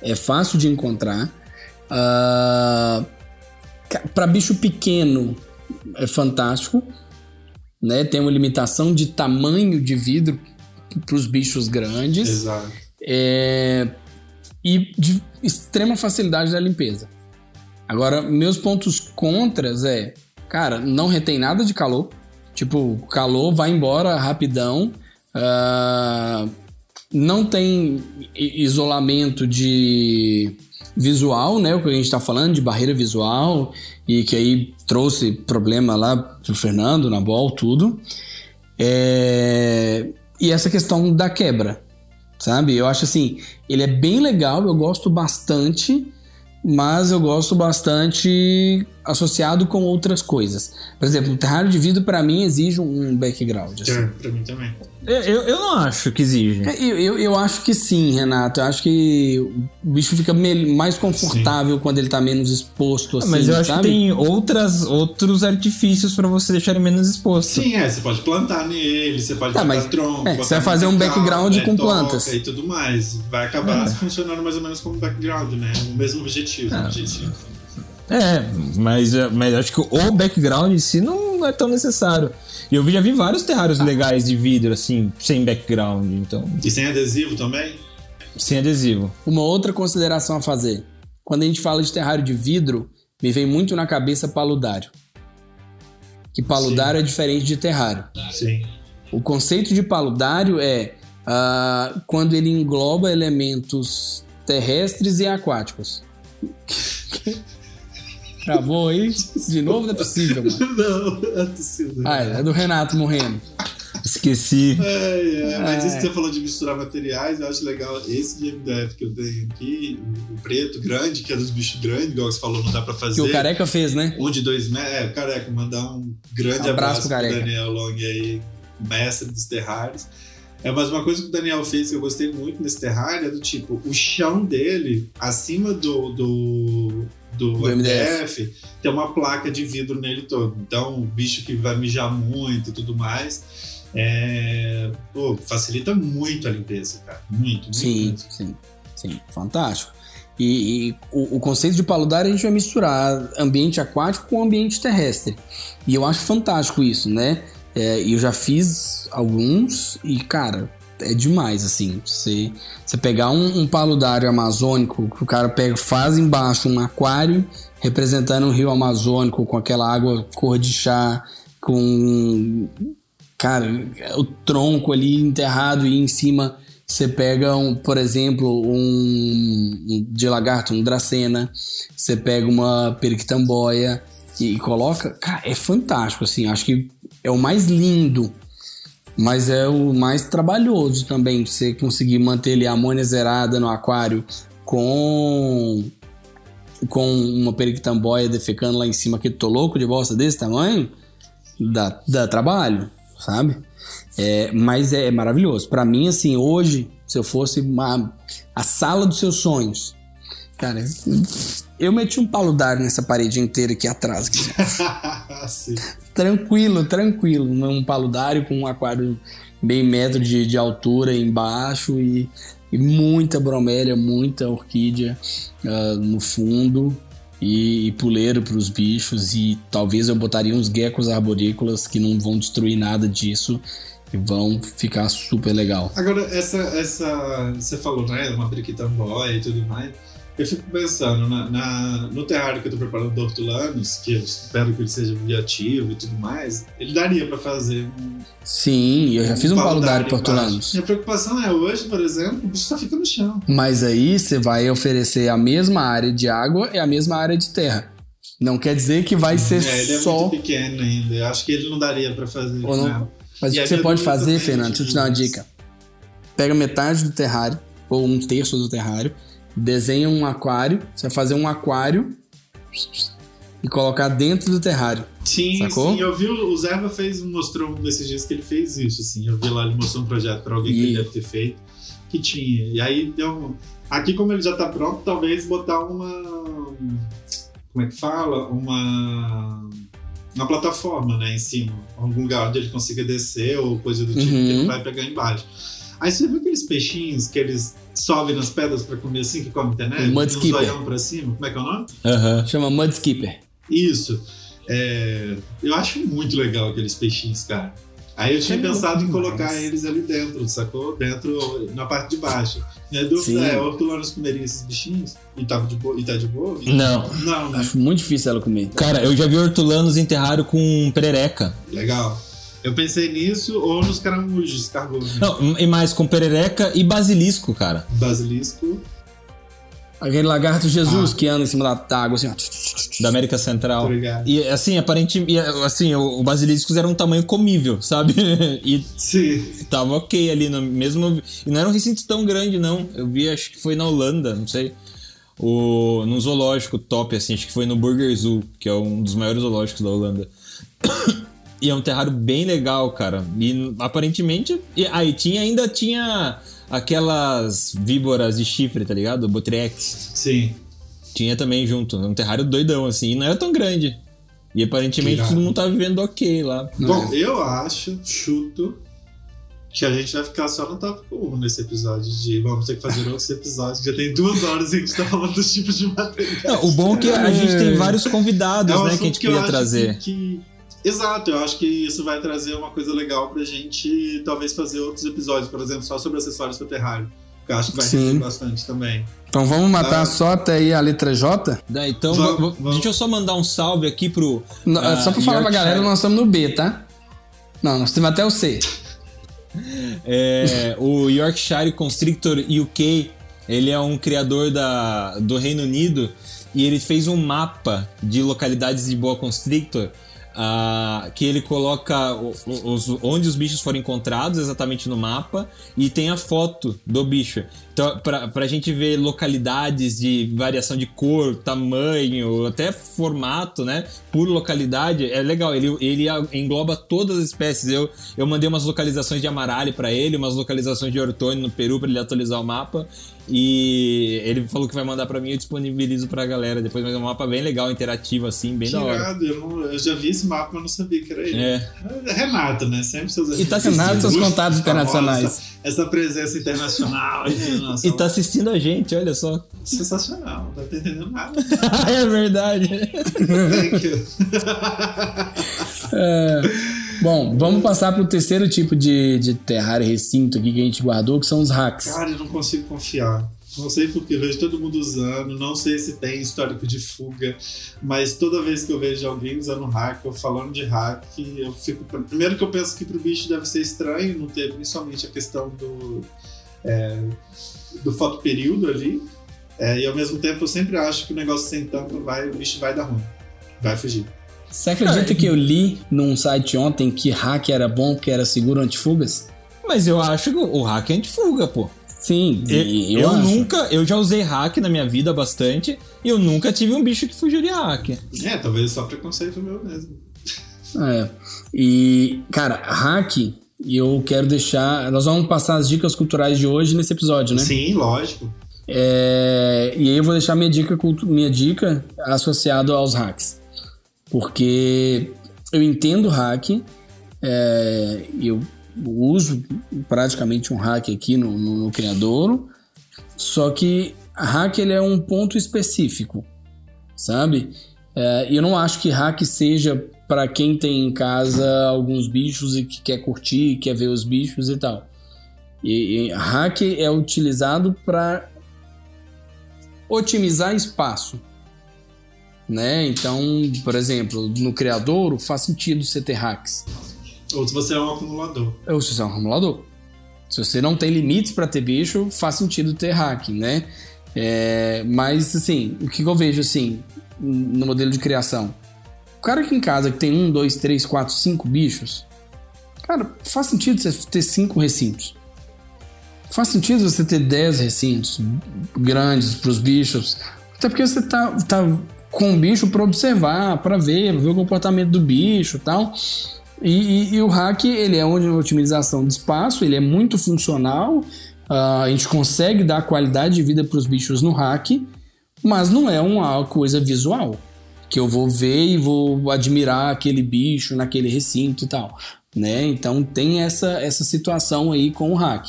é fácil de encontrar. Ah, para bicho pequeno é fantástico, né? Tem uma limitação de tamanho de vidro os bichos grandes Exato. é, e de extrema facilidade da limpeza. Agora, meus pontos contras é, cara, não retém nada de calor. Tipo, calor vai embora rapidão. ah, não tem isolamento de visual, né? O que a gente tá falando de barreira visual e que aí trouxe problema lá pro Fernando, na bol, tudo. É, E essa questão da quebra, sabe? Eu acho assim, ele é bem legal, eu gosto bastante, mas eu gosto bastante associado com outras coisas. Por exemplo, um terrário de vidro para mim exige um background. assim. É, pra mim também. Eu, eu, eu não acho que exige. É, Eu, eu, eu acho que sim, Renato. Eu acho que o bicho fica mais confortável quando ele tá menos exposto, assim, Mas eu acho sabe? que tem outras, outros artifícios pra você deixar ele menos exposto. Sim, é, você pode plantar nele, você pode Tá, botar mas- tronco, é, você vai fazer um background né, com plantas. E tudo mais. Vai acabar funcionando mais ou menos como background, né? O mesmo objetivo. Ah. objetivo. É, mas, mas acho que o background em si não é tão necessário. E eu já vi vários terrários legais de vidro, assim, sem background, então, E sem adesivo também? sem adesivo. Uma outra consideração a fazer. Quando a gente fala de terrário de vidro, me vem muito na cabeça paludário. Que paludário é diferente de terrário. Sim. O conceito de paludário é ah, quando ele engloba elementos terrestres e aquáticos. [laughs] Travou aí? De novo não é possível, mano. [laughs] Não, é possível. Ah, é do Renato morrendo. Esqueci. É, é, mas É. isso que você falou de misturar materiais, eu acho legal. Esse de MDF que eu tenho aqui, o preto grande, que é dos bichos grandes, igual você falou, não dá pra Que fazer. o Careca fez, né? Um de dois metros. É, careca, mandar um grande Abraço abraço, pro pro Careca. Daniel Long aí, mestre dos terrários. É, mas uma coisa que o Daniel fez que eu gostei muito nesse terrário é do tipo, o chão dele, acima do, do, do, Do MDF, tem uma placa de vidro nele todo. Então, o bicho que vai mijar muito e tudo mais, é, pô, facilita muito a limpeza, cara. Muito, muito. Sim, mesmo. sim, sim, fantástico. E, e o, o conceito de paludário a gente vai misturar ambiente aquático com ambiente terrestre. E eu acho fantástico isso, né? É, eu já fiz alguns e, cara, é demais, assim. Você, você pegar um, um paludário amazônico, que o cara pega, faz embaixo um aquário representando um rio amazônico com aquela água cor de chá, com cara, o tronco ali enterrado e em cima você pega, um, por exemplo, um, de lagarto, um dracena, você pega uma periquitamboia e, e coloca, cara, é fantástico, assim, acho que é o mais lindo, mas é o mais trabalhoso também, você conseguir manter ele a amônia zerada no aquário com com uma periquitamboia defecando lá em cima, que tô louco de bosta desse tamanho, dá, dá trabalho, sabe? É, mas é maravilhoso. Pra mim, assim, hoje, se eu fosse uma, a sala dos seus sonhos, cara, eu meti um paludário nessa parede inteira aqui atrás. [laughs] tranquilo, tranquilo. Um paludário com um aquário meio metro de, de altura embaixo e, e muita bromélia, muita orquídea ah, no fundo e, e puleiro para os bichos e talvez eu botaria uns geckos arborícolas que não vão destruir nada disso e vão ficar super legal. Agora, essa, essa. Você falou, né? Uma periquitamboia e tudo mais. Eu fico pensando, na, na- no terrário que eu tô preparando do Hortulanos, que eu espero que ele seja viativo e tudo mais, ele daria pra fazer um. Sim, eu já fiz um paludário embaixo. portulanos. Minha preocupação é hoje, por exemplo, o bicho tá ficando no chão. Mas aí você vai oferecer a mesma área de água e a mesma área de terra. Não quer dizer que vai ser É, ele é só. muito pequeno ainda. Eu acho que ele não daria pra fazer. Ou não. né? Mas E o que você pode fazer, também, Fernando, deixa eu te dar uma dica. Pega metade do terrário, ou um terço do terrário, desenha um aquário, você vai fazer um aquário e colocar dentro do terrário. Sim, Sacou? sim, eu vi o Zerba fez, mostrou um desses dias que ele fez isso, assim. Eu vi lá, ele mostrou um projeto pra alguém que E- ele deve ter feito, que tinha. E aí deu. Aqui, como ele já tá pronto, talvez botar uma. Como é que fala? Uma. Uma plataforma, né, em cima. Algum lugar onde ele consiga descer ou coisa do tipo que Uhum. ele vai pegar embaixo. Aí você viu aqueles peixinhos que eles sobem nas pedras pra comer assim, que comem internet? O mud Tem um pra cima. Como é que é o nome? Aham. Chama Mud Skipper. Isso. É, eu acho muito legal aqueles peixinhos, cara. Aí eu tinha É pensado em colocar eles ali dentro, sacou? Dentro, na parte de baixo. Minha dúvida Sim. é, Hortulanos comeria esses bichinhos? E, tava de boa, e tá de boa? Não. Não, né? Acho muito difícil ela comer. Cara, eu já vi hortulanos em terrário com perereca. Legal. Eu pensei nisso ou nos caramujos. Não, e mais com perereca e basilisco, cara. Basilisco. Aquele lagarto Jesus Ah. que anda em cima da água assim, ó. Da América Central. Obrigado. E assim, aparentemente, e, assim, o, o basiliscos era um tamanho comível, sabe? [laughs] e Sim. tava ok ali, no mesmo. E não era um recinto tão grande, não. Eu vi, acho que foi na Holanda, não sei. O, num zoológico top, assim, acho que foi no Burger Zoo, que é um dos maiores zoológicos da Holanda. [coughs] e é um terrário bem legal, cara. E aparentemente. E, aí tinha, ainda tinha aquelas víboras de chifre, tá ligado? Botrex. Sim. Tinha também junto. Um terrário doidão, assim. E não era tão grande. E aparentemente Que todo mundo tava vivendo ok lá. Bom, eu acho, chuto, que a gente vai ficar só no tópico 1 nesse episódio de vamos ter que fazer outros episódios. Já tem duas horas e a gente tá falando dos tipos de material. Não, o bom é que a gente tem vários convidados, um né, que a gente eu podia acho trazer. Que, que- Exato, eu acho que isso vai trazer uma coisa legal pra gente talvez fazer outros episódios, por exemplo, só sobre acessórios para terrário. Que eu acho que vai Sim. render bastante também. Então vamos matar Ah. só até aí a letra J? Daí, então, Vamos, vamos. deixa eu só mandar um salve aqui pro. Não, ah, só pra falar pra galera, nós estamos no B, tá? Não, nós temos até o C. [laughs] É, o Yorkshire Constrictor UK, ele é um criador da, do Reino Unido e ele fez um mapa de localidades de boa constrictor Uh, que ele coloca os, onde os bichos foram encontrados exatamente no mapa e tem a foto do bicho. Então, pra, pra gente ver localidades de variação de cor, tamanho, até formato, né? Por localidade, é legal. Ele, ele engloba todas as espécies. Eu, eu mandei umas localizações de amaralho para ele, umas localizações de ortônio no Peru para ele atualizar o mapa. E ele falou que vai mandar para mim e eu disponibilizo pra galera depois. Mas é um mapa bem legal, interativo, assim, bem que da hora. Irado, eu, não, eu, já vi esse mapa, mas não sabia que era ele. É. é Renato, né? Sempre seus E tá Renato seus contatos internacionais. Essa, essa, presença internacional. [laughs] nossa, e tá assistindo a gente, olha só. Sensacional, não tá entendendo nada. [laughs] é verdade. é, bom, vamos passar pro terceiro tipo de, de terrário recinto aqui que a gente guardou, que são os hacks. Cara, eu não consigo confiar. Não sei porque eu vejo todo mundo usando, não sei se tem histórico de fuga, mas toda vez que eu vejo alguém usando hack ou falando de hack, eu fico. Primeiro que eu penso que pro bicho deve ser estranho não ter principalmente a questão do. É, do fotoperíodo ali. É, e ao mesmo tempo eu sempre acho que o negócio sem tampa vai, o bicho vai dar ruim. Vai fugir. Você acredita que eu li num site ontem que hack era bom porque era seguro antifugas? Mas eu acho que o hack é antifuga, pô. Sim, eu, eu nunca, eu já usei hack na minha vida bastante e eu nunca tive um bicho que fugiu de hack. É, talvez só preconceito meu mesmo. É. E, cara, hack, eu quero deixar. Nós vamos passar as dicas culturais de hoje nesse episódio, né? Sim, lógico. É, e aí eu vou deixar minha dica, minha dica associado aos hacks. Porque eu entendo hack, é, eu uso praticamente um hack aqui no, no, no Criadouro, só que hack ele é um ponto específico, sabe? É, eu não acho que hack seja para quem tem em casa alguns bichos e que quer curtir, quer ver os bichos e tal. E, e hack é utilizado para otimizar espaço. Né? Então, por exemplo, no criador faz sentido você ter hacks. Ou se você é um acumulador. Ou se você é um acumulador. Se você não tem limites para ter bicho, faz sentido ter hacking, né? É, mas, assim, o que eu vejo, assim, no modelo de criação? O cara aqui em casa que tem um, dois, três, quatro, cinco bichos, cara, faz sentido você ter cinco recintos. Faz sentido você ter dez recintos grandes para os bichos. Até porque você tá, tá com o bicho para observar, para ver, pra ver o comportamento do bicho tal. E, e, e, o hack ele é uma otimização de espaço, ele é muito funcional, uh, a gente consegue dar qualidade de vida para os bichos no hack, mas não é uma coisa visual, que eu vou ver e vou admirar aquele bicho naquele recinto e tal. Né? Então tem essa, essa situação aí com o hack.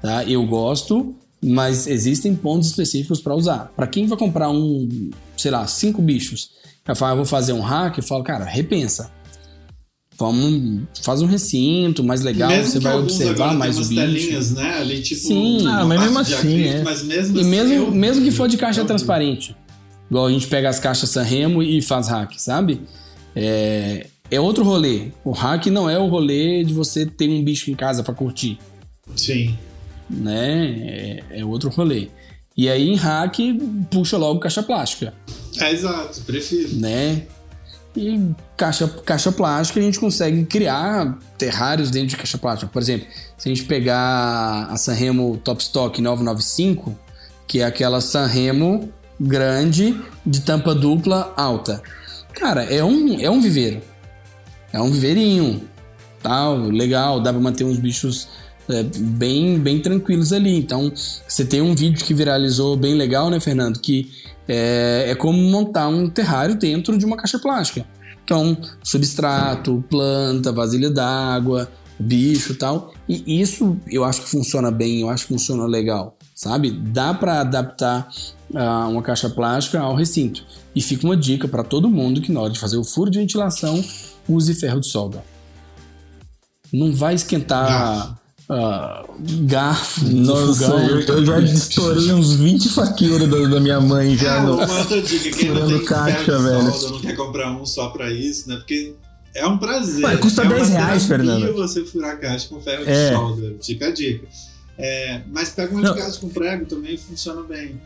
Tá? Eu gosto, mas existem pontos específicos para usar. Para quem vai comprar um, sei lá, cinco bichos, eu falo, eu vou fazer um hack, eu falo, cara, repensa Vamos, faz um recinto mais legal, mesmo você vai observar mais o bicho. Telinhas, né? Ali, tipo, Sim, ah, mas mesmo assim, é. mas mesmo e assim, mesmo, eu... mesmo que for de caixa transparente, igual a gente pega as caixas Sanremo e faz hack, sabe? É, é outro rolê. O hack não é o rolê de você ter um bicho em casa para curtir. Sim. Né? É, é outro rolê. E aí em hack puxa logo caixa plástica. É exato, prefiro. Né? E caixa, caixa plástica a gente consegue criar terrários dentro de caixa plástica. Por exemplo, se a gente pegar a Sanremo Top Stock 995, que é aquela Sanremo grande de tampa dupla alta. Cara, é um, é um viveiro. É um viveirinho. Tal, legal, dá pra manter uns bichos é, bem, bem tranquilos ali. Então, você tem um vídeo que viralizou bem legal, né, Fernando? Que é, é como montar um terrário dentro de uma caixa plástica. Então, substrato, planta, vasilha d'água, bicho tal. E isso eu acho que funciona bem, eu acho que funciona legal, sabe? Dá para adaptar uh, uma caixa plástica ao recinto. E fica uma dica para todo mundo que na hora de fazer o furo de ventilação, use ferro de solda. Não vai esquentar Uh, garfo. Nossa, eu, eu, já estourei uns 20 faqueiros da, da, minha mãe já. É, no, uma outra dica, quem não tem caixa, velho. Solda, não quer comprar um só pra isso, né? Porque É um prazer. Ué, custa é 10 uma reais, Fernando. você furar a caixa com ferro É. de solda. Fica a dica. É, mas pega um Não. alicate com prego também funciona bem.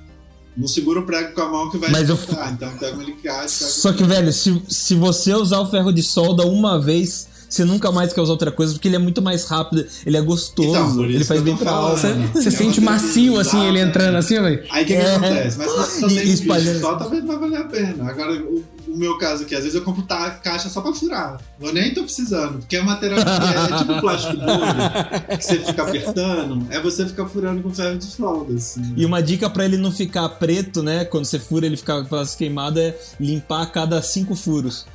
Não segura o prego com a mão que vai Mas eu-. Então pega um alicate. Só que, velho, se, se você usar o ferro de solda uma vez, você nunca mais quer usar outra coisa, porque ele é muito mais rápido, ele é gostoso, Então, ele faz que bem pra alma. Você, você é sente macio assim, ele entrando assim, velho. Aí o que, que É. acontece? Mas você só tem espalhando. só, talvez vai valer a pena. Agora, o, o meu caso aqui, às vezes eu compro ta- caixa só pra furar. Eu nem tô precisando, porque é uma terapia, é tipo plástico duro, [laughs] que você fica apertando, é você ficar furando com ferro de solda, assim. E uma dica pra ele não ficar preto, né? Quando você fura ele ficar com as queimadas, é limpar a cada cinco furos.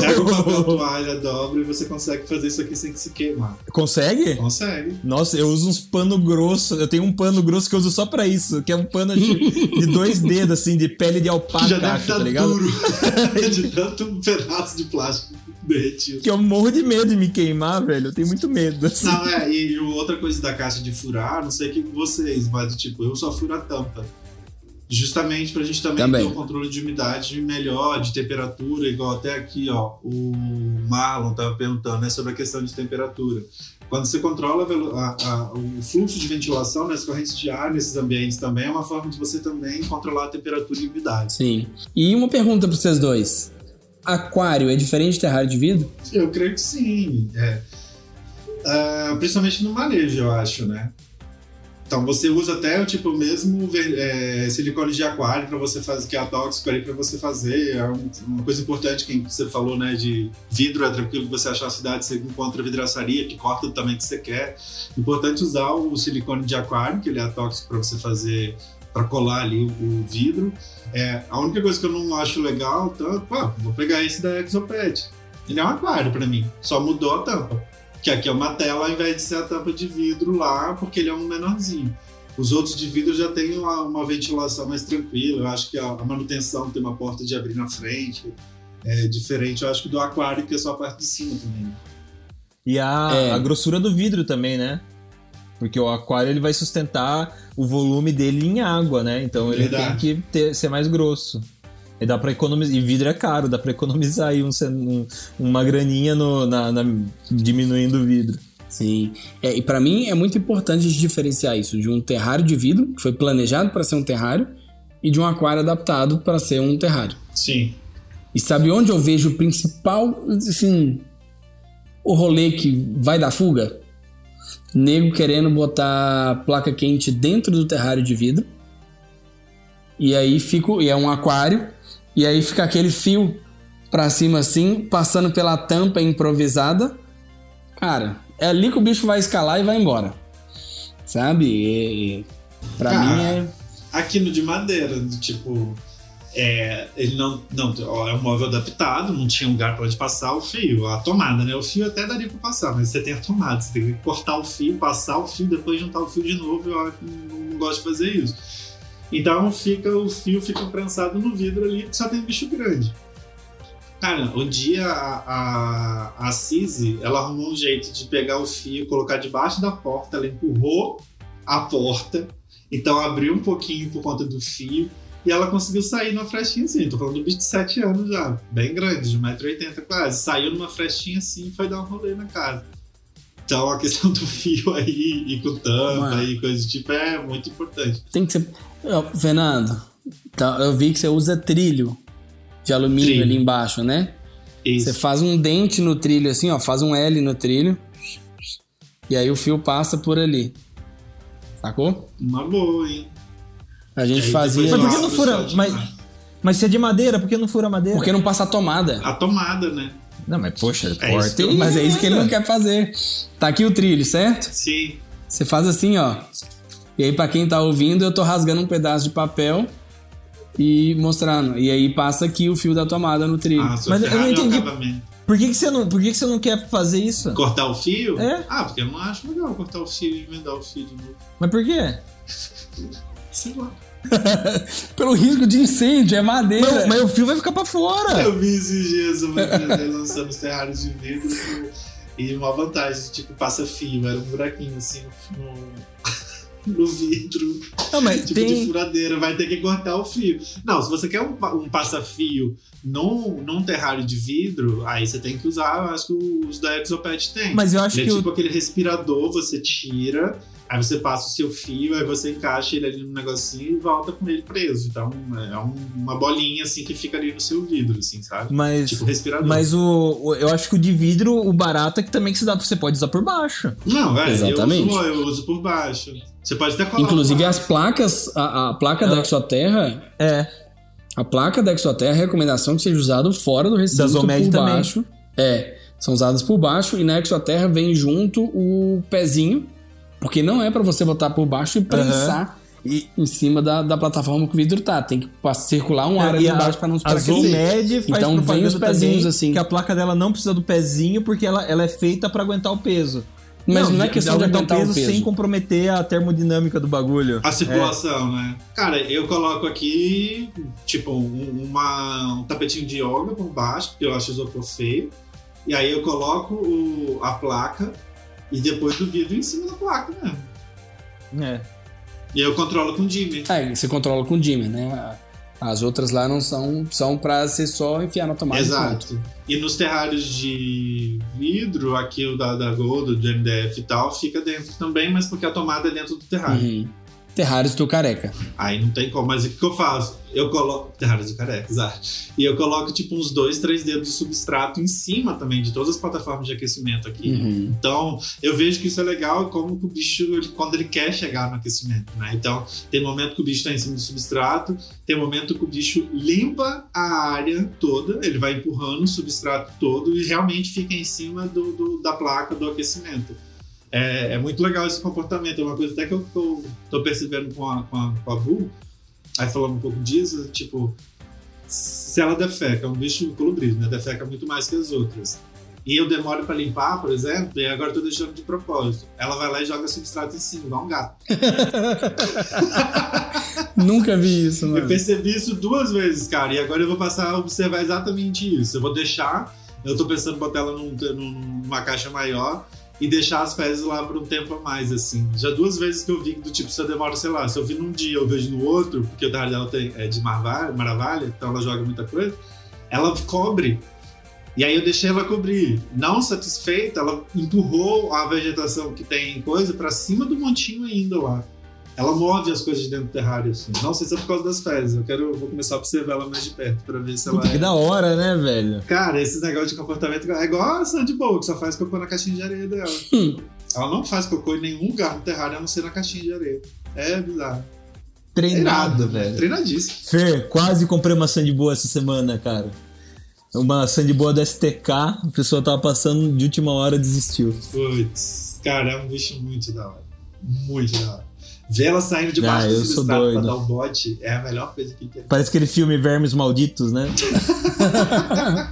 Pega o papel toalha, dobra e você consegue fazer isso aqui sem se queimar. Consegue? Consegue. Nossa, eu uso uns pano grosso. Eu tenho um pano grosso que eu uso só pra isso, que é um pano de, de dois dedos, assim, de pele de alpaca, Já deve acho, estar tá ligado? duro [laughs] de tanto um pedaço de plástico derretido. Que eu morro de medo de me queimar, velho. Eu tenho muito medo. assim. Não, é, e outra coisa da caixa de furar, não sei que vocês, mas tipo, eu só furo a tampa. Justamente pra gente também, Também. ter um controle de umidade melhor, de temperatura, igual até aqui, ó, o Marlon tava perguntando, né, sobre a questão de temperatura. Quando você controla a a- a- o fluxo de ventilação nas correntes de ar nesses ambientes também, é uma forma de você também controlar a temperatura e umidade. Sim. E uma pergunta pra vocês dois. Aquário é diferente de terrário de vidro? Eu creio que sim. é. Ah, principalmente no manejo, eu acho, né? Então você usa até o tipo mesmo ver- é, silicone de aquário para você fazer, que é tóxico ali para você fazer. É um- uma coisa importante que você falou, né? De vidro é tranquilo que você achar a cidade, você encontra vidraçaria que corta do tamanho que você quer. Importante usar o silicone de aquário, que ele é tóxico para você fazer, para colar ali o, o vidro. É, a única coisa que eu não acho legal, pô, vou pegar esse da Exopet. Ele é um aquário para mim, só mudou a tampa. Que aqui é uma tela ao invés de ser a tampa de vidro lá, porque ele é um menorzinho. Os outros de vidro já tem uma, uma ventilação mais tranquila. Eu acho que a, a manutenção tem uma porta de abrir na frente. É diferente, eu acho que do aquário, que é só a parte de cima também. E a, É. a grossura do vidro também, né? Porque o aquário ele vai sustentar o volume dele em água, né? Então ele Verdade. tem que ter- ser mais grosso. E dá para economizar. E vidro é caro, dá para economizar aí um, um- uma graninha no, na, na- diminuindo o vidro. Sim. É, e pra mim é muito importante a gente diferenciar isso de um terrário de vidro, que foi planejado para ser um terrário, e de um aquário adaptado para ser um terrário. Sim. E sabe onde eu vejo o principal, assim, o rolê que vai dar fuga? Nego querendo botar placa quente dentro do terrário de vidro. E aí fica, e é um aquário, e aí fica aquele fio pra cima assim, passando pela tampa improvisada. Cara, é ali que o bicho vai escalar e vai embora. Sabe? E, pra Cara, mim é Aqui no de madeira, tipo. É, ele não, não. ó, É um móvel adaptado, não tinha lugar para onde passar o fio, a tomada, né? O fio até daria para passar, mas você tem a tomada, você tem que cortar o fio, passar o fio, depois juntar o fio de novo. Eu acho que não, não gosto de fazer isso. Então fica o fio fica prensado no vidro ali, só tem bicho grande. Cara, o dia a, a, a Cise, ela arrumou um jeito de pegar o fio, colocar debaixo da porta, ela empurrou a porta, então abriu um pouquinho por conta do fio, e ela conseguiu sair numa frestinha assim. Tô falando do bicho de 7 anos já, bem grande, de 1,80m quase. Saiu numa frestinha assim e foi dar um rolê na casa. Então a questão [laughs] do fio aí, e com tampa Mano. e coisa do tipo, é muito importante. Tem que ser. Ó, Fernando, tá, eu vi que você usa trilho de alumínio Trilho. ali embaixo, né? Isso. Você faz um dente no trilho assim, ó, faz um L no trilho. E aí o fio passa por ali. Sacou? Uma boa, hein? A gente fazia. Mas por que não fura- mas-. Mas se é de madeira, por que não fura madeira? Porque não passa a tomada. A tomada, né? Não, mas poxa, É corta Mas é isso que ele não quer fazer. Tá aqui o trilho, certo? Sim. Você faz assim, ó. E aí, pra quem tá ouvindo, eu tô rasgando um pedaço de papel e mostrando. E aí passa aqui o fio da tomada no trilho. Ah, Mas eu não é entendi. acabamento. Por que, que, você não, por que, que você não quer fazer isso? Cortar o fio? É. Ah, porque eu não acho legal cortar o fio e emendar o fio de novo. Mas por quê? Sei lá. [laughs] Pelo risco de incêndio, é madeira. Mas, mas o fio vai ficar pra fora. Eu vi esses dias uma lançando os terrários de vidro e uma vantagem, tipo, passa fio, era um buraquinho assim no. [laughs] no vidro. Não, mas tipo tem... de furadeira, vai ter que cortar o fio. Não, se você quer um, um passa-fio num, num terrário de vidro, aí você tem que usar, eu acho que os da Exopet tem. Mas eu acho Ele é que tipo o... aquele respirador, você tira, aí você passa o seu fio, aí você encaixa ele ali no negocinho e volta com ele preso. Então é um- uma bolinha assim que fica ali no seu vidro, assim, sabe? Mas... Tipo respirador. Mas o, o- eu acho que o de vidro, o barato é que também que você, dá, você pode usar por baixo. Não, é, Exatamente. Eu, uso, eu uso por baixo. Você pode até colocar. Inclusive as placas, a, a placa da Ah. Exoterra, É. a placa da Exoterra, a recomendação é que seja usado fora do recinto Da Zomed por também. baixo. É, são usadas por baixo e na Exoterra vem junto o pezinho, porque não é pra você botar por baixo e prensar E, em cima da, da plataforma que o vidro tá. Tem que circular um ar ali É, e a- embaixo pra não superaquecer. Zomed faz Então vem os pezinhos também, assim. que a placa dela não precisa do pezinho porque ela, ela é feita pra aguentar o peso. Mas não, é questão de aguentar o peso. sem comprometer a termodinâmica do bagulho. A circulação, né? Cara, eu coloco aqui, tipo, um, uma- um tapetinho de yoga por baixo, porque eu acho isopor feio. E aí eu coloco o- a placa e depois do vidro em cima da placa mesmo. É. E aí eu controlo com dimmer. É, você controla com o dimmer, né? As outras lá não são, são pra ser só enfiar e pronto. Exato. E nos terrários de vidro, aqui o da, da Gold, do MDF e tal, fica dentro também, mas porque a tomada é dentro do terrário. Uhum. Terrários do careca. Aí não tem como. Mas o que eu faço? Eu coloco. Terrários do careca, exato. E eu coloco tipo uns dois, três dedos de substrato em cima também de todas as plataformas de aquecimento aqui. Uhum. Então, eu vejo que isso é legal como que o bicho, ele- quando ele quer chegar no aquecimento, né? Então, tem momento que o bicho está em cima do substrato, tem momento que o bicho limpa a área toda, ele vai empurrando o substrato todo e realmente fica em cima do, do- da placa do aquecimento. É, é muito legal esse comportamento, é uma coisa até que eu, eu tô percebendo com a, com a, com a Vu, aí falando um pouco disso, tipo, se ela defeca, é um bicho colorido, né? Defeca muito mais que as outras e eu demoro pra limpar, por exemplo, e agora eu tô deixando de propósito. Ela vai lá e joga substrato em cima, igual um gato. [laughs] Nunca vi isso, Eu mano. percebi isso duas vezes, cara, e agora eu vou passar a observar exatamente isso. Eu vou deixar, eu tô pensando em botar ela num- numa caixa maior e deixar as fezes lá por um tempo a mais, assim. Já duas vezes que eu vi do tipo, se eu demoro, sei lá, se eu vi num dia eu vejo no outro, porque o tem, é de marvalha, maravilha, então ela joga muita coisa, ela cobre. E aí eu deixei ela cobrir. Não satisfeita, ela empurrou a vegetação que tem coisa pra cima do montinho ainda lá. Ela move as coisas de dentro do terrário, assim. Não sei se é por causa das fezes. Eu quero, vou começar a observar ela mais de perto pra ver se ela Puta, que é... da hora, né, velho? Cara, esse negócio de comportamento é igual a Sandy Bowl, que só faz cocô na caixinha de areia dela. Hum. ela não faz cocô em nenhum lugar no terrário, a não ser na caixinha de areia. É bizarro. É Treinado, irado, velho. Treinadíssimo. Fê, quase comprei uma sandy boa essa semana, cara. Uma sandy boa da STK, a pessoa tava passando de última hora desistiu. Putz, cara, é um bicho muito da hora. Muito da hora. Ver ela saindo de baixo Ah, do eu sou substrato pra dar um bote é a melhor coisa que tem. Parece aquele filme Vermes Malditos, né? [laughs]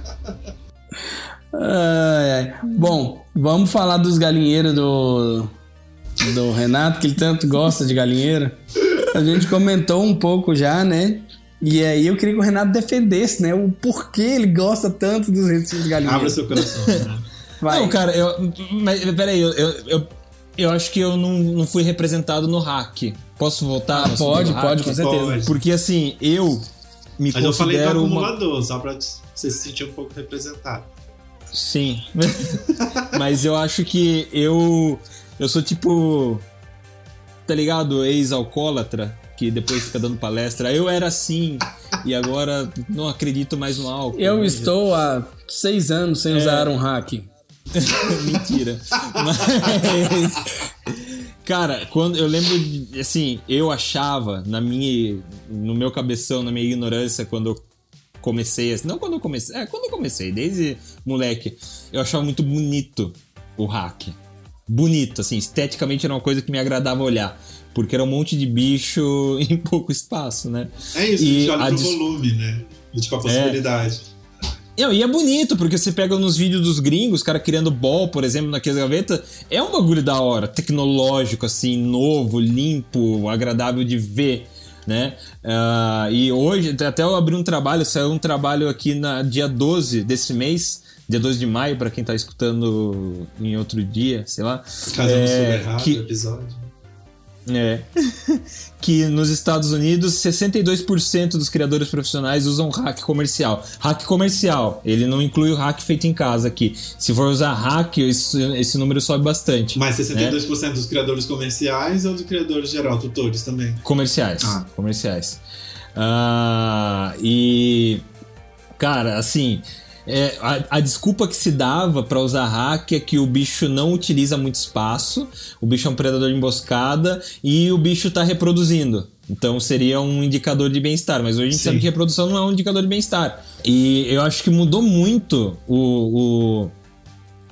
Ai, ai. Bom, vamos falar dos galinheiros do, do Renato, que ele tanto gosta de galinheiro. A gente comentou um pouco já, né? E aí eu queria que o Renato defendesse, né? O porquê ele gosta tanto dos recintos de galinheiro. Abra seu coração, né? Vai. Não, cara, eu. Mas peraí, eu, eu, eu, eu acho que eu não, não fui representado no hack. Posso voltar? Ah, pode, pode, hack? com certeza. Pode. Porque assim, eu me Mas eu falei do considero uma. acumulador, só pra você se sentir um pouco representado. Sim. [laughs] Mas eu acho que eu. Eu sou tipo. Tá ligado? Ex-alcoólatra, que depois fica dando palestra. Eu era assim, e agora não acredito mais no álcool. Eu estou há seis anos sem usar um hack. [laughs] Mentira. Mas. Cara, quando eu lembro de, assim, eu achava na minha no meu cabeção, na minha ignorância quando eu comecei, assim, não quando eu comecei, é, quando eu comecei, desde moleque, eu achava muito bonito o hack. Bonito, assim, esteticamente era uma coisa que me agradava olhar, porque era um monte de bicho [laughs] em pouco espaço, né? É isso, E a gente olha pro dis- volume, né? E tipo, a possibilidade. Não, e é bonito, porque você pega nos vídeos dos gringos, os caras criando ball, por exemplo, naquelas gavetas, é um bagulho da hora, tecnológico, assim, novo, limpo, agradável de ver, né? Ah, e hoje, até eu abri um trabalho, saiu um trabalho aqui na dia 12 desse mês, dia 12 de maio, pra quem tá escutando em outro dia, sei lá. Caso não É, errado que- episódio. É. [laughs] que nos Estados Unidos 62% dos criadores profissionais usam hack comercial. Hack comercial, ele não inclui o hack feito em casa aqui. Se for usar hack, esse, esse número sobe bastante. Mas 62% né? dos criadores comerciais ou dos criadores geral, tutores também? Comerciais. Ah. Comerciais. Uh, e. Cara, assim. É, a, a, desculpa que se dava para usar hack é que o bicho não utiliza muito espaço, o bicho é um predador de emboscada e o bicho está reproduzindo. Então seria um indicador de bem-estar, mas hoje a gente Sim. sabe que reprodução não é um indicador de bem-estar. E eu acho que mudou muito o, o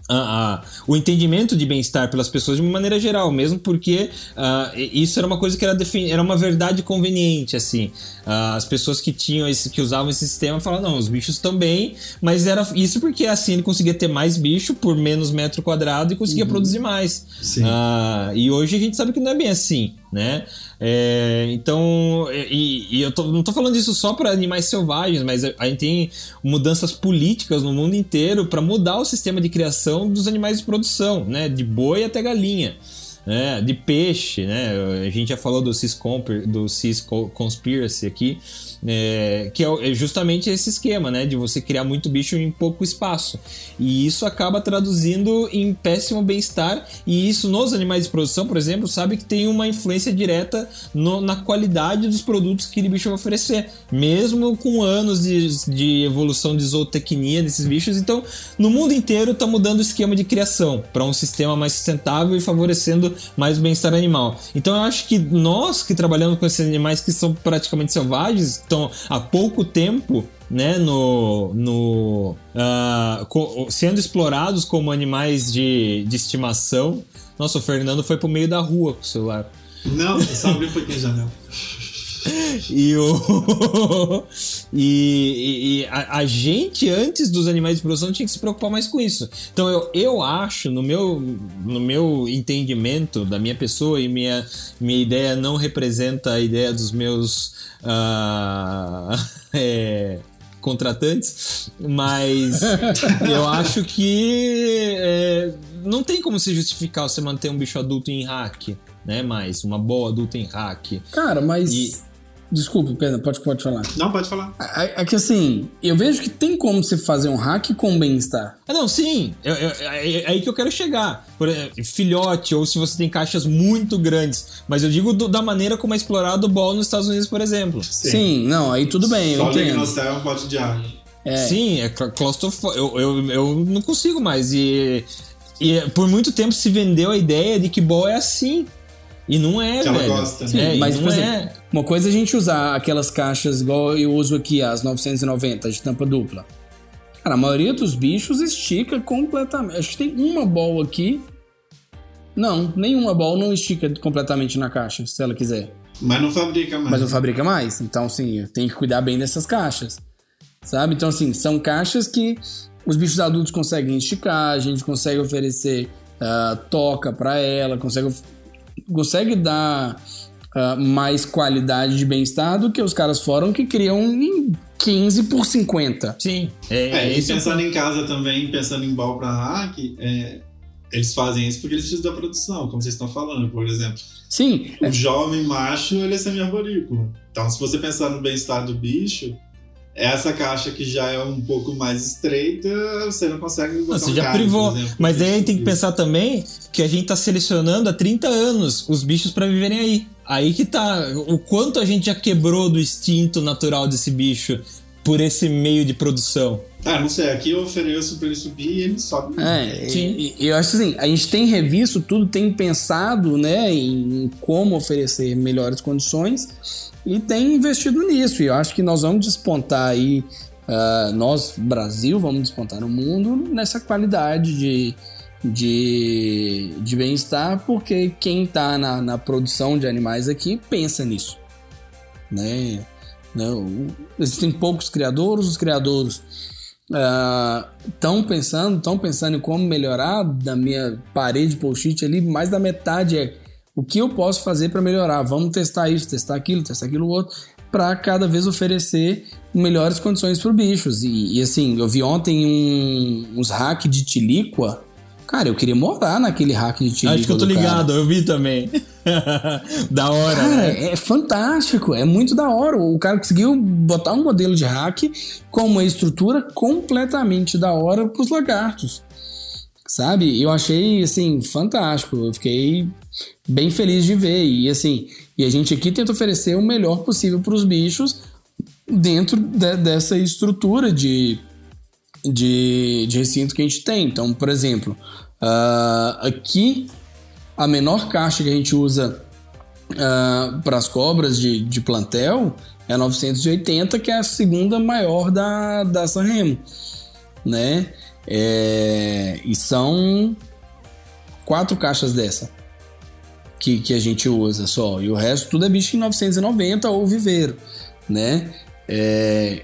a, a, o entendimento de bem-estar pelas pessoas de uma maneira geral, mesmo porque uh, isso era uma coisa que era, era uma verdade conveniente, assim. Uh, as pessoas que tinham esse, que usavam esse sistema falavam, não, os bichos estão bem, mas era isso porque assim ele conseguia ter mais bicho por menos metro quadrado e conseguia uhum. produzir mais. Uh, e hoje a gente sabe que não é bem assim, né? É, então, e, e eu tô, não tô falando isso só para animais selvagens, mas a gente tem mudanças políticas no mundo inteiro para mudar o sistema de criação dos animais de produção, né? De boi até galinha. Né, de peixe, né? A gente já falou do Cis, do Cis Conspiracy aqui, é, que é, é justamente esse esquema, né? De você criar muito bicho em pouco espaço. E isso acaba traduzindo em péssimo bem-estar. E isso nos animais de produção, por exemplo, sabe que tem uma influência direta no, na qualidade dos produtos que aquele bicho vai oferecer. Mesmo com anos de, de evolução de zootecnia desses bichos. Então, no mundo inteiro está mudando o esquema de criação para um sistema mais sustentável e favorecendo mais o bem-estar animal. Então, eu acho que nós que trabalhamos com esses animais que são praticamente selvagens, estão há pouco tempo né, no, no uh, sendo explorados como animais de, de estimação. Nossa, o Fernando foi pro meio da rua com o celular. Não, só abri um pouquinho a janela. E o [laughs] e, e a, a, gente antes dos animais de produção tinha que se preocupar mais com isso então eu, eu acho no meu no meu entendimento da minha pessoa e minha minha ideia não representa a ideia dos meus uh, [laughs] é, contratantes, mas [laughs] eu acho que é, não tem como se justificar você manter um bicho adulto em hack, né? Mais uma boa adulta em hack. Cara, mas e... Desculpe, Pedro, pode, pode falar. Não, pode falar. É, é, que assim, eu vejo que tem como você fazer um hack com bem-estar. Ah, não, sim. Eu, é, é aí que eu quero chegar. Por exemplo, filhote, ou se você tem caixas muito grandes. Mas eu digo do, da maneira como é explorado o ball nos Estados Unidos, por exemplo. Sim, sim não, aí tudo bem. Só eu entendo. céu é um pote de. É. Sim, é claustrofóbico. Eu, eu, eu não consigo mais. E, e por muito tempo se vendeu a ideia de que ball é assim. E não é, que velho. Ela gosta. Sim, é, mas, por exemplo, é. uma coisa é a gente usar aquelas caixas igual eu uso aqui, as 990 de tampa dupla. Cara, a maioria dos bichos estica completamente. Acho que tem uma bola aqui. Não, nenhuma bola não estica completamente na caixa, se ela quiser. Mas não fabrica mais. Mas não fabrica mais. Então, sim, tem que cuidar bem dessas caixas. Sabe? Então, assim, são caixas que os bichos adultos conseguem esticar, a gente consegue oferecer uh, toca para ela, consegue consegue dar uh, mais qualidade de bem-estar do que os caras fora que criam em 15 por 50. Sim. É, é, e pensando é... em casa também, pensando em ball para hack, é, eles fazem isso porque eles precisam da produção, como vocês estão falando, por exemplo. Sim. O jovem macho, ele é semi-arborícola. Então, se você pensar no bem-estar do bicho, essa caixa que já é um pouco mais estreita, você não consegue botar Você um já privou. Exemplo, Mas aí tem que pensar também que a gente tá selecionando há 30 anos os bichos para viverem aí. Aí que tá o quanto a gente já quebrou do instinto natural desse bicho por esse meio de produção. Ah, não sei, aqui eu ofereço para ele subir e ele sobe. É, e, eu acho assim, a gente tem revisto tudo, tem pensado, né, em como oferecer melhores condições e tem investido nisso. E eu acho que nós vamos despontar aí, uh, nós, Brasil, vamos despontar no mundo nessa qualidade de, de, de bem-estar, porque quem está na, na produção de animais aqui pensa nisso. Né? Não, existem poucos criadores, os criadores estão uh, pensando, estão pensando em como melhorar da minha parede post-it ali, mais da metade é o que eu posso fazer para melhorar? Vamos testar isso, testar aquilo, testar aquilo outro, para cada vez oferecer melhores condições para os bichos. E, e, assim, eu vi ontem um, uns hacks de tilíqua Cara, eu queria morar naquele hack de tiro. Acho que eu tô ligado, eu vi também. [laughs] da hora, Cara, né? é fantástico, é muito da hora. O cara conseguiu botar um modelo de hack com uma estrutura completamente da hora pros lagartos. Sabe? Eu achei, assim, fantástico. Eu fiquei bem feliz de ver. E, assim, e a gente aqui tenta oferecer o melhor possível pros bichos dentro de- dessa estrutura de, de, de recinto que a gente tem. Então, por exemplo, ah, aqui a menor caixa que a gente usa para as cobras de, de plantel é a 980, que é a segunda maior da, da Sanremo, né? É, e são quatro caixas dessa que, que a gente usa só. E o resto tudo é bicho em 990 ou viveiro, né? É,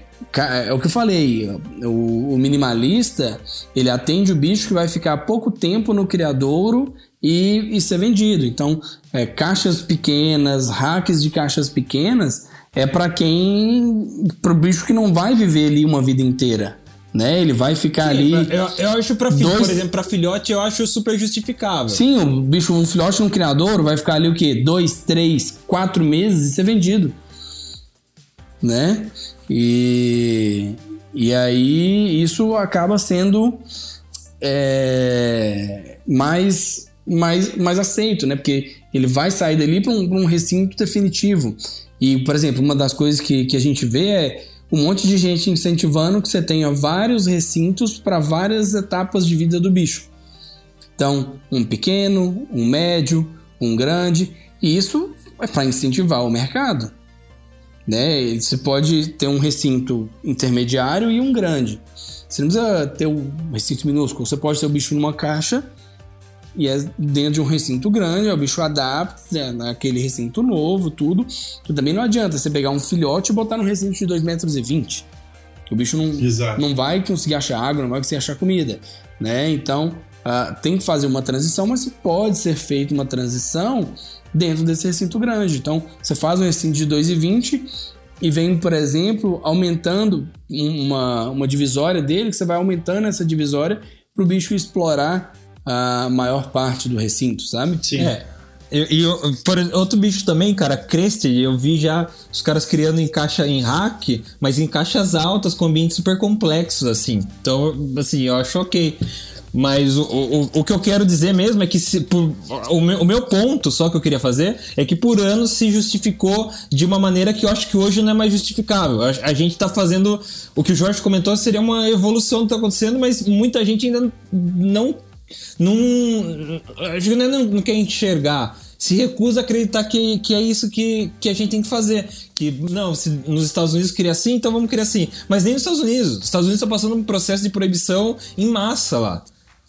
é o que eu falei, o, o minimalista ele atende o bicho que vai ficar pouco tempo no criadouro e, e ser vendido. Então, é, caixas pequenas, hacks de caixas pequenas é para quem, para o bicho que não vai viver ali uma vida inteira, né? Ele vai ficar ali. Eu, eu acho pra filhote, Dois- por exemplo, pra filhote eu acho super justificável. Sim, o bicho, um filhote no criador vai ficar ali o quê? Dois, três, quatro meses e ser vendido. Né? E, e aí isso acaba sendo é, mais, mais, mais aceito, né? Porque ele vai sair dali para um, um recinto definitivo. E, por exemplo, uma das coisas que, que a gente vê é um monte de gente incentivando que você tenha vários recintos para várias etapas de vida do bicho. Então, um pequeno, um médio, um grande, e isso é para incentivar o mercado. Né? Você pode ter um recinto intermediário e um grande. Você não precisa ter um recinto minúsculo, você pode ter o bicho numa caixa e é dentro de um recinto grande, aí o bicho adapta né, naquele recinto novo, tudo. E também não adianta você pegar um filhote e botar num recinto de 2,20 metros. e vinte. O bicho não, Exato. não vai conseguir achar água, não vai conseguir achar comida, né? Então, ah, tem que fazer uma transição, mas pode ser feita uma transição dentro desse recinto grande. Então, você faz um recinto de 2,20 e vem, por exemplo, aumentando uma, uma divisória dele, que você vai aumentando essa divisória para o bicho explorar a maior parte do recinto, sabe? Sim. É. E, e outro bicho também, cara, Crested, eu vi já os caras criando em caixa em hack, mas em caixas altas com ambientes super complexos, assim. Então, assim, eu acho ok. Mas o, o, o que eu quero dizer mesmo é que se, por- o, meu, o meu ponto só que eu queria fazer é que por anos se justificou de uma maneira que eu acho que hoje não é mais justificável. A, a gente tá fazendo. O que o Jorge comentou seria uma evolução do que tá acontecendo, mas muita gente ainda não não, que é não, não quer enxergar. Se recusa a acreditar que, que é isso que, que a gente tem que fazer. Que, não, se nos Estados Unidos queria assim, então vamos querer assim. Mas nem nos Estados Unidos. Os Estados Unidos estão passando um processo de proibição em massa lá.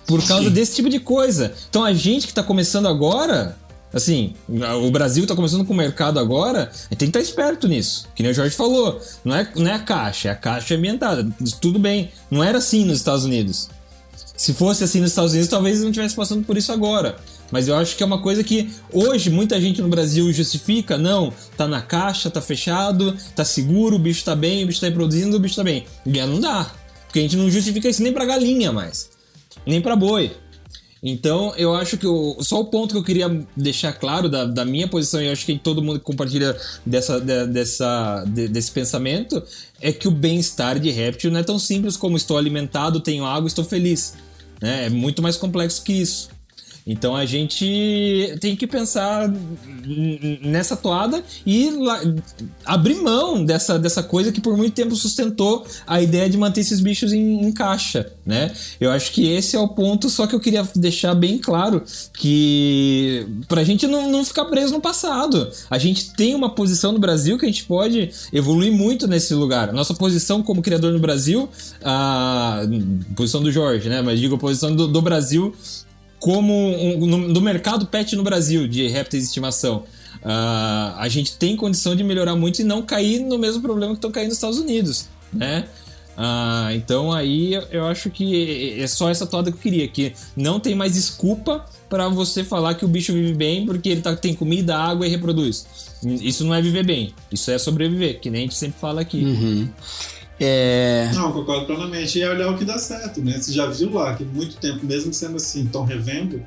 Por causa desse tipo de coisa. Então a gente que tá começando agora, assim, o Brasil tá começando com o mercado agora, tem que estar esperto nisso. Que nem o Jorge falou. Não é, não é a caixa, é a caixa ambientada. Tudo bem. Não era assim nos Estados Unidos. Se fosse assim nos Estados Unidos, talvez não estivesse passando por isso agora. Mas eu acho que é uma coisa que hoje muita gente no Brasil justifica. Não, tá na caixa, tá fechado, tá seguro, o bicho tá bem, o bicho tá reproduzindo, o bicho tá bem. E não dá. Porque a gente não justifica isso nem pra galinha mais. Nem pra boi. Então, eu acho que o, só o ponto que eu queria deixar claro da, da minha posição, e eu acho que todo mundo compartilha dessa, de- dessa, de- desse pensamento, é que o bem-estar de réptil não é tão simples como estou alimentado, tenho água, estou feliz. né? É muito mais complexo que isso. Então a gente tem que pensar nessa toada e abrir mão dessa, dessa coisa que por muito tempo sustentou a ideia de manter esses bichos em, em caixa, né? Eu acho que esse é o ponto, só que eu queria deixar bem claro que pra gente não, não ficar preso no passado. A gente tem uma posição no Brasil que a gente pode evoluir muito nesse lugar. Nossa posição como criador no Brasil, a posição do Jorge, né? Mas digo a posição do, do Brasil como um, no, do mercado pet no Brasil de répteis de estimação. Ah, a gente tem condição de melhorar muito e não cair no mesmo problema que estão caindo nos Estados Unidos, né? Ah, então aí eu, acho que é só essa toada que eu queria, que não tem mais desculpa para você falar que o bicho vive bem porque ele tá, tem comida, água e reproduz. Isso não é viver bem, isso é sobreviver, que nem a gente sempre fala aqui. Uhum. É, Não, concordo plenamente. E é olhar o que dá certo, né? Você já viu lá que muito tempo, mesmo sendo assim, estão revendo,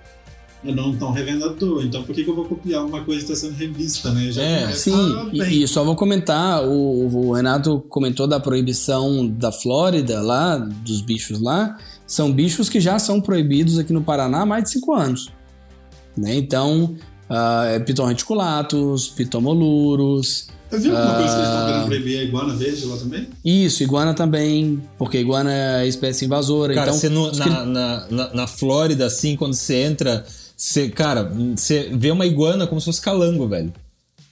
eu não estão revendo à toa. Então por que, que eu vou copiar uma coisa que está sendo revista, né? Já É, sim, bem. e, e só vou comentar, o, o Renato comentou da proibição da Flórida lá, dos bichos lá, são bichos que já são proibidos aqui no Paraná há mais de cinco anos. Né? Então, ah, é Piton reticulatus, Pitomoluros, Eu vi alguma coisa que eles estão Ah. querendo proibir a iguana verde lá também? isso, iguana também, porque iguana é espécie invasora. Cara, então, você no- na, cri- na, na, na Flórida, assim, quando você entra, você, cara, você vê uma iguana como se fosse calango, velho.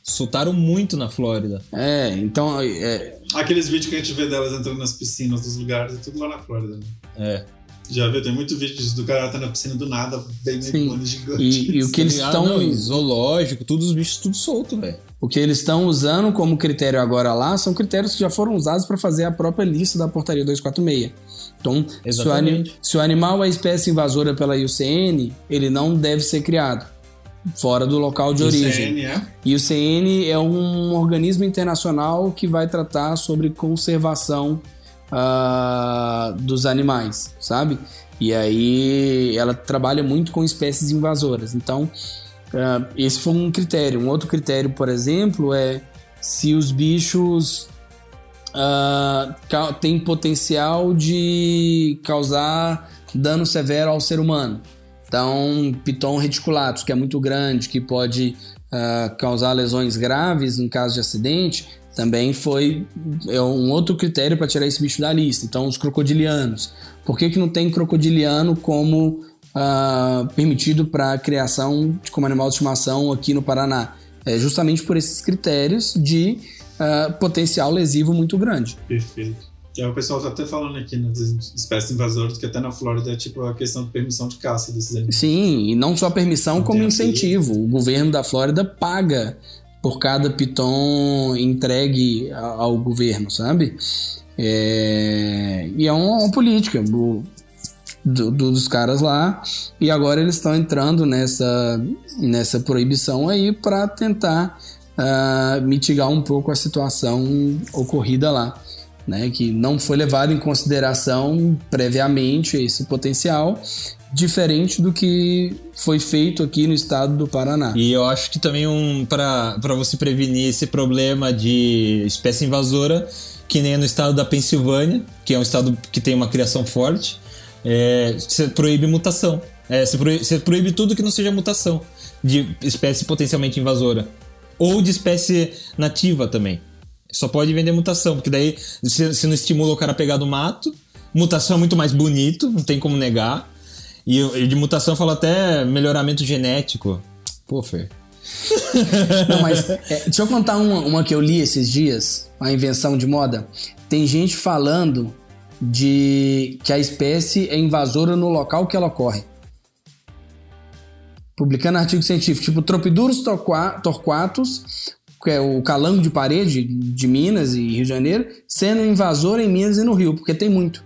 Soltaram muito na Flórida. É, então, é, Aqueles vídeos que a gente vê delas entrando nas piscinas dos lugares, é tudo lá na Flórida, né? É. Já viu? Tem muito vídeo disso, do cara tá na piscina do nada, bem meio Sim. iguana gigante. e, e o que eles Ah, estão... não, e zoológico, todos os bichos tudo solto, velho. O que eles estão usando como critério agora lá são critérios que já foram usados para fazer a própria lista da portaria 246. Então, se o, Exatamente. ani- se o animal é espécie invasora pela IUCN, ele não deve ser criado fora do local de O origem. CN, é? E o CN é um organismo internacional que vai tratar sobre conservação ah, dos animais, sabe? E aí ela trabalha muito com espécies invasoras. Então, esse foi um critério. Um outro critério, por exemplo, é se os bichos ah, ca- têm potencial de causar dano severo ao ser humano. Então, Piton reticulatus, que é muito grande, que pode ah, causar lesões graves no caso de acidente, também foi é um outro critério para tirar esse bicho da lista. Então, os crocodilianos. Por que, que não tem crocodiliano como ah, permitido para criação de- como animal de estimação aqui no Paraná? É justamente por esses critérios de ah, potencial lesivo muito grande. Perfeito. Aí o pessoal tá até falando aqui nas espécies invasoras que até na Flórida é tipo a questão de permissão de caça desses animais. Sim, e não só permissão, Não como incentivo. O governo da Flórida paga por cada piton entregue ao governo, sabe? É, E é uma, uma política do- do- dos caras lá. E agora eles estão entrando nessa, nessa proibição aí para tentar ah, mitigar um pouco a situação ocorrida lá. Né, que não foi levado em consideração previamente esse potencial, diferente do que foi feito aqui no estado do Paraná. E eu acho que também um para você prevenir esse problema de espécie invasora, que nem no estado da Pensilvânia, que é um estado que tem uma criação forte, é, você proíbe mutação. É, você, proíbe, você proíbe tudo que não seja mutação de espécie potencialmente invasora. Ou de espécie nativa também. Só pode vender mutação, porque daí você não estimula o cara a pegar do mato. Mutação é muito mais bonito, não tem como negar. E e de mutação fala até melhoramento genético. Pô, Fer. [laughs] Não, mas é, deixa eu contar uma, uma que eu li esses dias, a invenção de moda. Tem gente falando de que a espécie é invasora no local que ela ocorre. Publicando artigo científico, tipo Tropidurus torqua- torquatus, que é o calango de parede de Minas e Rio de Janeiro, sendo invasor em Minas e no Rio, porque tem muito.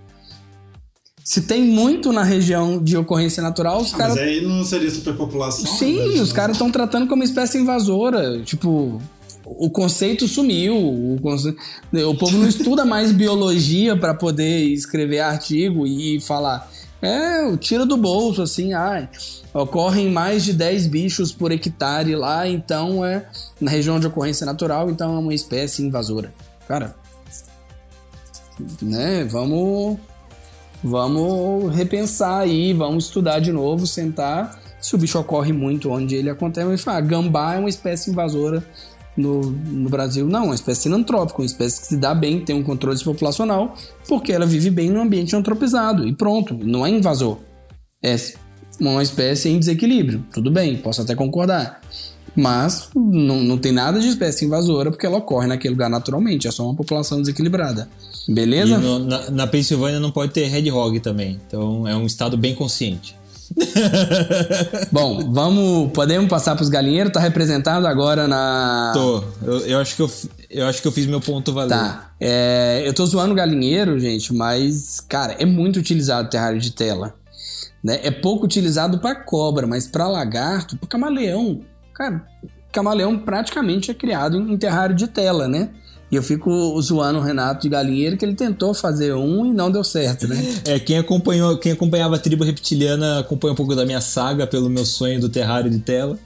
Se tem muito na região de ocorrência natural, os Ah, caras Mas aí não seria superpopulação? Sim, Mas, os caras estão tratando como espécie invasora. Tipo, o conceito sumiu. O, conce- o povo não [laughs] estuda mais biologia para poder escrever artigo e falar. É, tira do bolso, assim, ai. Ocorrem mais de 10 bichos por hectare lá, então é na região de ocorrência natural, então é uma espécie invasora. Cara, né, vamos vamos repensar aí, vamos estudar de novo, sentar. Se o bicho ocorre muito onde ele acontece, e falar, gambá é uma espécie invasora no, no Brasil. Não, é uma espécie sinantrópica, uma espécie que se dá bem, tem um controle populacional, porque ela vive bem no ambiente antropizado. E pronto, não é invasor. É uma espécie em desequilíbrio. Tudo bem, posso até concordar. Mas não, não tem nada de espécie invasora, porque ela ocorre naquele lugar naturalmente, é só uma população desequilibrada. Beleza? no- na, na Pensilvânia não pode ter Red Hog também. Então é um estado bem consciente. [laughs] Bom, vamos. Podemos passar para os galinheiros? Tá representado agora na. Tô. Eu, eu acho que eu, eu acho que eu fiz meu ponto valer. Tá. É, eu tô zoando galinheiro, gente, mas, cara, é muito utilizado terrário de tela. Né? É pouco utilizado para cobra, mas para lagarto, para camaleão. Cara, camaleão praticamente é criado em, em terrário de tela, né? E eu fico zoando o Renato de Galinheiro que ele tentou fazer um e não deu certo, né? É, quem acompanhou, quem acompanhava a tribo reptiliana acompanha um pouco da minha saga pelo meu sonho do terrário de tela.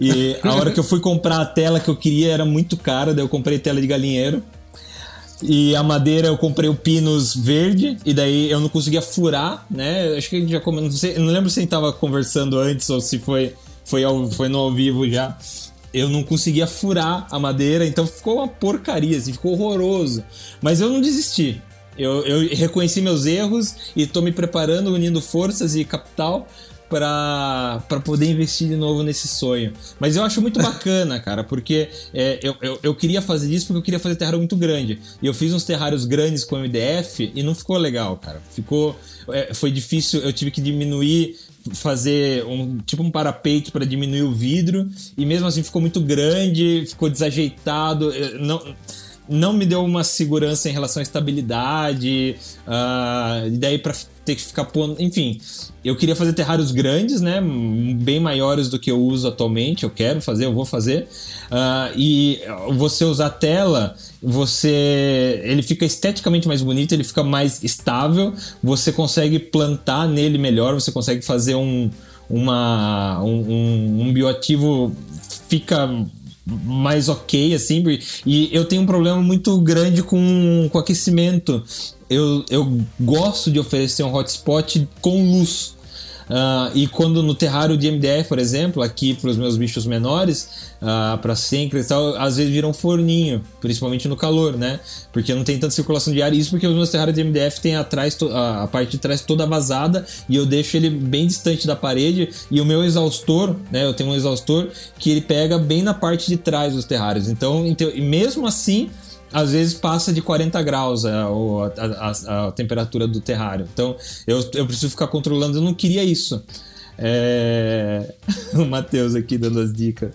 E a hora que eu fui comprar a tela que eu queria era muito cara, daí eu comprei tela de galinheiro. E a madeira eu comprei o pinus verde, e daí eu não conseguia furar, né? Acho que a gente já come... não, não lembro se a gente tava conversando antes ou se foi, foi, ao, foi no ao vivo já. Eu não conseguia furar a madeira, então ficou uma porcaria, assim, ficou horroroso. Mas eu não desisti. Eu, eu reconheci meus erros e tô me preparando, unindo forças e capital para poder investir de novo nesse sonho. Mas eu acho muito [laughs] bacana, cara, porque é, eu, eu, eu, queria fazer isso porque eu queria fazer terrário muito grande. E eu fiz uns terrários grandes com MDF e não ficou legal, cara. Ficou. É, foi difícil, eu tive que diminuir fazer um tipo um parapeito para diminuir o vidro. E mesmo assim ficou muito grande, ficou desajeitado, não não me deu uma segurança em relação à estabilidade, uh, e daí para ter que ficar pondo. Enfim, eu queria fazer terrários grandes, né? Bem maiores do que eu uso atualmente. Eu quero fazer, eu vou fazer. Uh, e você usar tela, você. Ele fica esteticamente mais bonito, ele fica mais estável, você consegue plantar nele melhor, você consegue fazer um. Uma, um, um bioativo fica mais ok, assim. E eu tenho um problema muito grande com, com aquecimento. Eu, eu gosto de oferecer um hotspot com luz. Uh, e quando no terrário de MDF, por exemplo, aqui para os meus bichos menores, uh, para sempre e tal, às vezes viram um forninho, principalmente no calor, né? Porque não tem tanta circulação de ar. Isso porque os meus terrários de MDF tem atrás a, a parte de trás toda vazada e eu deixo ele bem distante da parede. E o meu exaustor, né? Eu tenho um exaustor que ele pega bem na parte de trás dos terrários. Então, então mesmo assim às vezes passa de 40 graus a, a, a, a temperatura do terrário. Então eu, eu preciso ficar controlando, eu não queria isso. É... [laughs] o Matheus aqui dando as dicas.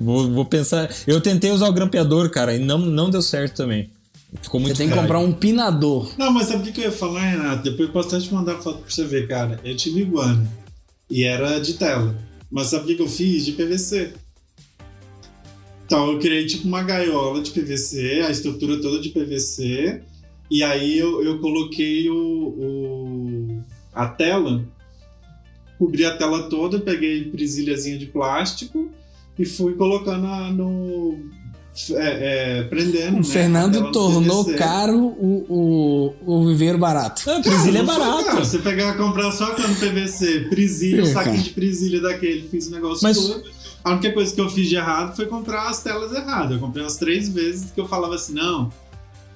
vou, vou pensar. Eu tentei usar o grampeador, cara, e não, não deu certo também. Ficou muito Você tem que comprar um pinador. Não, mas sabe o que eu ia falar, Renato? Depois eu posso até te mandar foto pra você ver, cara. Eu tive iguana. E era de tela. Mas sabe o que eu fiz? De PVC. Então eu criei tipo uma gaiola de PVC, a estrutura toda de PVC, e aí eu, eu coloquei o, o, a tela, cobri a tela toda, peguei presilhazinha de plástico e fui colocando no. É, é, prendendo. O né, Fernando tornou caro o, o, o viveiro barato. Não, presilha é barato. Você pegar comprar só cano PVC, presilha, um saquinho de presilha daquele, fiz o negócio Mas... todo a única coisa que eu fiz de errado foi comprar as telas erradas. Eu comprei umas três vezes que eu falava assim, não,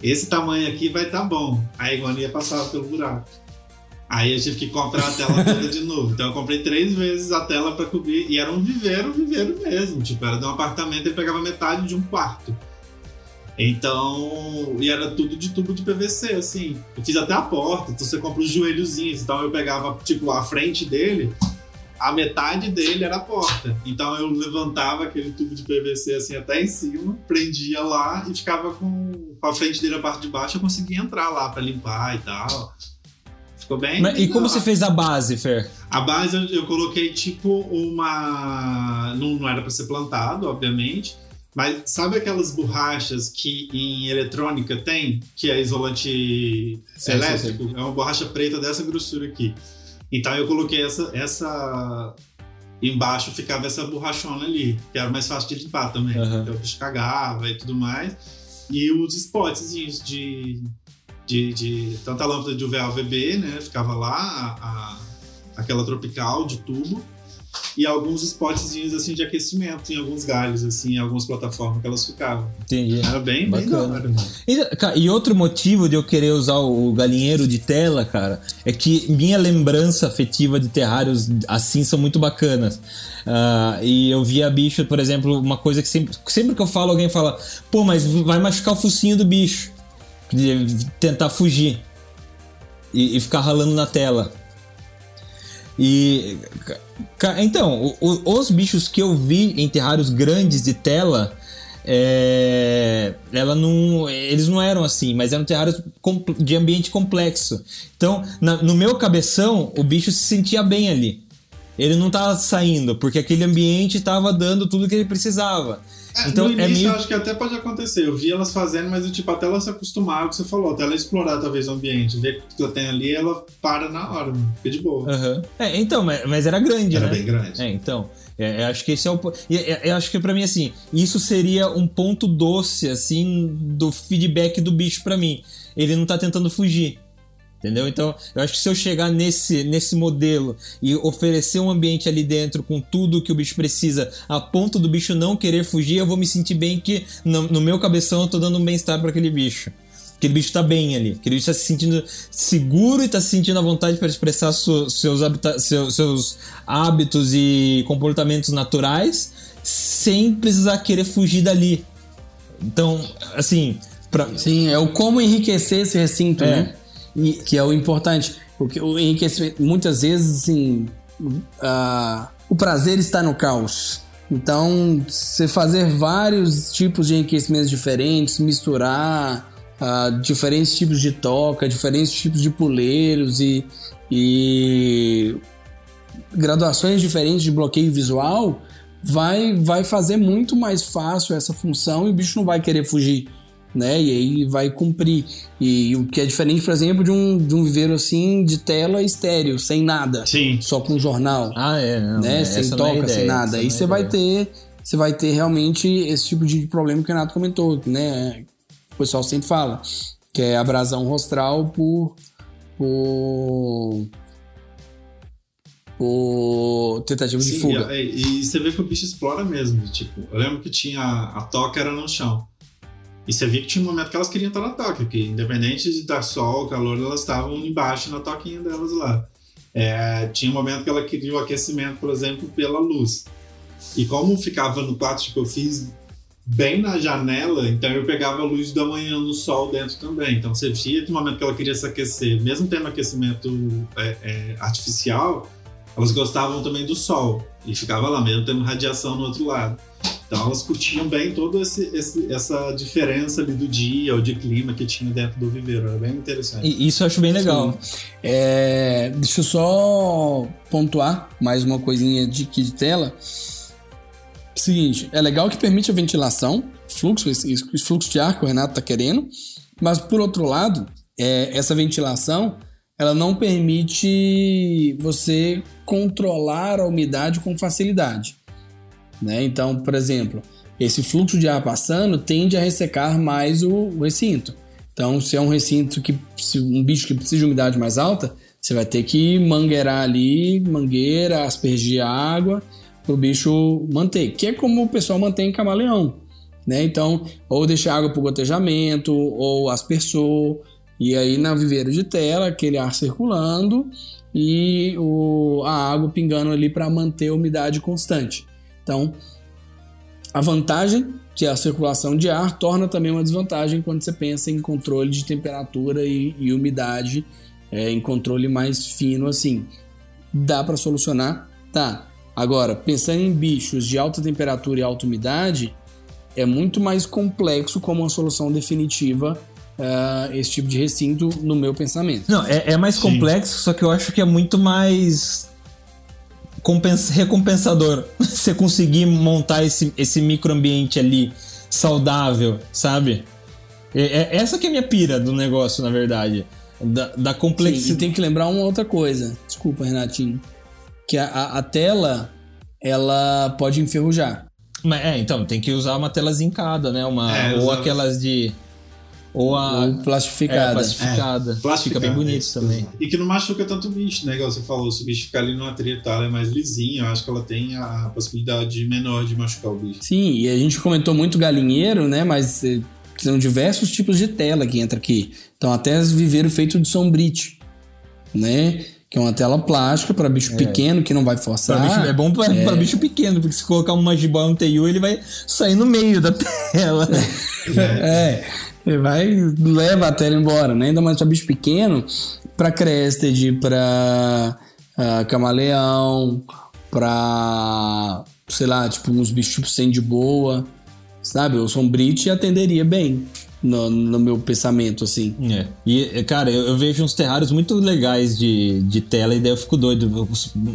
esse tamanho aqui vai estar tá bom. Aí a ia passava pelo buraco. Aí eu tive que comprar a tela toda de novo. Então eu comprei três vezes a tela para cobrir. E era um viveiro, viveiro mesmo. Tipo, era de um apartamento e pegava metade de um quarto. Então, e era tudo de tubo de PVC, assim. Eu fiz até a porta, então você compra os joelhozinhos. Então eu pegava, tipo, a frente dele, a metade dele era a porta. Então eu levantava aquele tubo de PVC assim até em cima, prendia lá e ficava com, com a frente dele a parte de baixo, eu conseguia entrar lá para limpar e tal. Ficou bem. Mas, e como você fez a base, Fer? A base eu, eu coloquei tipo uma. Não, não era para ser plantado, obviamente. Mas sabe aquelas borrachas que em eletrônica tem, que é isolante sim, elétrico? Sim, sim. É uma borracha preta dessa grossura aqui. Então eu coloquei essa, essa embaixo ficava essa borrachona ali, que era mais fácil de limpar também. Uhum. Então o bicho cagava e tudo mais. E os spotzinhos de, de, de tanta lâmpada de UVA UVB, né? Ficava lá, a, a, aquela tropical de tubo e alguns spotzinhos assim de aquecimento em alguns galhos, assim, em algumas plataformas que elas ficavam. Entendi. Era bem, Bacana. bem e, e outro motivo de eu querer usar o galinheiro de tela, cara, é que minha lembrança afetiva de terrários assim são muito bacanas. Uh, e eu via bicho, por exemplo, uma coisa que sempre, sempre que eu falo, alguém fala, pô, mas vai machucar o focinho do bicho. De tentar fugir. E, e ficar ralando na tela. E. Então, os bichos que eu vi em terrários grandes de tela. É, ela não, eles não eram assim, mas eram terrários de ambiente complexo. Então, na, no meu cabeção, o bicho se sentia bem ali. Ele não estava saindo, porque aquele ambiente estava dando tudo que ele precisava. É, Então, no é início meio- eu acho que até pode acontecer. Eu vi elas fazendo, mas tipo, até ela se acostumar, o que você falou, até ela explorar talvez o ambiente, ver o que ela tem ali, ela para na hora. Fica de boa. Aham. É, então, mas, mas era grande, Era né? bem grande. É, então. É, eu acho que esse é o. e- e- Eu acho que pra mim, assim, isso seria um ponto doce, assim, do feedback do bicho pra mim. Ele não tá tentando fugir. Entendeu? Então, eu acho que se eu chegar nesse, nesse modelo e oferecer um ambiente ali dentro com tudo que o bicho precisa, a ponto do bicho não querer fugir, eu vou me sentir bem que no, no meu cabeção eu tô dando um bem-estar pra aquele bicho. Aquele bicho tá bem ali. Aquele bicho tá se sentindo seguro e tá se sentindo à vontade para expressar seus, habita- seu- seus hábitos e comportamentos naturais sem precisar querer fugir dali. Então, assim, pra, Sim, é o como enriquecer esse recinto, É. né? E, que é o importante. Porque o enriquecimento, muitas vezes, assim, ah, o prazer está no caos. Então, você fazer vários tipos de enriquecimentos diferentes, misturar ah, diferentes tipos de toca, diferentes tipos de puleiros e, e graduações diferentes de bloqueio visual, vai, vai fazer muito mais fácil essa função e o bicho não vai querer fugir, né? E aí vai cumprir. E o que é diferente, por exemplo, de um, de um viveiro assim de tela estéreo, sem nada, Sim. só com jornal, ah, é, não, né? é, sem é toca, ideia, sem nada. Aí é você a vai ter, você vai ter realmente esse tipo de problema que o Renato comentou, né? O pessoal sempre fala, que é abrasão rostral por por por tentativa de Sim, fuga. E, e você vê que o bicho explora mesmo. Tipo, eu lembro que tinha. A toca era no chão. E você via que tinha um momento que elas queriam estar na toca, que independente de dar sol, calor, elas estavam embaixo na toquinha delas lá. É, tinha um momento que ela queria o aquecimento, por exemplo, pela luz. E como ficava no quarto que eu fiz bem na janela, então eu pegava a luz da manhã no sol dentro também. Então você via que no momento que ela queria se aquecer, mesmo tendo aquecimento é, é, artificial, elas gostavam também do sol e ficava lá mesmo tendo radiação no outro lado. Então elas curtiam bem toda essa diferença ali do dia ou de clima que tinha dentro do viveiro. Era bem interessante. E isso eu acho bem legal. É, deixa eu só pontuar mais uma coisinha de, aqui de tela. Seguinte, é legal que permite a ventilação, fluxo, esse, esse fluxo de ar que o Renato está querendo, mas por outro lado, é, essa ventilação ela não permite você controlar a umidade com facilidade. Né? Então, por exemplo, esse fluxo de ar passando tende a ressecar mais o, o recinto. Então, se é um recinto que um bicho que precisa de umidade mais alta, você vai ter que mangueirar ali, mangueira, aspergir água para o bicho manter, que é como o pessoal mantém em camaleão, né? Então, ou deixar água para gotejamento, ou aspersor, e aí na viveira de tela, aquele ar circulando e o, a água pingando ali para manter a umidade constante. Então, a vantagem que é a circulação de ar torna também uma desvantagem quando você pensa em controle de temperatura e, e umidade, é, em controle mais fino assim. Dá para solucionar? Tá. Agora, pensando em bichos de alta temperatura e alta umidade, é muito mais complexo como uma solução definitiva ah, esse tipo de recinto no meu pensamento. Não, é, é mais Sim. complexo, só que eu acho que é muito mais recompensador [laughs] você conseguir montar esse, esse microambiente ali saudável, sabe? É, é- essa que é a minha pira do negócio, na verdade. Da, da Sim, e complexidade. tem que lembrar uma outra coisa. Desculpa, Renatinho. Que a, a- a tela, ela pode enferrujar. Mas, é, então, tem que usar uma tela zincada, né? Uma, É, ou usar- aquelas de. Ou a. ou plastificada. É, plastificada. Fica bem bonito isso, também. E que não machuca tanto o bicho, né? Igual você falou, se o bicho ficar ali numa treta, ela é mais lisinha, eu acho que ela tem a possibilidade menor de machucar o bicho. Sim, e a gente comentou muito galinheiro, né? Mas eh, são diversos tipos de tela que entra aqui. Então, até as viveiro feito de sombrite, né? Que é uma tela plástica para bicho pequeno que não vai forçar. bicho- é bom pra, pra bicho pequeno, porque se colocar uma gibão no TU, ele vai sair no meio da [laughs] tela. É, ele vai leva a tela embora, né? Ainda mais para bicho pequeno, para Crested, para camaleão, para sei lá, tipo uns bichos tipo sem de boa, sabe? O sombrite atenderia bem no, no meu pensamento, assim. É. E, cara, eu, eu vejo uns terrários muito legais de, de tela e daí eu fico doido.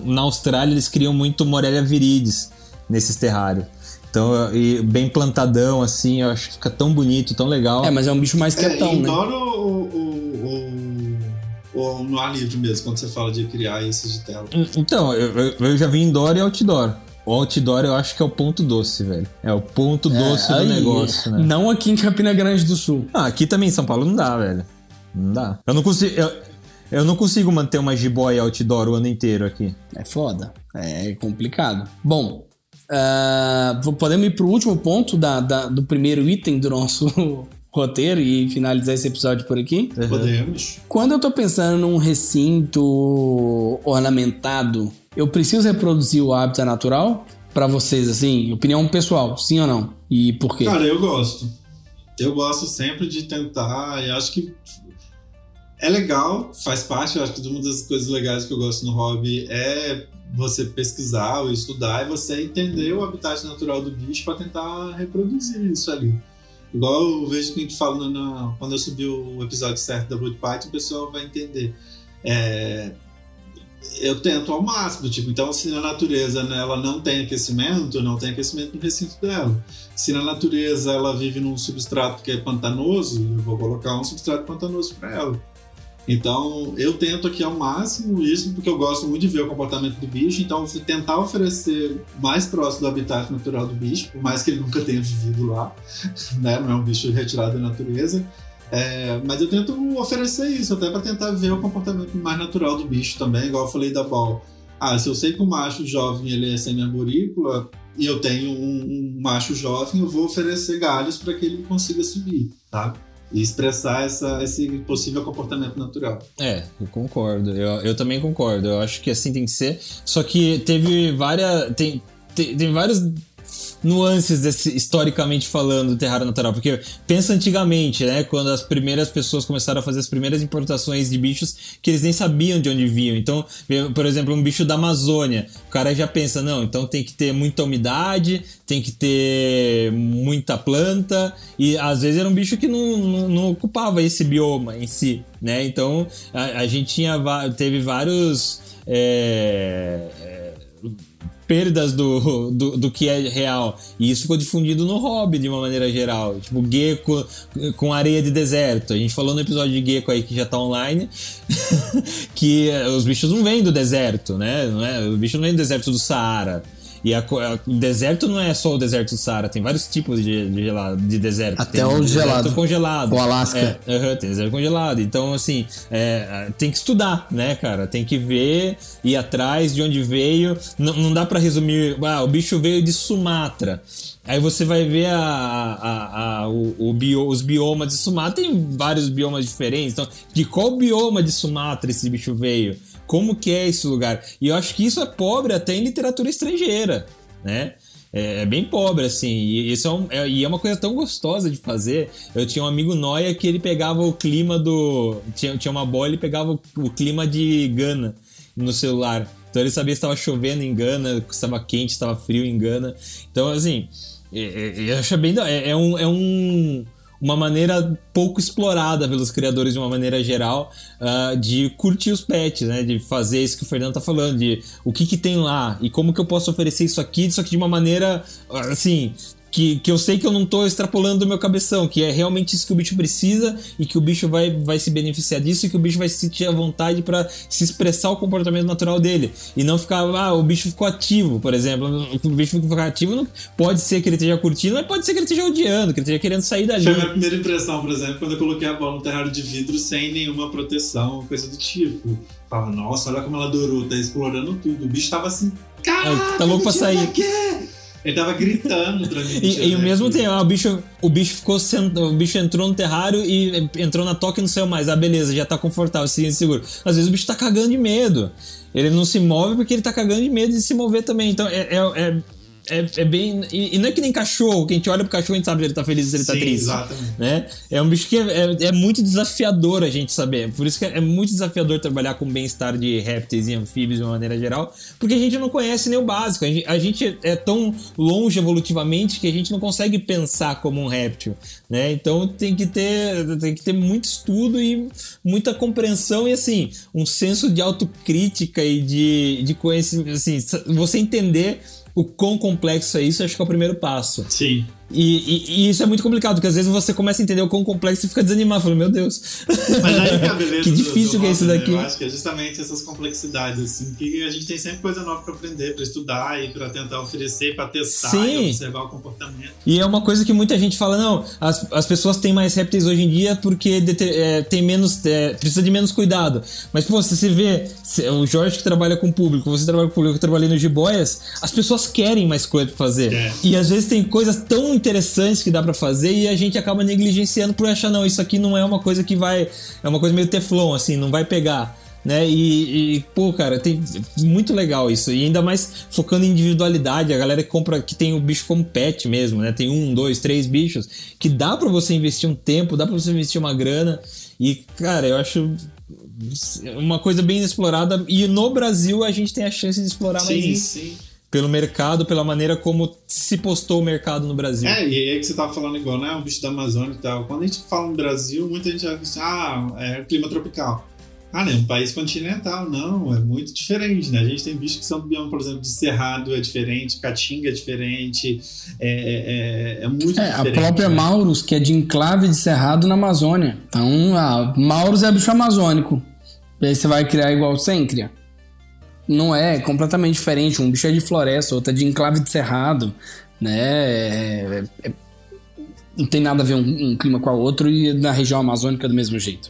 Na Austrália eles criam muito Morelia viridis nesses terrários. Então e bem plantadão, assim, eu acho que fica tão bonito, tão legal. É, mas é um bicho mais É, quietão, né? embora o, o, o, o, no ar livre mesmo, quando você fala de criar esses de tela. Então, eu, eu- eu já vi indoor e outdoor. O outdoor eu acho que é o ponto doce, velho. É o ponto doce do aí, negócio, né? Não aqui em Campina Grande do Sul. Ah, aqui também em São Paulo não dá, velho. Não dá. Eu não consigo. Eu, eu não consigo manter uma jiboia outdoor o ano inteiro aqui. É foda. É complicado. Bom, v- podemos ir pro último ponto da, da- do primeiro item do nosso [laughs] roteiro e finalizar esse episódio por aqui. Podemos. Quando eu tô pensando num recinto ornamentado, eu preciso reproduzir o hábitat natural? Pra vocês, assim, opinião pessoal, sim ou não? E por quê? Cara, eu gosto. Eu gosto sempre de tentar, e acho que é legal, faz parte, eu acho que uma das coisas legais que eu gosto no hobby é você pesquisar ou estudar e você entender o habitat natural do bicho para tentar reproduzir isso ali. Igual eu vejo que a gente fala na- quando eu subi o episódio certo da Blood Python, o pessoal vai entender. É, eu tento ao máximo, tipo, então se na natureza né, ela não tem aquecimento, não tem aquecimento no recinto dela. Se na natureza ela vive num substrato que é pantanoso, eu vou colocar um substrato pantanoso para ela. Então, eu tento aqui ao máximo isso, porque eu gosto muito de ver o comportamento do bicho. Então, tentar oferecer mais próximo do habitat natural do bicho, por mais que ele nunca tenha vivido lá, [laughs] né? Não é um bicho retirado da natureza. É, mas eu tento oferecer isso, até para tentar ver o comportamento mais natural do bicho também, igual eu falei da bal. Ah, se eu sei que o macho jovem ele é semi-arborícola e eu tenho um, um macho jovem, eu vou oferecer galhos para que ele consiga subir, tá? E expressar essa, esse possível comportamento natural. É, eu concordo. Eu, eu também concordo. Eu acho que assim tem que ser. Só que teve várias. Tem, tem, tem vários nuances desse, historicamente falando do terrário natural, porque pensa antigamente, né, quando as primeiras pessoas começaram a fazer as primeiras importações de bichos que eles nem sabiam de onde vinham. Então, por exemplo, um bicho da Amazônia, o cara já pensa, não, então tem que ter muita umidade, tem que ter muita planta, e às vezes era um bicho que não, não, não ocupava esse bioma em si, né? Então, a, a gente tinha, teve vários... é, perdas do, do, do que é real. E isso ficou difundido no hobby de uma maneira geral. Tipo, gecko com areia de deserto. A gente falou no episódio de gecko aí que já tá online, [laughs] que os bichos não vêm do deserto, né? Não é, o bicho não vem do deserto do Saara. E a a- o deserto não é só o deserto do Saara, tem vários tipos de, de, gelado, de deserto. Até tem o gelado. congelado. O Alasca. É, tem deserto congelado. Então, assim, é, tem que estudar, né, cara? Tem que ver, ir atrás de onde veio. Não, não dá pra resumir, ah, o bicho veio de Sumatra. Aí você vai ver a, a- a- o, o bio- os biomas de Sumatra, tem vários biomas diferentes. Então, de qual bioma de Sumatra esse bicho veio? Como que é esse lugar? E eu acho que isso é pobre até em literatura estrangeira, né? É, é bem pobre, assim. E isso é, um- é- e é uma coisa tão gostosa de fazer. Eu tinha um amigo Noia que ele pegava o clima do. Tinha, tinha uma bola e pegava o, o clima de Gana no celular. Então ele sabia se estava chovendo em Gana, se estava quente, se estava frio em Gana. Então, assim, é- é- eu acho bem. É, é um. É um uma maneira pouco explorada pelos criadores de uma maneira geral ah, de curtir os pets, né? De fazer isso que o Fernando tá falando, de o que que tem lá e como que eu posso oferecer isso aqui, só que de uma maneira assim. Que, que eu sei que eu não tô extrapolando do meu cabeção, que é realmente isso que o bicho precisa e que o bicho vai, vai se beneficiar disso e que o bicho vai se sentir à vontade para se expressar o comportamento natural dele. E não ficar, ah, o bicho ficou ativo, por exemplo. O bicho ficou ativo, não, pode ser que ele esteja curtindo, mas pode ser que ele esteja odiando, que ele esteja querendo sair dali. Foi a minha primeira impressão, por exemplo, quando eu coloquei a bola no terrário de vidro sem nenhuma proteção, coisa do tipo. Fala, nossa, olha como ela adorou, tá explorando tudo. O bicho tava assim, caraca, tá louco pra sair." pra quê? Ele tava gritando pra mim. E, e o mesmo tem tem, ah, o bicho, o bicho ficou sent... o bicho entrou no terrário e entrou na toca e não saiu mais. Ah, beleza, já tá confortável, se seguro. Às vezes o bicho tá cagando de medo. Ele não se move porque ele tá cagando de medo de se mover também. Então é, é, é, é, é bem. E, e não é que nem cachorro, que a gente olha pro cachorro e a gente sabe se ele tá feliz ou se ele tá Sim, triste. exatamente. Né? É um bicho que é, é, é muito desafiador a gente saber. Por isso que é, é muito desafiador trabalhar com bem-estar de répteis e anfíbios de uma maneira geral, porque a gente não conhece nem o básico. A gente, a gente é tão longe evolutivamente que a gente não consegue pensar como um réptil. Né? Então tem que, ter, tem que ter muito estudo e muita compreensão e assim, um senso de autocrítica e de, de conhecimento. Assim, você entender o quão complexo é isso, acho que é o primeiro passo. Sim. E, e, e, isso é muito complicado, porque às vezes você começa a entender o quão complexo e fica desanimado, falando, meu Deus. Mas aí que a beleza [laughs] que difícil do, do que é isso hobby, daqui. Né? Eu acho que é justamente essas complexidades, assim, que a gente tem sempre coisa nova para aprender, para estudar e para tentar oferecer, para testar Sim. e observar o comportamento. E é uma coisa que muita gente fala, não, as, as pessoas têm mais répteis hoje em dia porque é, tem menos, é, precisa de menos cuidado. Mas, pô, se você vê o Jorge que trabalha com público, você trabalha com público, eu trabalhei no Jiboias, as pessoas querem mais coisa pra fazer. É. E às vezes tem coisas tão interessantes que dá pra fazer e a gente acaba negligenciando por achar, não, isso aqui não é uma coisa que vai. É uma coisa meio teflon, assim, não vai pegar. Né? E, e, pô, cara, tem muito legal isso. E ainda mais focando em individualidade, a galera que compra, que tem o bicho como pet mesmo, né? Tem um, dois, três bichos, que dá pra você investir um tempo, dá pra você investir uma grana. E, cara, eu acho uma coisa bem inexplorada. E no Brasil a gente tem a chance de explorar mais Sim, isso. sim. Pelo mercado, pela maneira como se postou o mercado no Brasil. É, e aí que você tava falando igual, né? O bicho da Amazônia e tal. Quando a gente fala no Brasil, muita gente acha assim, ah, é clima tropical. Ah, não, é um país continental. Não, é muito diferente, né? A gente tem bichos que são do bioma, por exemplo, de Cerrado é diferente, Caatinga é diferente, é, é, é muito É, a diferente. própria né? Maurus, que é de enclave de Cerrado na Amazônia. Então, a Maurus é bicho amazônico. E aí você vai criar igual sem cria. Não é, é completamente diferente. Um bicho é de floresta, outro é de enclave de Cerrado, né? É- é- não tem nada a ver um, um clima com o outro e na região amazônica do mesmo jeito.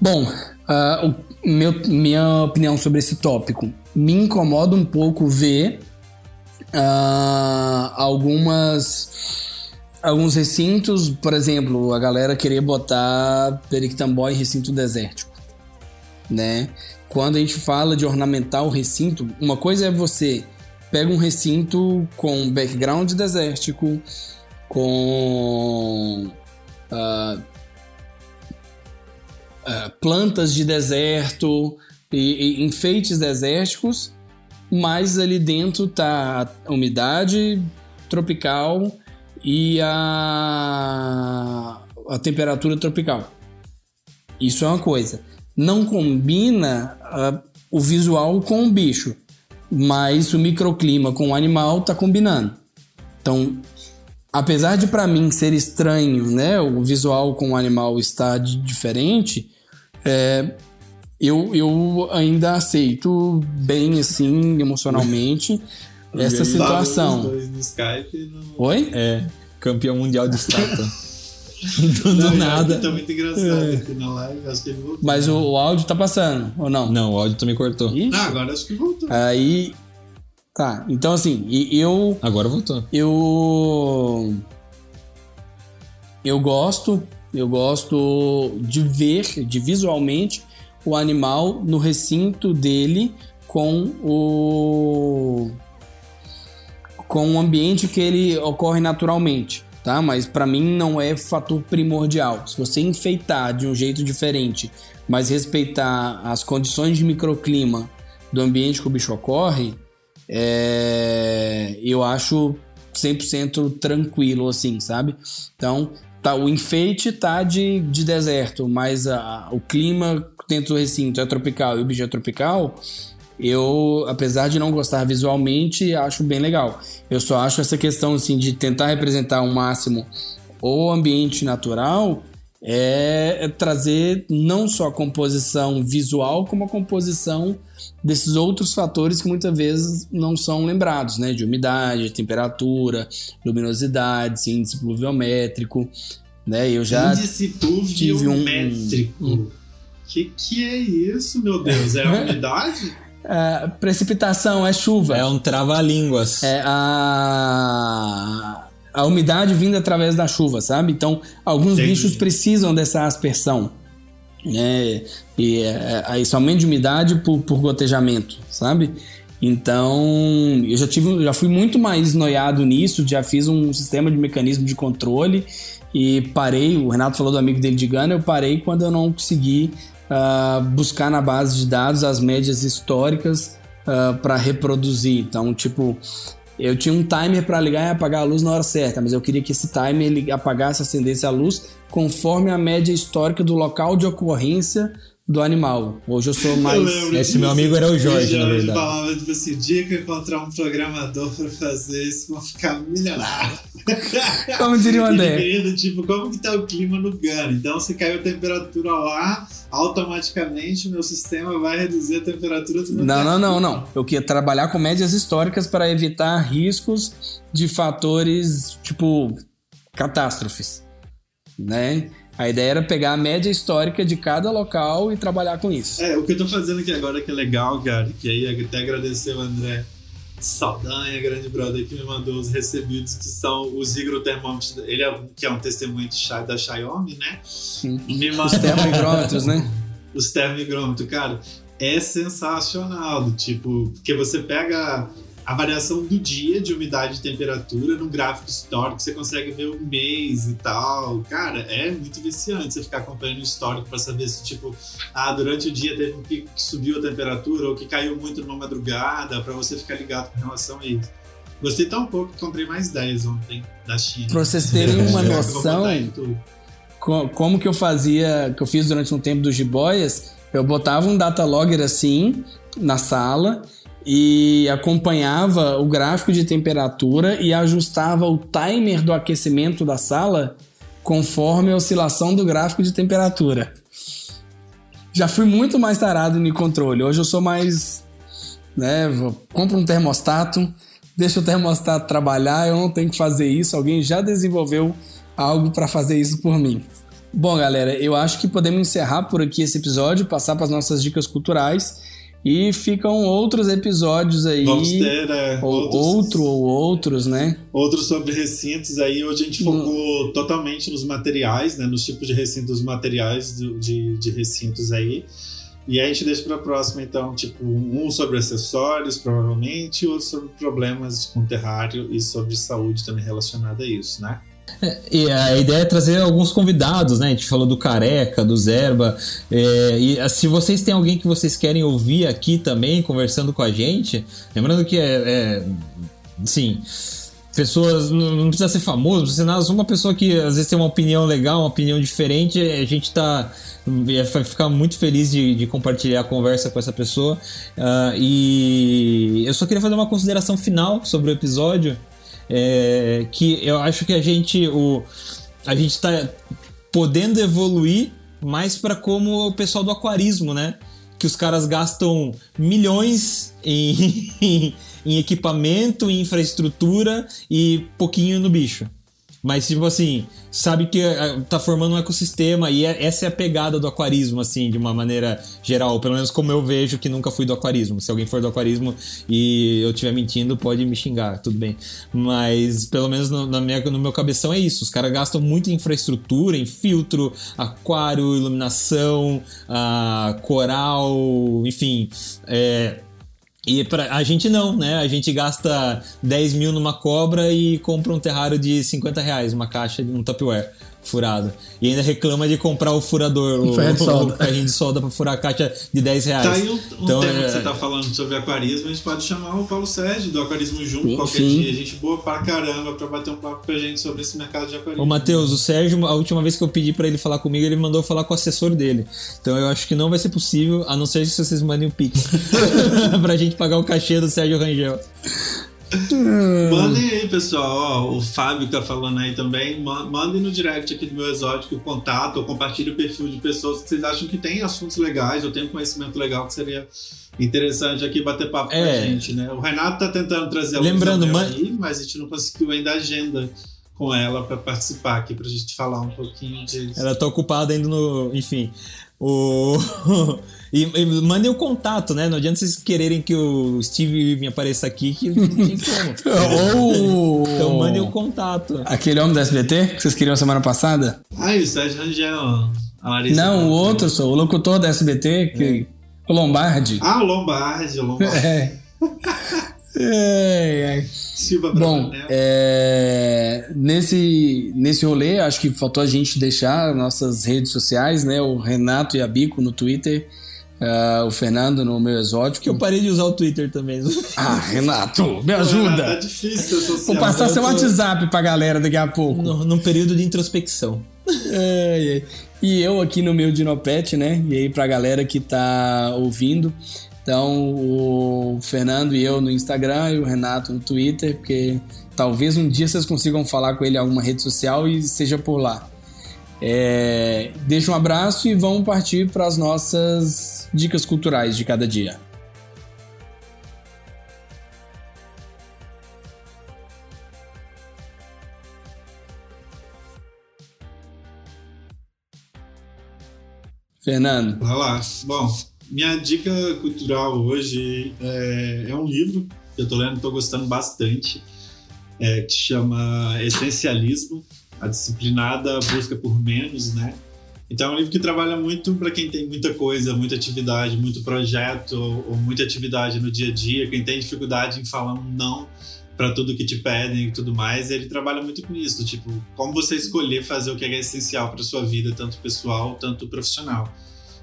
Bom, ah, o meu- minha opinião sobre esse tópico. Me incomoda um pouco ver ah, algumas alguns recintos, por exemplo, a galera querer botar periquitambó em recinto desértico, né? Quando a gente fala de ornamentar o recinto, uma coisa é você pega um recinto com background desértico, com ah, ah, plantas de deserto e, e enfeites desérticos, mas ali dentro tá a umidade tropical e a, a temperatura tropical. Isso é uma coisa. Não combina ah, o visual com o bicho, mas o microclima com o animal tá combinando. Então, apesar de para mim ser estranho, né, o visual com o animal estar diferente, é, eu, eu ainda aceito bem assim emocionalmente [laughs] essa situação. no Skype não... Oi? É, campeão mundial de estátua. [laughs] do, do Não, nada. Tá muito engraçado aqui na live, acho que ele voltou. Mas o, o áudio tá passando, ou não? Não, o áudio também cortou. Ixi. Não, agora acho que voltou. Aí. Tá, então assim, eu. Agora voltou. Eu. Eu gosto, eu gosto de ver, de visualmente, o animal no recinto dele com o. com o ambiente que ele ocorre naturalmente, tá? Mas pra mim não é fator primordial. Se você enfeitar de um jeito diferente, mas respeitar as condições de microclima do ambiente que o bicho ocorre, é, eu acho 100% tranquilo, assim, sabe? Então, tá, o enfeite tá de, de deserto, mas a- o clima dentro do recinto é tropical e o bicho é tropical, eu, apesar de não gostar visualmente, acho bem legal. Eu só acho essa questão, assim, de tentar representar ao máximo o ambiente natural é, é trazer não só a composição visual, como a composição desses outros fatores que muitas vezes não são lembrados, né? De umidade, temperatura, luminosidade, índice pluviométrico, né? Eu já Índice tive pluviométrico. um- Que que é isso, meu Deus? É a umidade? [laughs] É, precipitação é chuva. É um trava-línguas. É a, a umidade vindo através da chuva, sabe? Então, alguns Entendi. bichos precisam dessa aspersão. Né? E é, aí somente de umidade por, por gotejamento, sabe? Então, eu já tive, já fui muito mais noiado nisso, já fiz um sistema de mecanismo de controle e parei. O Renato falou do amigo dele de Gana, eu parei quando eu não consegui ah, buscar na base de dados as médias históricas para reproduzir. Então, tipo, eu tinha um timer para ligar e apagar a luz na hora certa, mas eu queria que esse timer apagasse, acendesse a luz conforme a média histórica do local de ocorrência do animal. Hoje eu sou mais. Eu Esse meu amigo era o Jorge, na verdade. falava, tipo assim, dia que eu encontrar um programador pra fazer isso, vou ficar milionário. [laughs] Como diria o André. [laughs] Queria, tipo, como que tá o clima no Ghana? Então, se caiu a temperatura lá, automaticamente o meu sistema vai reduzir a temperatura do meu Não, não, não, não. Eu queria trabalhar com médias históricas para evitar riscos de fatores tipo catástrofes, né? A ideia era pegar a média histórica de cada local e trabalhar com isso. É, o que eu tô fazendo aqui agora que é legal, cara, que aí até agradecer o André Saldanha, grande brother, que me mandou os recebidos, que são os higrotermômetros. Ele é, que é um testemunho de, da Xiaomi, né? Sim. Me Os mandou termoigrômetros, né? [laughs] os termoigrômetros, cara, é sensacional. Tipo, porque você pega a variação do dia de umidade e temperatura num gráfico histórico, você consegue ver o mês e tal. Cara, é muito viciante você ficar acompanhando o histórico para saber se, tipo, ah, durante o dia teve um pico que subiu a temperatura ou que caiu muito numa madrugada, para você ficar ligado com relação a isso. Gostei tão pouco que comprei mais 10 ontem da China. Pra vocês terem [laughs] uma noção, como que eu fazia, que eu fiz durante um tempo dos jiboias, eu botava um data logger assim na sala e acompanhava o gráfico de temperatura e ajustava o timer do aquecimento da sala conforme a oscilação do gráfico de temperatura. Já fui muito mais tarado no controle. Hoje eu sou mais, né, compro um termostato, deixa o termostato trabalhar, eu não tenho que fazer isso, alguém já desenvolveu algo para fazer isso por mim. Bom, galera, eu acho que podemos encerrar por aqui esse episódio, passar para as nossas dicas culturais e ficam outros episódios aí, Vamos ter, né, ou outros- outro ou outros, né? Outros sobre recintos aí, hoje a gente focou totalmente nos materiais, né? Nos tipos de recintos materiais do- de, de recintos aí. E aí a gente deixa para próxima, então, tipo, um sobre acessórios, provavelmente, e outro sobre problemas com terrário e sobre saúde também relacionada a isso, né? E a ideia é trazer alguns convidados, né? A gente falou do Careca, do Zerba. é, e ah, se vocês têm alguém que vocês querem ouvir aqui também, conversando com a gente, lembrando que é. é sim. Pessoas, não precisa ser famoso, não precisa ser nada, só uma pessoa que às vezes tem uma opinião legal, uma opinião diferente, a gente tá. Vai ficar muito feliz de, de compartilhar a conversa com essa pessoa. Ah, e eu só queria fazer uma consideração final sobre o episódio é, que eu acho que a gente o a gente está podendo evoluir mais para como o pessoal do aquarismo, né? Que os caras gastam milhões em, [laughs] em equipamento, em infraestrutura e pouquinho no bicho. Mas, tipo assim, sabe que eh, tá formando um ecossistema e é- essa é a pegada do aquarismo, assim, de uma maneira geral. Pelo menos como eu vejo que nunca fui do aquarismo. Se alguém for do aquarismo e eu estiver mentindo, pode me xingar, tudo bem. Mas, pelo menos no, na minha, no meu cabeção é isso. Os caras gastam muito em infraestrutura, em filtro, aquário, iluminação, ah, coral, enfim. É, e pra, a gente não, né? A gente gasta 10 mil numa cobra e compra um terrário de 50 reais, uma caixa de um Tupperware furado. E ainda reclama de comprar o furador, o, ferro de [laughs] solda. o ferrinho de solda pra furar a caixa de 10 reais. Tá aí um, um Então, tema é- que você tá falando sobre aquarismo, a gente pode chamar o Paulo Sérgio do Aquarismo Junto Sim, qualquer sim. dia. Gente boa pra caramba pra bater um papo com a gente sobre esse mercado de aquarismo. Ô, Matheus, o Sérgio, a última vez que eu pedi pra ele falar comigo, ele mandou falar com o assessor dele. Então eu acho que não vai ser possível, a não ser se vocês mandem o Pix. [laughs] [laughs] pra gente pagar o cachê do Sérgio Rangel. [laughs] Mandem aí, pessoal. Ó, o Fábio tá falando aí também. Ma- Mandem no direct aqui do meu exótico o contato ou compartilhe o perfil de pessoas que vocês acham que tem assuntos legais ou tem um conhecimento legal que seria interessante aqui bater papo com É. a gente, né? O Renato tá tentando trazer a Lembrando, man- aí, mas a gente não conseguiu ainda a agenda com ela para participar aqui pra gente falar um pouquinho disso. Ela tá ocupada ainda no. Enfim. O. [laughs] e, e mandem o contato, né? Não adianta vocês quererem que o Steve me apareça aqui, que não tem [laughs] como. Ou Então mandem o contato. aquele homem do SBT que vocês queriam semana passada? Ah, o Sérgio Rangel. A Larissa Não, tá- o outro, sou o locutor da SBT, que o Lombardi. Ah, o Lombardi, o Lombardi. [laughs] É. É, é. Silva Bom, é, nesse, nesse rolê, acho que faltou a gente deixar nossas redes sociais, né? O Renato e a Bico no Twitter, ah, o Fernando no meu exótico. Que eu parei de usar o Twitter também. Ah, Renato, me Pô, Tá ajuda! difícil social. Vou passar Eu seu tô- WhatsApp pra galera daqui a pouco. num, num período de introspecção. É, é. E eu aqui no meu Dinopet, né? E aí pra galera que tá ouvindo. Então, o Fernando e eu no Instagram e o Renato no Twitter, porque talvez um dia vocês consigam falar com ele em alguma rede social e seja por lá. É, deixa um abraço e vamos partir para as nossas dicas culturais de cada dia. Fernando. Vai lá. Bom, minha dica cultural hoje é, é um livro que eu tô lendo, tô gostando bastante, é, que chama Essencialismo, a disciplinada busca por menos, né? Então é um livro que trabalha muito para quem tem muita coisa, muita atividade, muito projeto ou muita atividade no dia a dia, quem tem dificuldade em falar um não para tudo que te pedem e tudo mais, ele trabalha muito com isso, tipo, como você escolher fazer o que é essencial para sua vida, tanto pessoal, tanto profissional.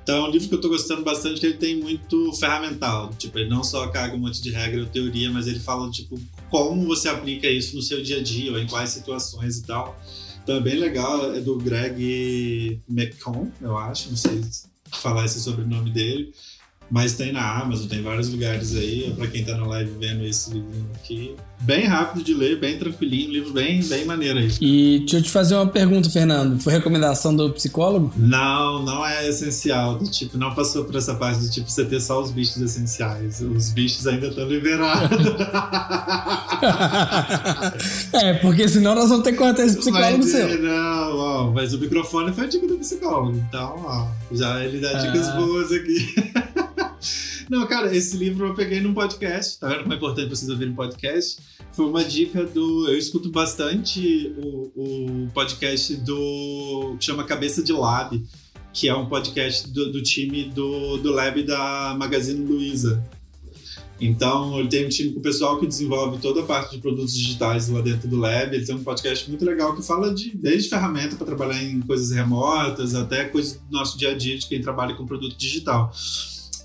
Então é um livro que eu estou gostando bastante, que ele tem muito ferramental. Tipo, ele não só caga um monte de regra ou teoria, mas ele fala, tipo, como você aplica isso no seu dia a dia, ou em quais situações e tal. Então é bem legal, é do Greg McCon, eu acho, não sei falar esse sobrenome dele. Mas tem na Amazon, tem vários lugares aí, para quem tá na live vendo esse livro aqui. Bem rápido de ler, bem tranquilinho, livro bem, bem maneiro aí. E deixa eu te fazer uma pergunta, Fernando. Foi recomendação do psicólogo? Não, não é essencial. Do tipo, não passou por essa parte do tipo você ter só os bichos essenciais. Os bichos ainda estão liberados. [laughs] é, porque senão nós vamos ter que cortar esse psicólogo mas, seu. Não, ó, mas o microfone foi a dica do psicólogo. Então, ó, já ele dá dicas ah. boas aqui. [laughs] Não, cara, esse livro eu peguei num podcast. Tá vendo como é importante vocês ouvirem podcast? Foi uma dica do. Eu escuto bastante o, o podcast do. que chama Cabeça de Lab, que é um podcast do, do time do, do Lab da Magazine Luiza. Então, ele tem um time com o pessoal que desenvolve toda a parte de produtos digitais lá dentro do Lab. Ele tem um podcast muito legal que fala de desde ferramenta para trabalhar em coisas remotas até coisas do nosso dia a dia de quem trabalha com produto digital.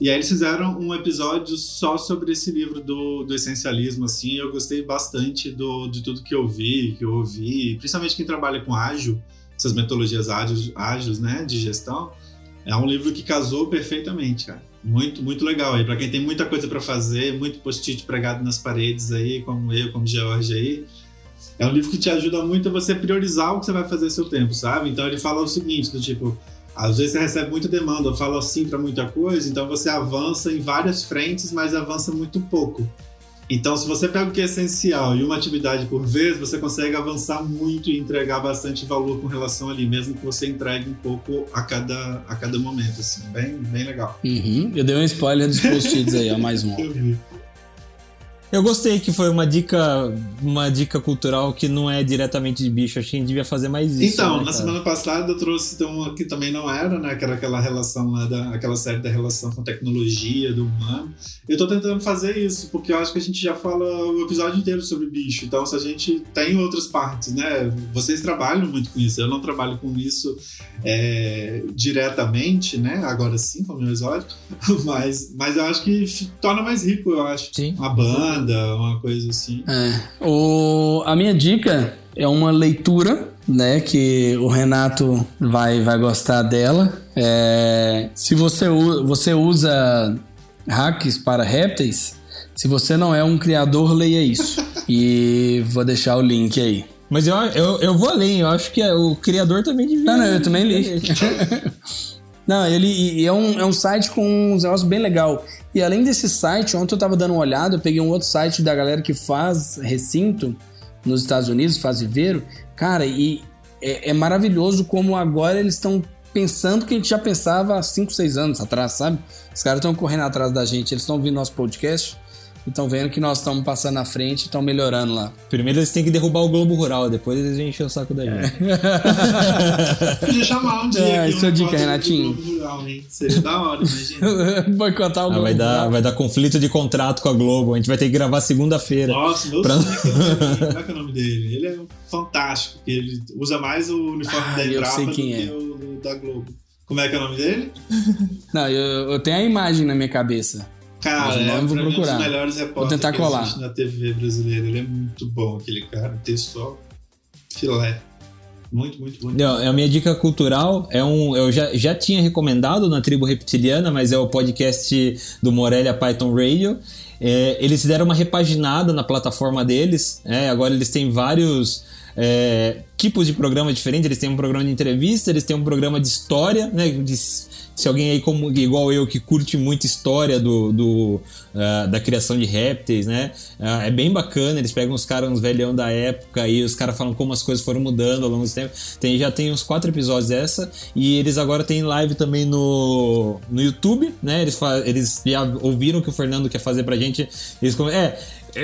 E aí eles fizeram um episódio só sobre esse livro do, do essencialismo, assim, eu gostei bastante do, de tudo que eu vi, que eu ouvi, principalmente quem trabalha com ágil, essas metodologias ágeis, ágeis né, de gestão, é um livro que casou perfeitamente, cara. Muito, muito legal aí. Para quem tem muita coisa para fazer, muito post-it pregado nas paredes aí, como eu, como George aí. É um livro que te ajuda muito a você priorizar o que você vai fazer seu tempo, sabe? Então ele fala o seguinte, do tipo, às vezes você recebe muita demanda, fala sim para muita coisa, então você avança em várias frentes, mas avança muito pouco. Então, se você pega o que é essencial e uma atividade por vez, você consegue avançar muito e entregar bastante valor com relação ali, mesmo que você entregue um pouco a cada, a cada momento, assim. Bem, bem legal. Uhum. Eu dei um spoiler dos post-its aí, ó, mais um. Eu vi. Eu gostei que foi uma dica, uma dica cultural que não é diretamente de bicho. Acho que a gente devia fazer mais isso. Então, né, na semana passada eu trouxe uma que também não era, né? Que era aquela relação lá da, aquela série da relação com tecnologia, do humano. Eu tô tentando fazer isso, porque eu acho que a gente já fala o episódio inteiro sobre bicho. Então, se a gente tem outras partes, né? Vocês trabalham muito com isso. Eu não trabalho com isso é, diretamente, né? Agora sim, com o meu exótico. [laughs] Mas, mas eu acho que torna mais rico, eu acho. Sim. Uma banda uma coisa assim. É. O, a minha dica é uma leitura, né? Que o Renato vai, vai gostar dela. É, se você, você usa hacks para répteis, se você não é um criador, leia isso. [laughs] e vou deixar o link aí. Mas eu, eu, eu vou além, eu acho que é, o criador também devia. Não, não, eu também li. [laughs] não, ele é um, é um site com um negócio bem legal. E além desse site, ontem eu tava dando uma olhada, eu peguei um outro site da galera que faz recinto nos Estados Unidos, faz viveiro. Cara, e é, é maravilhoso como agora eles estão pensando que a gente já pensava há 5, 6 anos atrás, sabe? Os caras estão correndo atrás da gente, eles estão ouvindo nosso podcast estão vendo que nós estamos passando na frente e estão melhorando lá. Primeiro eles têm que derrubar o Globo Rural, depois eles vêm encher o saco da gente. [laughs] É. Podia chamar um dia. É, isso é dica, Renatinho. Rural, Seria da hora, imagina. [laughs] Boicotar o ah, Globo vai dar, Rural. vai dar conflito de contrato com a Globo. A gente vai ter que gravar segunda-feira. Nossa, meu pra... [laughs] Como é que é o nome dele? Ele é fantástico. Ele usa mais o uniforme ah, da Embrapa do que é. o da Globo. Como é que é o nome dele? Não, eu, eu tenho a imagem na minha cabeça. Cara, é vou procurar. um dos melhores repórteres vou tentar colar. na TV brasileira. Ele é muito bom, aquele cara. Só filé. Muito, muito, muito. Não, é a minha dica cultural. É um, eu já, já tinha recomendado na Tribo Reptiliana, mas é o podcast do Morelia Python Radio. É, eles deram uma repaginada na plataforma deles. É, agora eles têm vários é, tipos de programas diferentes. Eles têm um programa de entrevista, eles têm um programa de história, né? De, se alguém aí como igual eu que curte muito história do, do uh, da criação de répteis, né? Uh, é bem bacana. Eles pegam os caras, uns velhão da época e os caras falam como as coisas foram mudando ao longo do tempo. Tem, já tem uns quatro episódios dessa e eles agora têm live também no, no YouTube, né? Eles, eles já ouviram que o Fernando quer fazer pra gente. Eles é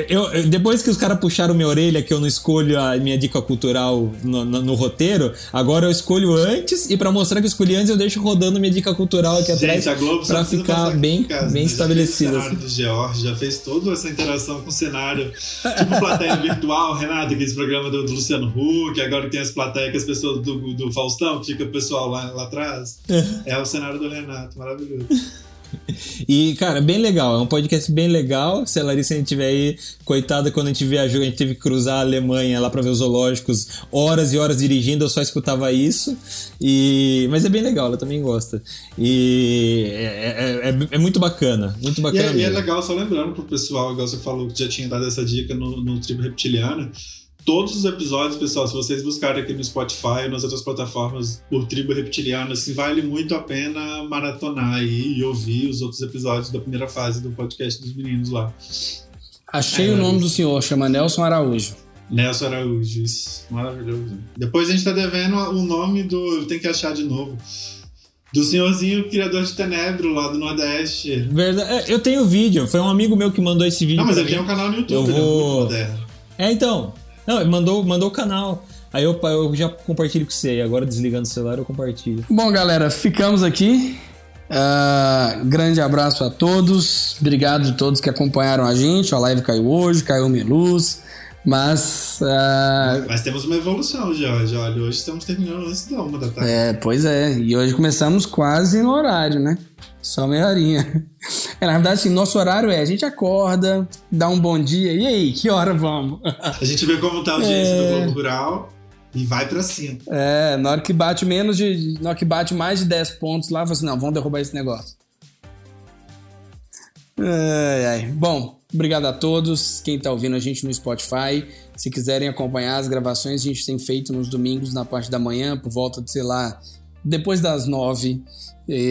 eu, depois que os caras puxaram minha orelha que eu não escolho a minha dica cultural no, no, no roteiro, agora eu escolho antes e para mostrar que eu escolhi antes eu deixo rodando minha dica cultural aqui Gente, atrás a Globo pra ficar bem, casa, bem estabelecida. O do George, já fez toda essa interação com o cenário, tipo plateia virtual, Renato, aquele programa do, do, Luciano Huck, agora tem as plateias que as pessoas do, do Faustão, fica o pessoal lá, lá atrás. é o cenário do Renato, maravilhoso. E, cara, bem legal. É um podcast bem legal. Se a Larissa estiver aí, coitada, quando a gente viajou, a gente teve que cruzar a Alemanha lá pra ver os zoológicos, horas e horas dirigindo, eu só escutava isso. E... Mas é bem legal, ela também gosta. E é, é, é, é muito bacana. Muito bacana. E é, e é, legal, só lembrando pro pessoal, igual você falou que já tinha dado essa dica no, no Tribo Reptiliana todos os episódios, pessoal, se vocês buscarem aqui no Spotify ou nas outras plataformas por Tribo Reptiliana, assim, vale muito a pena maratonar aí e ouvir os outros episódios da primeira fase do podcast dos meninos lá. Achei é, o nome do senhor, chama Nelson Araújo. Nelson Araújo, isso. Maravilhoso. Depois a gente tá devendo o nome do. Tem que achar de novo. Do senhorzinho criador de Tenebro lá do Nordeste. Verdade. É, eu tenho vídeo. Foi um amigo meu que mandou esse vídeo. Não, mas ele mim. tem um canal no YouTube. Eu vou... É, é, então. Não, mandou, mandou o canal. Aí eu, eu já compartilho com você. Agora desligando o celular eu compartilho. Bom, galera, ficamos aqui. Uh, grande abraço a todos. Obrigado a todos que acompanharam a gente. A live caiu hoje, caiu minha luz. Mas. Uh... Mas temos uma evolução, Jorge. Olha, hoje estamos terminando antes da uma da tarde. É, pois é. E hoje começamos quase no horário, né? Só meia horinha. É, na verdade, assim, nosso horário é: a gente acorda, dá um bom dia, e aí, que hora vamos? A gente vê como tá a audiência é... do Globo Rural e vai pra cima. É, na hora que bate menos de. Na hora que bate mais de 10 pontos lá, fala assim: não, vamos derrubar esse negócio. Ai, ai. Bom, obrigado a todos. Quem tá ouvindo a gente no Spotify. Se quiserem acompanhar as gravações, a gente tem feito nos domingos, na parte da manhã, por volta de, sei lá, depois das nove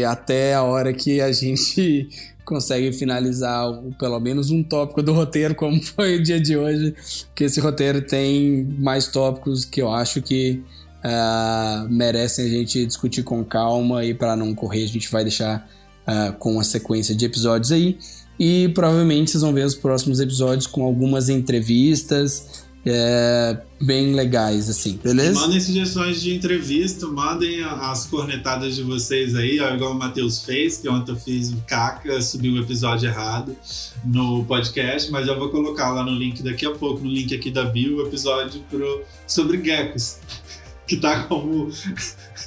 até a hora que a gente [laughs] consegue finalizar o, pelo menos um tópico do roteiro, como [laughs] foi o dia de hoje, que esse roteiro tem mais tópicos que eu acho que uh, merecem a gente discutir com calma e para não correr a gente vai deixar uh, com uma sequência de episódios aí. E provavelmente vocês vão ver os próximos episódios com algumas entrevistas é, bem legais, assim, beleza? Mandem sugestões de entrevista, mandem as cornetadas de vocês aí, ó, igual o Matheus fez, que ontem eu fiz o caca, subi um episódio errado no podcast, mas já vou colocar lá no link daqui a pouco, no link aqui da bio, o episódio pro, sobre geckos, [laughs] que tá como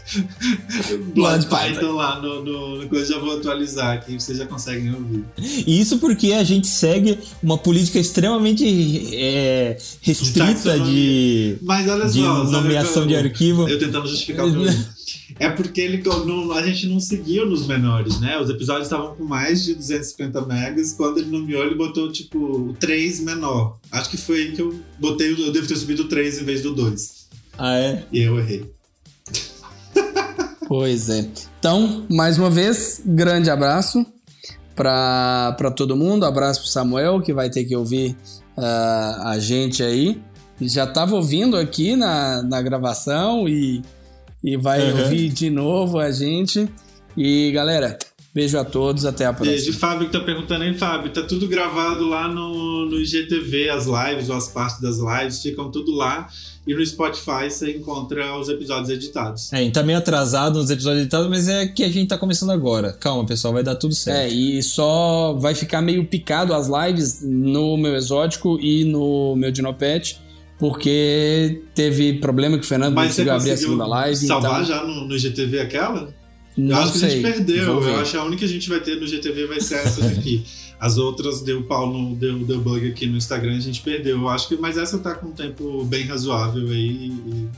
[laughs] Blood Python lá no, no, no coisa, já vou atualizar aqui, vocês já conseguem ouvir. Isso porque a gente segue uma política extremamente é, restrita de, Mas olha de só, nomeação de arquivo. Eu tentando justificar o problema. [laughs] É porque ele, não, a gente não seguiu nos menores, né? Os episódios estavam com mais de 250 megas. Quando ele nomeou, ele botou tipo 3 menor. Acho que foi aí que eu botei, eu devo ter subido o 3 em vez do 2. Ah, é? E eu errei. Pois é. Então, mais uma vez, grande abraço para todo mundo. Abraço para Samuel, que vai ter que ouvir uh, a gente aí. Já estava ouvindo aqui na, na gravação e, e vai uhum. ouvir de novo a gente. E galera, beijo a todos, até a próxima. Beijo, Fábio que tá perguntando aí, Fábio, tá tudo gravado lá no, no IGTV, as lives ou as partes das lives, ficam tudo lá. E no Spotify você encontra os episódios editados. É, tá meio atrasado nos episódios editados, mas é que a gente tá começando agora. Calma, pessoal, vai dar tudo certo. É, e só vai ficar meio picado as lives no meu exótico e no meu Dinopet. Porque teve problema que o Fernando não conseguiu abrir a segunda live. Salvar então... já no, no GTV aquela? Não eu acho sei. que a gente perdeu. Eu acho que a única que a gente vai ter no GTV vai ser essa daqui. As outras deu pau no deu, deu bug aqui no Instagram, a gente perdeu. Eu acho que, mas essa tá com um tempo bem razoável aí. E,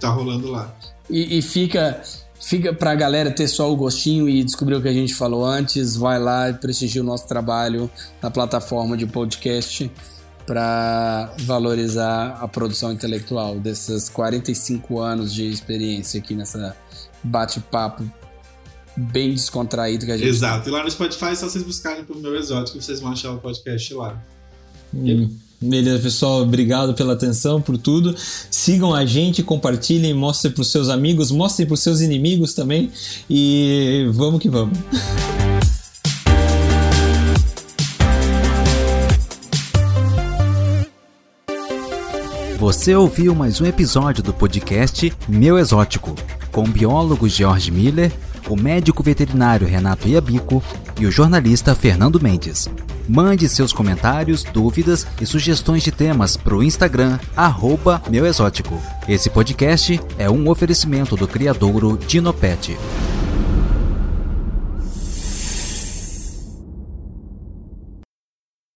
tá rolando lá. E, e fica, fica pra galera ter só o gostinho e descobrir o que a gente falou antes, vai lá e prestigia o nosso trabalho na plataforma de podcast para valorizar a produção intelectual desses 45 anos de experiência aqui nessa bate-papo bem descontraído que a gente Exato. E lá no Spotify é só vocês buscarem pro meu exótico, vocês vão achar o podcast lá. Hum. Beleza, pessoal. Obrigado pela atenção, por tudo. Sigam a gente, compartilhem, mostrem para os seus amigos, mostrem para os seus inimigos também. E vamos que vamos. [laughs] Você ouviu mais um episódio do podcast Meu Exótico, com o biólogo George Miller, o médico veterinário Renato Iabico e o jornalista Fernando Mendes. Mande seus comentários, dúvidas e sugestões de temas para o Instagram, arroba Meu Exótico. Esse podcast é um oferecimento do criadouro Dinopet.